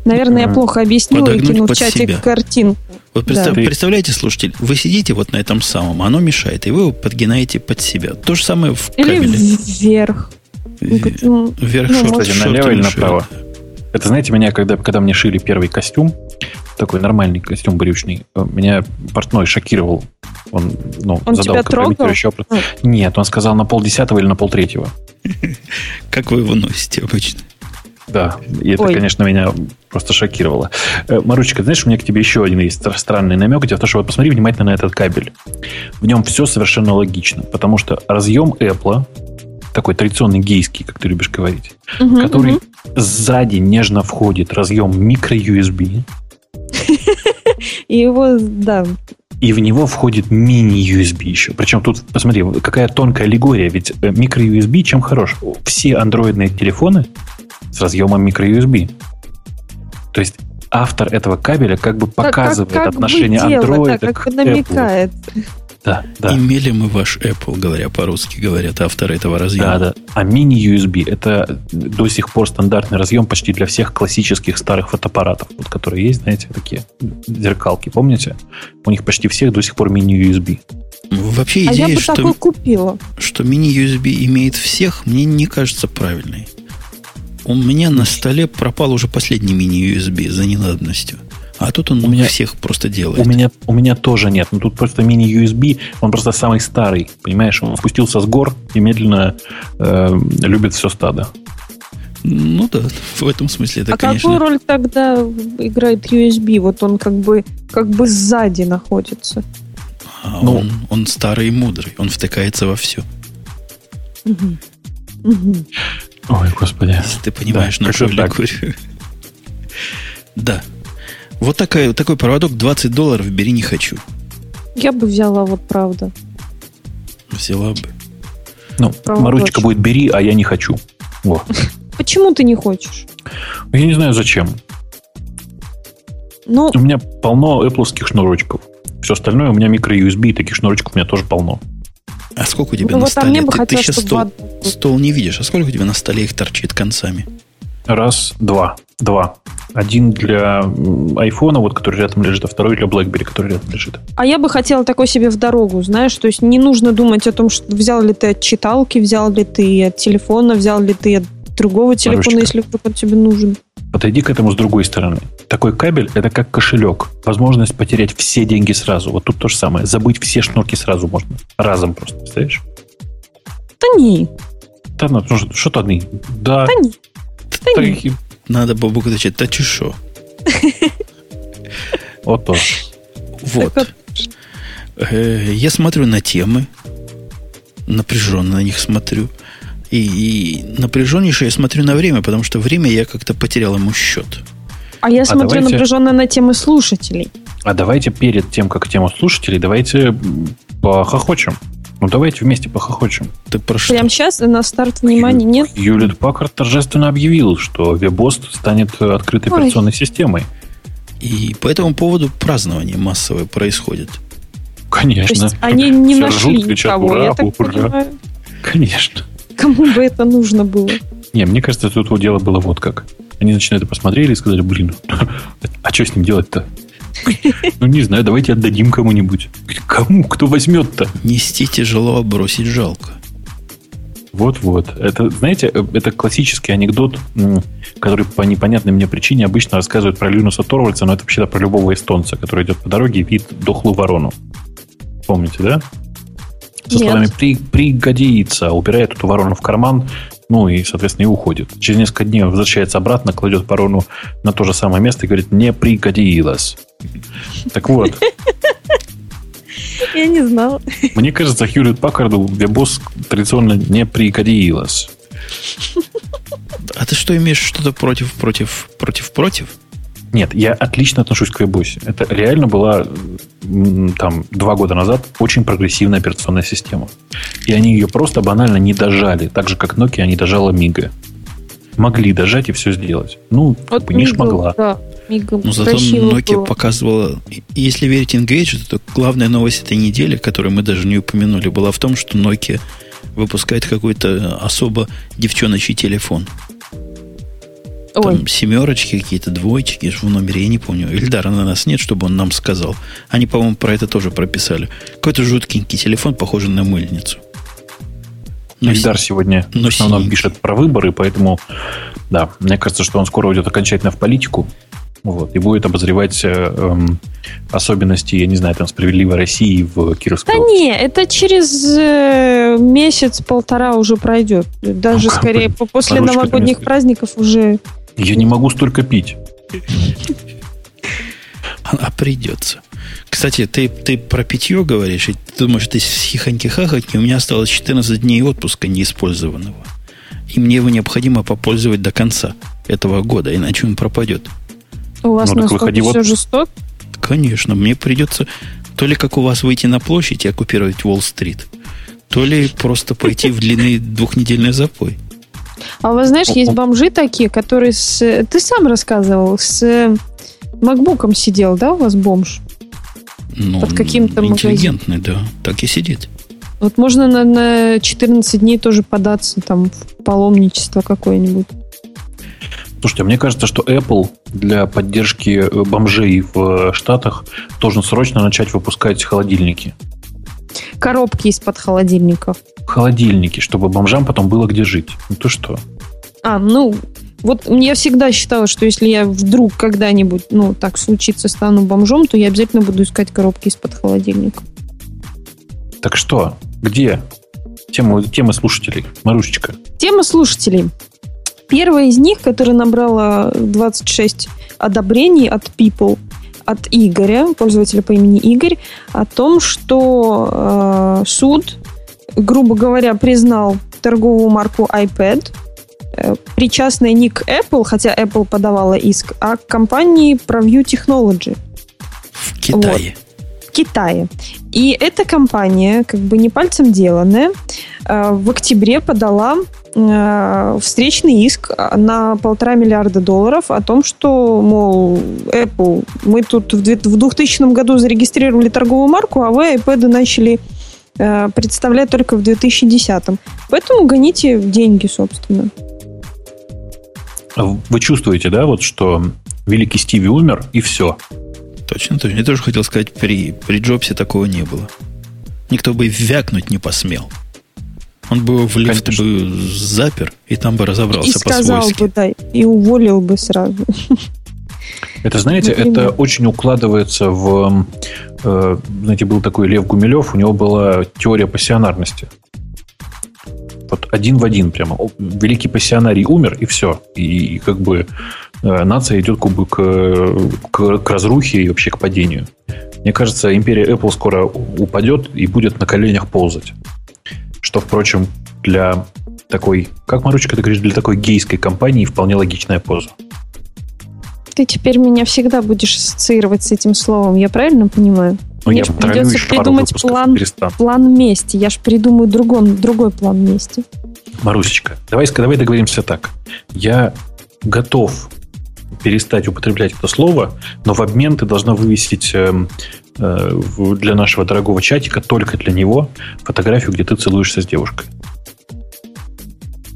Наверное, я плохо объяснила и кинул в чатик себя. картинку. Вот представ, да. представляете, слушатель, вы сидите вот на этом самом, оно мешает, и вы его подгинаете под себя. То же самое в кабеле. Или вверх. Вверх ну, шорт, кстати, налево или направо? Это, знаете, меня, когда, когда мне шили первый костюм, такой нормальный костюм брючный, меня портной шокировал. Он, ну, он задал тебя трогал? Еще... А. Нет, он сказал на полдесятого или на полтретьего. Как вы его носите обычно? Да, и это, Ой. конечно, меня просто шокировало. Э, Маручка, знаешь, у меня к тебе еще один есть странный намек. Дело в том, что вот посмотри внимательно на этот кабель. В нем все совершенно логично, потому что разъем Apple, такой традиционный гейский, как ты любишь говорить, угу, который угу. сзади нежно входит разъем микро-USB. И его, да, и в него входит мини-USB еще. Причем тут, посмотри, какая тонкая аллегория. Ведь э, микро-USB чем хорош? Все андроидные телефоны с разъемом микро-USB. То есть автор этого кабеля как бы показывает как, как отношение бы Android да, как к намекает. Apple. Да, да. Имели мы ваш Apple, говоря по-русски, говорят авторы этого разъема. Да, да. А мини-USB это до сих пор стандартный разъем почти для всех классических старых фотоаппаратов, вот, которые есть, знаете, такие зеркалки, помните? У них почти всех до сих пор мини-USB. Вообще идея, а я бы что, купила. что мини-USB имеет всех, мне не кажется правильной. У меня на столе пропал уже последний мини-USB за ненадобностью. А тут он у меня, всех просто делает. У меня, у меня тоже нет. Ну, тут просто мини-USB, он просто самый старый. Понимаешь, он спустился с гор и медленно э, любит все стадо. Ну да, в этом смысле это, а конечно... какую роль тогда играет USB? Вот он как бы, как бы сзади находится. А ну, он, он старый и мудрый, он втыкается во все. Угу. Угу. Ой, господи. Если ты понимаешь да, нашу аллегорию. Да, вот такая, такой проводок 20 долларов бери не хочу. Я бы взяла, вот правда. Взяла бы. Ну, Проводочек. Марусечка будет бери, а я не хочу. Вот. Почему ты не хочешь? Я не знаю зачем. Ну, у меня полно Apple шнурочков. Все остальное у меня микро-USB, и таких шнурочков у меня тоже полно. А сколько у тебя ну, на вот столе? Ты, хотелось, ты сейчас стол, стол не видишь. А сколько у тебя на столе их торчит концами? Раз, два. Два. Один для айфона, вот, который рядом лежит, а второй для BlackBerry, который рядом лежит. А я бы хотела такой себе в дорогу, знаешь, то есть не нужно думать о том, что взял ли ты от читалки, взял ли ты от телефона, взял ли ты от другого телефона, Марусечка, если вдруг он тебе нужен. Подойди к этому с другой стороны. Такой кабель – это как кошелек. Возможность потерять все деньги сразу. Вот тут то же самое. Забыть все шнурки сразу можно. Разом просто, представляешь? Да не. Да, ну, что-то одни. Да. Да не. Да не. Надо бабука отвечать, да чешо. Вот то. Вот. Э, я смотрю на темы, напряженно на них смотрю. И, и напряженнейше я смотрю на время, потому что время я как-то потерял ему счет. А я а смотрю давайте... напряженно на темы слушателей. А давайте перед тем, как тему слушателей, давайте похохочем. Ну, давайте вместе похохочем. Ты про что? Прямо сейчас на старт внимания Ю, нет? Юлит Паккард торжественно объявил, что WebOS станет открытой Ой. операционной системой. И по этому поводу празднование массовое происходит. Конечно. То есть они не Все нашли ржут, кричат, никого, ура, я так ура. понимаю. Конечно. Кому бы это нужно было? Не, мне кажется, тут дело было вот как. Они начинают это посмотрели и сказали, блин, а что с ним делать-то? Ну, не знаю, давайте отдадим кому-нибудь. Кому? Кто возьмет-то? Нести тяжело, а бросить жалко. Вот-вот. Это, знаете, это классический анекдот, который по непонятной мне причине обычно рассказывают про Линуса Торвальца, но это вообще про любого эстонца, который идет по дороге и видит дохлую ворону. Помните, да? Со словами При, «пригодится», убирает эту ворону в карман, ну и, соответственно, и уходит. Через несколько дней возвращается обратно, кладет ворону на то же самое место и говорит «не пригодилось». Так вот. Я не знал. Мне кажется, Хьюлит Паккарду Вебос традиционно не пригодилось. А ты что имеешь что-то против, против, против, против? Нет, я отлично отношусь к Вебосе. Это реально была там два года назад очень прогрессивная операционная система. И они ее просто банально не дожали. Так же, как Nokia не дожала Мига. Могли дожать и все сделать. Ну, вот не могла. Да. Мигом Но зато Nokia было. показывала, если верить Engage, то главная новость этой недели, которую мы даже не упомянули, была в том, что Nokia выпускает какой-то особо девчоночий телефон. Ой. Там семерочки какие-то, двоечки в номере, я не помню. Ильдара на нас нет, чтобы он нам сказал. Они, по-моему, про это тоже прописали. Какой-то жуткенький телефон, похожий на мыльницу. Но Ильдар сегодня но в основном синенький. пишет про выборы, поэтому, да, мне кажется, что он скоро уйдет окончательно в политику. Вот, и будет обозревать э, э, особенности, я не знаю, там, справедливой России в Кировской Да области. не, это через э, месяц-полтора уже пройдет. Даже ну, скорее бы, после новогодних праздников уже... Я не могу столько пить. А придется. Кстати, ты, ты про питье говоришь, и ты думаешь, ты хихоньки-хахоньки, у меня осталось 14 дней отпуска неиспользованного. И мне его необходимо попользовать до конца этого года, иначе он пропадет. У вас ну, насколько все вот... жестоко? Конечно, мне придется то ли как у вас выйти на площадь и оккупировать Уолл-стрит, то ли просто пойти в длинный двухнедельный запой. А у вас, знаешь, есть бомжи такие, которые с... Ты сам рассказывал, с макбуком сидел, да, у вас бомж? Ну, Под каким-то интеллигентный, магазин. да, так и сидит. Вот можно на, на 14 дней тоже податься там в паломничество какое-нибудь. Слушайте, мне кажется, что Apple для поддержки э, бомжей в Штатах должен срочно начать выпускать холодильники. Коробки из-под холодильников. Холодильники, чтобы бомжам потом было где жить. Ну то что? А, ну, вот я всегда считала, что если я вдруг когда-нибудь, ну, так случится, стану бомжом, то я обязательно буду искать коробки из-под холодильника. Так что? Где? Тема, тема слушателей. Марушечка. Тема слушателей. Первая из них, которая набрала 26 одобрений от People, от Игоря, пользователя по имени Игорь, о том, что э, суд, грубо говоря, признал торговую марку iPad э, причастной не к Apple, хотя Apple подавала иск, а к компании ProView Technology. В Китае. Вот. Китае. И эта компания, как бы не пальцем деланная, э, в октябре подала э, встречный иск на полтора миллиарда долларов о том, что, мол, Apple, мы тут в 2000 году зарегистрировали торговую марку, а вы iPad начали э, представлять только в 2010. Поэтому гоните деньги, собственно. Вы чувствуете, да, вот что великий Стиви умер, и все. Точно, точно. Я тоже хотел сказать, при, при Джобсе такого не было. Никто бы вякнуть не посмел. Он бы в лифт Конечно. бы запер, и там бы разобрался и сказал бы, да, и уволил бы сразу. Это, знаете, Например. это очень укладывается в... Э, знаете, был такой Лев Гумилев, у него была теория пассионарности. Вот один в один прямо. Великий пассионарий умер, и все. И, и как бы нация идет к, к, к, к разрухе и вообще к падению. Мне кажется, империя Apple скоро упадет и будет на коленях ползать. Что, впрочем, для такой, как Маручка, ты говоришь, для такой гейской компании вполне логичная поза. Ты теперь меня всегда будешь ассоциировать с этим словом, я правильно понимаю? Ну, Мне я придется придумать план, план мести. Я же придумаю другой, другой план мести. Марусечка, давай, давай договоримся так. Я готов перестать употреблять это слово, но в обмен ты должна вывесить э, э, для нашего дорогого чатика только для него фотографию, где ты целуешься с девушкой.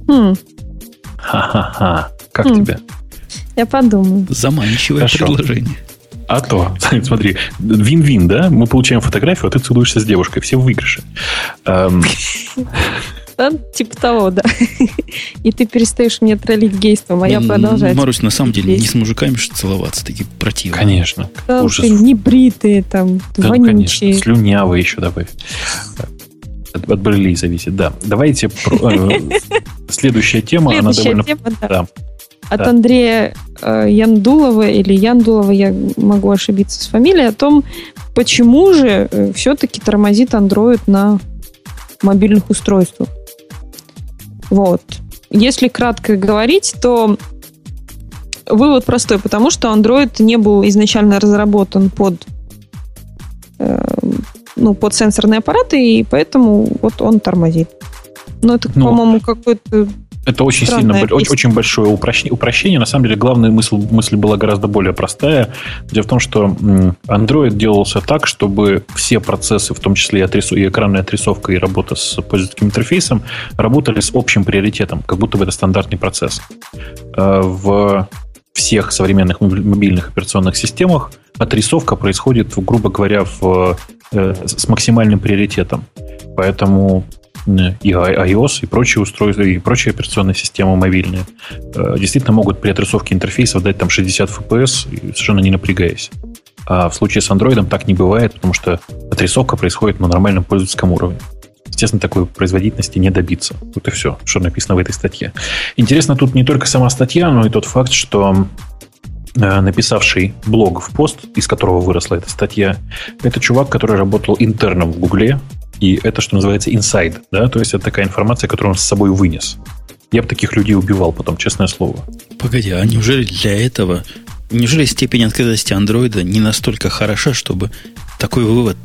Хм. Ха-ха-ха. Как хм. тебе? Я подумаю. Заманчивое Хорошо. предложение. А то, смотри, вин-вин, да? Мы получаем фотографию, а ты целуешься с девушкой. Все в выигрыше. Да? Типа того, да. И ты перестаешь мне троллить гейством, а я продолжаю. Марусь, на самом деле, не с мужиками же целоваться, такие противные. Конечно. Да, Ужас. не бритые там, да, вонючие. конечно, слюнявые еще добавь. От, от брылей зависит, да. Давайте про, э, следующая тема. Следующая она довольно... тема, да. да. От да. Андрея э, Яндулова или Яндулова, я могу ошибиться с фамилией, о том, почему же э, все-таки тормозит Android на мобильных устройствах. Вот. Если кратко говорить, то вывод простой, потому что Android не был изначально разработан под, э, ну, под сенсорные аппараты, и поэтому вот он тормозит. Но это, ну, по-моему, какой-то Это очень Странная сильно, очень, очень большое упрощение, упрощение. На самом деле, главная мысль, мысль была гораздо более простая. Дело в том, что Android делался так, чтобы все процессы, в том числе и, отрису, и экранная отрисовка, и работа с пользовательским интерфейсом, работали с общим приоритетом, как будто бы это стандартный процесс. Э, в всех современных мобильных операционных системах отрисовка происходит, грубо говоря, в, э, с максимальным приоритетом. Поэтому и iOS, и прочие устройства, и прочие операционные системы мобильные э, действительно могут при отрисовке интерфейсов дать там 60 FPS, совершенно не напрягаясь. А в случае с Android так не бывает, потому что отрисовка происходит на нормальном пользовательском уровне. Естественно, такой производительности не добиться. Вот и все, что написано в этой статье. Интересно тут не только сама статья, но и тот факт, что э, написавший блогпост, из которого выросла эта статья, это чувак, который работал интерном в Гугле, и это, что называется, инсайд, да, то есть это такая информация, которую он с собой вынес. Я бы таких людей убивал потом, честное слово. Погоди, а неужели для этого, неужели степень открытости андроида не настолько хороша, чтобы такой вывод,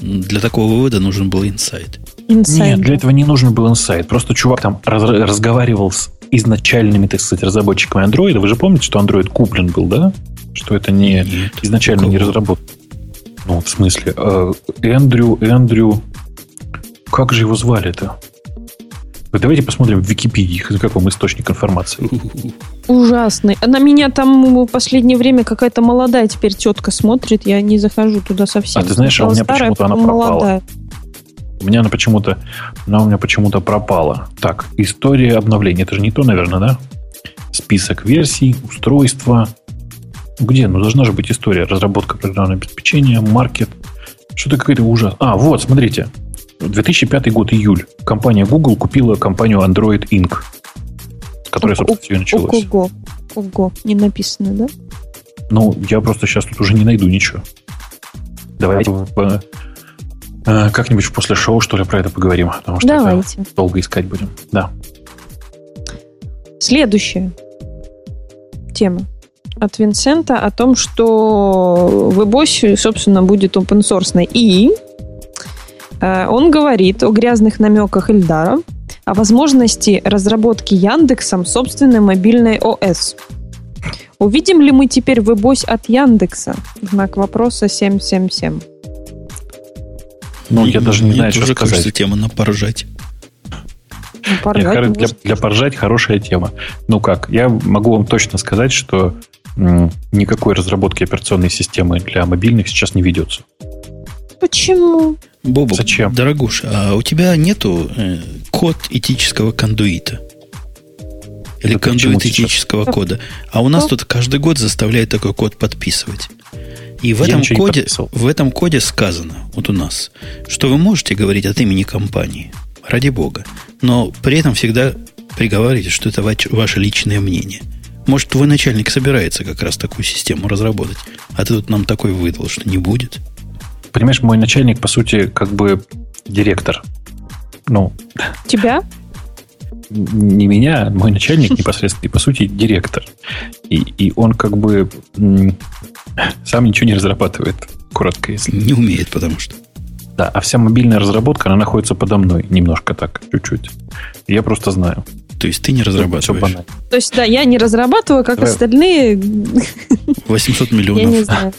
для такого вывода нужен был инсайд? Нет, для этого не нужен был инсайд. Просто чувак там раз, разговаривал с изначальными, так сказать, разработчиками андроида. Вы же помните, что андроид куплен был, да? Что это не Нет, изначально не разработан. Ну, в смысле, э, Эндрю, Эндрю, как же его звали-то? Давайте посмотрим в Википедии, как вам источник информации. Ужасный. На меня там в последнее время какая-то молодая теперь тетка смотрит, я не захожу туда совсем. А ты знаешь, а у меня почему-то она пропала. Молодая. У меня она почему-то, она у меня почему-то пропала. Так, история обновления. Это же не то, наверное, да? Список версий, устройства. Где? Ну, должна же быть история. Разработка программного обеспечения, маркет. Что-то какой-то ужас. А, вот, смотрите. 2005 год, июль. Компания Google купила компанию Android Inc., которая, собственно, все и началась. Ого, ого, не написано, да? Ну, я просто сейчас тут уже не найду ничего. Давайте э, как-нибудь после шоу, что ли, про это поговорим, потому что Давайте. это долго искать будем. Да. Следующая тема от Винсента о том, что в WebOS, собственно, будет open source и он говорит о грязных намеках Эльдара, о возможности разработки Яндексом собственной мобильной ОС. Увидим ли мы теперь выбось от Яндекса? Знак вопроса 777. Ну, я даже не Мне знаю, что сказать. кажется, тема на поржать. Ну, поржать для, для поржать хорошая тема. Ну как, я могу вам точно сказать, что никакой разработки операционной системы для мобильных сейчас не ведется. Почему? Бобу, Зачем? дорогуша, а у тебя нету э, код этического кондуита? Или Это кондуит этического сейчас? кода? А у нас тут каждый год заставляет такой код подписывать. И в этом, коде, в этом коде сказано, вот у нас, что вы можете говорить от имени компании, ради бога, но при этом всегда приговариваете, что это ваше личное мнение. Может, твой начальник собирается как раз такую систему разработать, а ты тут нам такой выдал, что не будет – понимаешь, мой начальник, по сути, как бы директор. Ну. Тебя? Не меня, мой начальник непосредственно, и по сути директор. И, и он как бы сам ничего не разрабатывает, коротко если. Не умеет, потому что. Да, а вся мобильная разработка, она находится подо мной немножко так, чуть-чуть. Я просто знаю. То есть ты не разрабатываешь? То есть, да, я не разрабатываю, как Давай. остальные. 800 миллионов.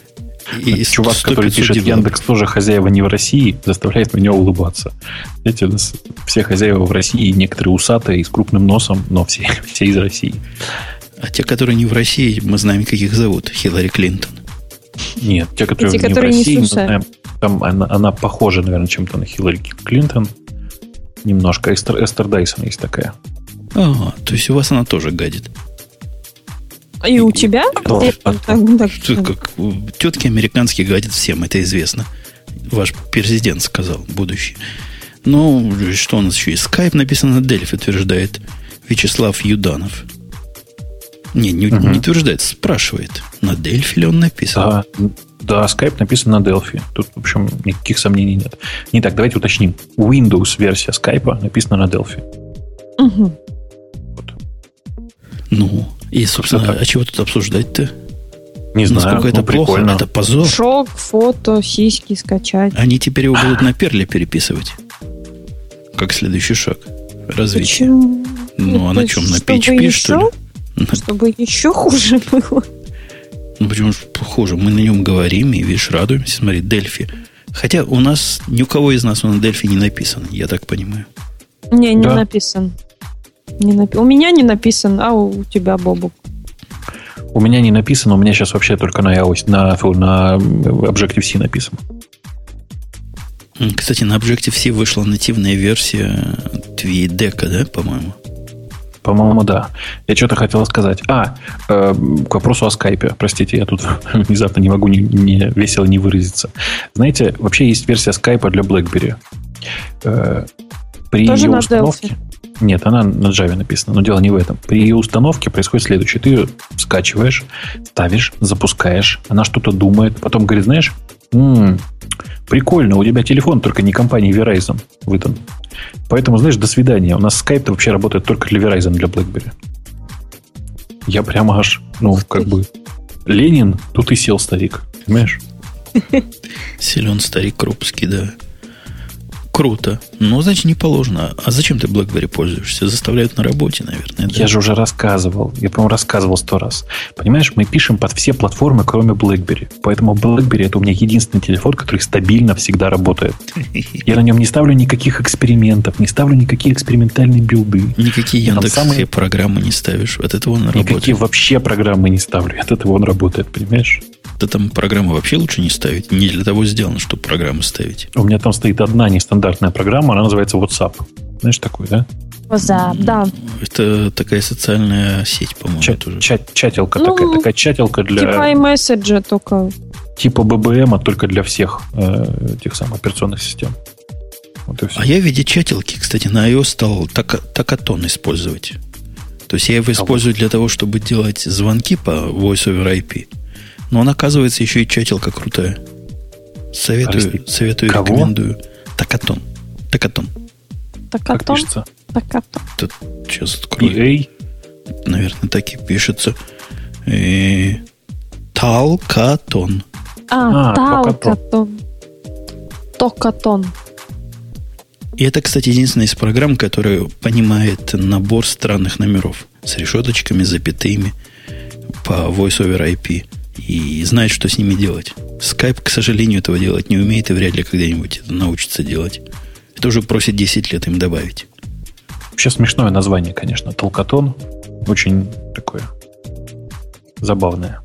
И Чувак, который пишет Яндекс тоже хозяева не в России, заставляет меня улыбаться. Знаете, у нас все хозяева в России, некоторые усатые, с крупным носом, но все, все из России. А те, которые не в России, мы знаем, как их зовут. Хиллари Клинтон. Нет, те, которые, те, не которые в России, не мы знаем, там она, она похожа, наверное, чем-то на Хиллари Клинтон. Немножко. Эстер, Эстер Дайсон есть такая. А, то есть у вас она тоже гадит. И у тебя? Как, тетки американские гадят всем, это известно. Ваш президент сказал, будущий. Ну, что у нас еще есть? Скайп написано на Дельфи, утверждает Вячеслав Юданов. Не, не, угу. не утверждает, спрашивает. На Дельфи ли он написан? Да, да, Skype написан на Delphi. Тут, в общем, никаких сомнений нет. Не так, давайте уточним. Windows версия Skype написана на Delphi. Угу. Вот. Ну, и, собственно, а чего тут обсуждать-то? Не знаю. Насколько это ну, плохо, прикольно. это позор. Шок, фото, сиськи скачать. Они теперь его будут на перле переписывать. Как следующий шаг. Развитие. Почему? Ну, а на чем? На PHP, что ли? Чтобы еще хуже было. Ну, почему же хуже? Мы на нем говорим и, видишь, радуемся. Смотри, Дельфи. Хотя у нас, ни у кого из нас он на Дельфи не написан, я так понимаю. Не, не да. написан. Не напи... У меня не написан, а у тебя, Бобу. У меня не написано, у меня сейчас вообще только на iOS, на, на Objective-C написано. Кстати, на Objective-C вышла нативная версия TweeDeca, да, по-моему? По-моему, да. Я что-то хотел сказать. А, э, к вопросу о скайпе. Простите, я тут внезапно не могу не, не, весело не выразиться. Знаете, вообще есть версия скайпа для BlackBerry. Э, при Тоже ее установке... Delphi. Нет, она на Java написана, но дело не в этом. При ее установке происходит следующее. Ты ее скачиваешь, ставишь, запускаешь, она что-то думает, потом говорит, знаешь, м-м, прикольно, у тебя телефон только не компании Verizon выдан. Поэтому, знаешь, до свидания. У нас Skype вообще работает только для Verizon, для BlackBerry. Я прямо аж, ну, как бы, Ленин, тут и сел старик. Понимаешь? Силен старик Крупский, да. Круто. Ну, значит, не положено. А зачем ты BlackBerry пользуешься? Заставляют на работе, наверное. Да? Я же уже рассказывал. Я, по-моему, рассказывал сто раз. Понимаешь, мы пишем под все платформы, кроме BlackBerry. Поэтому BlackBerry это у меня единственный телефон, который стабильно всегда работает. Я на нем не ставлю никаких экспериментов, не ставлю никакие экспериментальные билды. Никакие Яндекс самые... программы не ставишь. От этого он работает. Никакие вообще программы не ставлю. От этого он работает, понимаешь? Да там программы вообще лучше не ставить. Не для того сделано, чтобы программы ставить. У меня там стоит одна нестандартная программа, она называется WhatsApp. Знаешь такую, да? WhatsApp, да. Это такая социальная сеть, по-моему. Чат, тоже. Чат, чатилка ну, такая, такая чатилка для... Типа iMessage только. Типа BBM, а только для всех э, тех самых операционных систем. Вот а я в виде чатилки, кстати, на iOS стал так, такатон использовать. То есть я его использую для того, чтобы делать звонки по Voice over IP. Но он, оказывается, еще и чатилка крутая. Советую, Прости. советую, Кого? рекомендую. Такатон. Такатон. Такатон? Как пишется? Такатон. Тут сейчас открою. EA? Наверное, так и пишется. И... Талкатон. А, а Талкатон. Токатон. И это, кстати, единственная из программ, которая понимает набор странных номеров с решеточками, запятыми по Voice over IP и знает, что с ними делать. Skype, к сожалению, этого делать не умеет и вряд ли когда-нибудь это научится делать. Это уже просит 10 лет им добавить. Вообще смешное название, конечно. Толкатон. Очень такое забавное.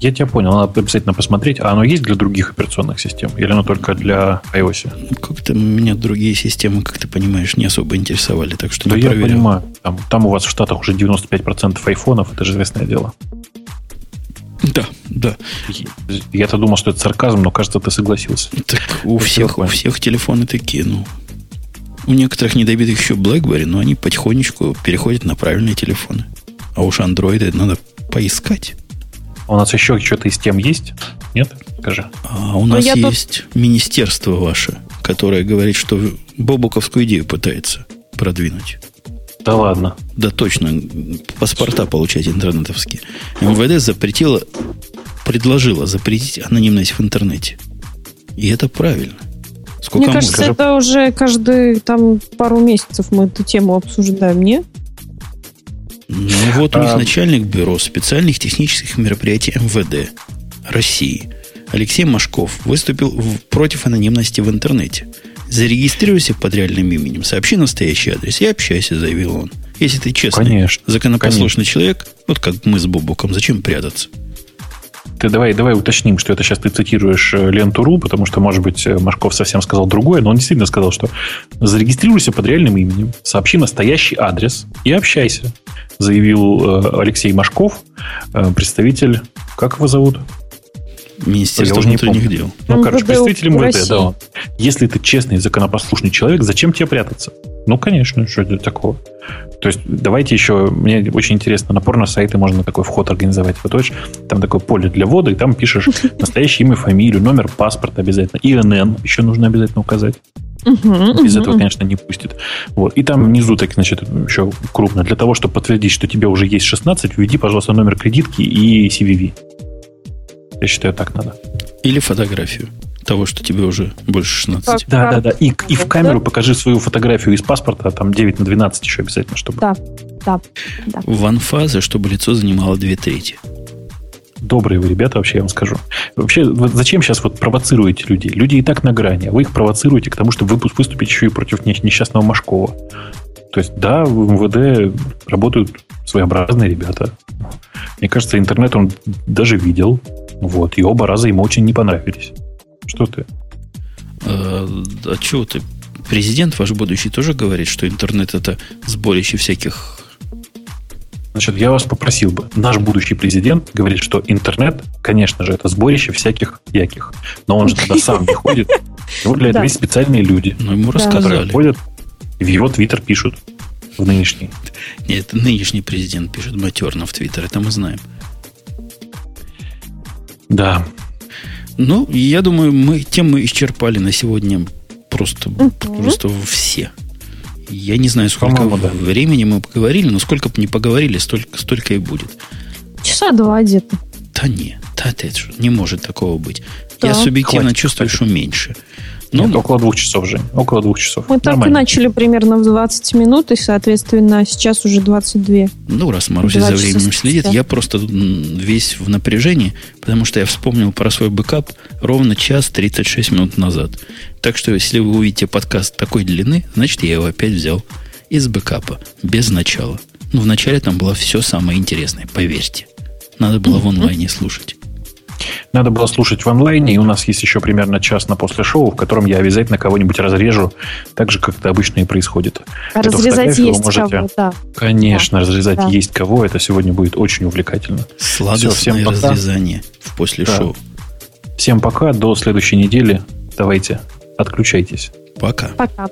Я тебя понял, надо обязательно посмотреть. А оно есть для других операционных систем? Или оно только для iOS? Ну, как-то меня другие системы, как ты понимаешь, не особо интересовали, так что да не я проверял. понимаю. Там, там у вас в Штатах уже 95% айфонов, это же известное дело. Да, да. Я-то думал, что это сарказм, но кажется, ты согласился. Так у всех, у всех телефоны такие, ну. У некоторых недобитых еще BlackBerry, но они потихонечку переходят на правильные телефоны. А уж андроиды надо поискать. У нас еще что-то из тем есть? Нет? Скажи. А у нас есть тут... министерство ваше, которое говорит, что Бобуковскую идею пытается продвинуть. Да ладно. Да точно. Паспорта получать интернетовские. МВД запретила, предложила запретить анонимность в интернете. И это правильно. Сколько Мне кажется, скажу? это уже каждые там пару месяцев мы эту тему обсуждаем, не? Ну вот у них а... начальник бюро специальных технических мероприятий МВД России Алексей Машков выступил против анонимности в интернете. Зарегистрируйся под реальным именем, сообщи настоящий адрес и общайся, заявил он. Если ты честный, конечно, законопослушный конечно. человек, вот как мы с Бубуком, зачем прятаться? Ты давай, давай уточним, что это сейчас ты цитируешь э, ленту.ру, потому что, может быть, э, Машков совсем сказал другое, но он действительно сказал, что зарегистрируйся под реальным именем, сообщи настоящий адрес и общайся, заявил э, Алексей Машков, представитель, как его зовут? Министерство внутренних дел. Ну, МВД короче, представитель МВД, да. Если ты честный, законопослушный человек, зачем тебе прятаться? Ну, конечно, что это такого? То есть, давайте еще, мне очень интересно, на порно-сайты можно такой вход организовать. Вот видишь, там такое поле для ввода, и там пишешь настоящее имя, фамилию, номер паспорта обязательно, ИНН еще нужно обязательно указать. Uh-huh, Без uh-huh. этого, конечно, не пустит. Вот. И там внизу, так, значит, еще крупно. Для того, чтобы подтвердить, что тебе уже есть 16, введи, пожалуйста, номер кредитки и CVV. Я считаю, так надо. Или фотографию. того, что тебе уже больше 16. Да, да, да. И, и в камеру покажи свою фотографию из паспорта, там 9 на 12 еще обязательно, чтобы... Да, да. да. В анфазе, чтобы лицо занимало две трети. Добрые вы ребята, вообще я вам скажу. Вообще, вот зачем сейчас вот провоцируете людей? Люди и так на грани, а вы их провоцируете к тому, чтобы выступить еще и против несчастного Машкова. То есть, да, в МВД работают своеобразные ребята. Мне кажется, интернет он даже видел. Вот, и оба раза ему очень не понравились. Что ты? А, а чего ты? Президент ваш будущий тоже говорит, что интернет это сборище всяких Значит, я вас попросил бы. Наш будущий президент говорит, что интернет, конечно же, это сборище всяких яких. Но он же туда сам не ходит. Его для этого есть специальные люди. Ну, ему рассказали. Ходят, и в его твиттер пишут. В нынешний. Нет, нынешний президент пишет матерно в твиттер. Это мы знаем. Да. Ну, я думаю, мы тем мы исчерпали на сегодня просто, просто все. Я не знаю, сколько да. времени мы поговорили, но сколько бы не поговорили, столько, столько и будет. Часа два где-то. Да не, да, это не может такого быть. Да. Я субъективно Хватит, чувствую, хватит. что меньше. Ну, Нет, около двух часов, же. Около двух часов. Мы так и начали примерно в 20 минут, и, соответственно, сейчас уже 22. Ну, раз Маруся за временем следит, я просто весь в напряжении, потому что я вспомнил про свой бэкап ровно час 36 минут назад. Так что, если вы увидите подкаст такой длины, значит, я его опять взял из бэкапа, без начала. Ну, в начале там было все самое интересное, поверьте. Надо было в онлайне слушать. Надо было слушать в онлайне, и у нас есть еще примерно час на после шоу, в котором я обязательно кого-нибудь разрежу, так же, как это обычно и происходит. Разрезать есть можете... кого, да. Конечно, да. разрезать да. есть кого, это сегодня будет очень увлекательно. Сладостное Все, всем пока. разрезание в после да. шоу. Всем пока, до следующей недели. Давайте, отключайтесь. Пока. Пока.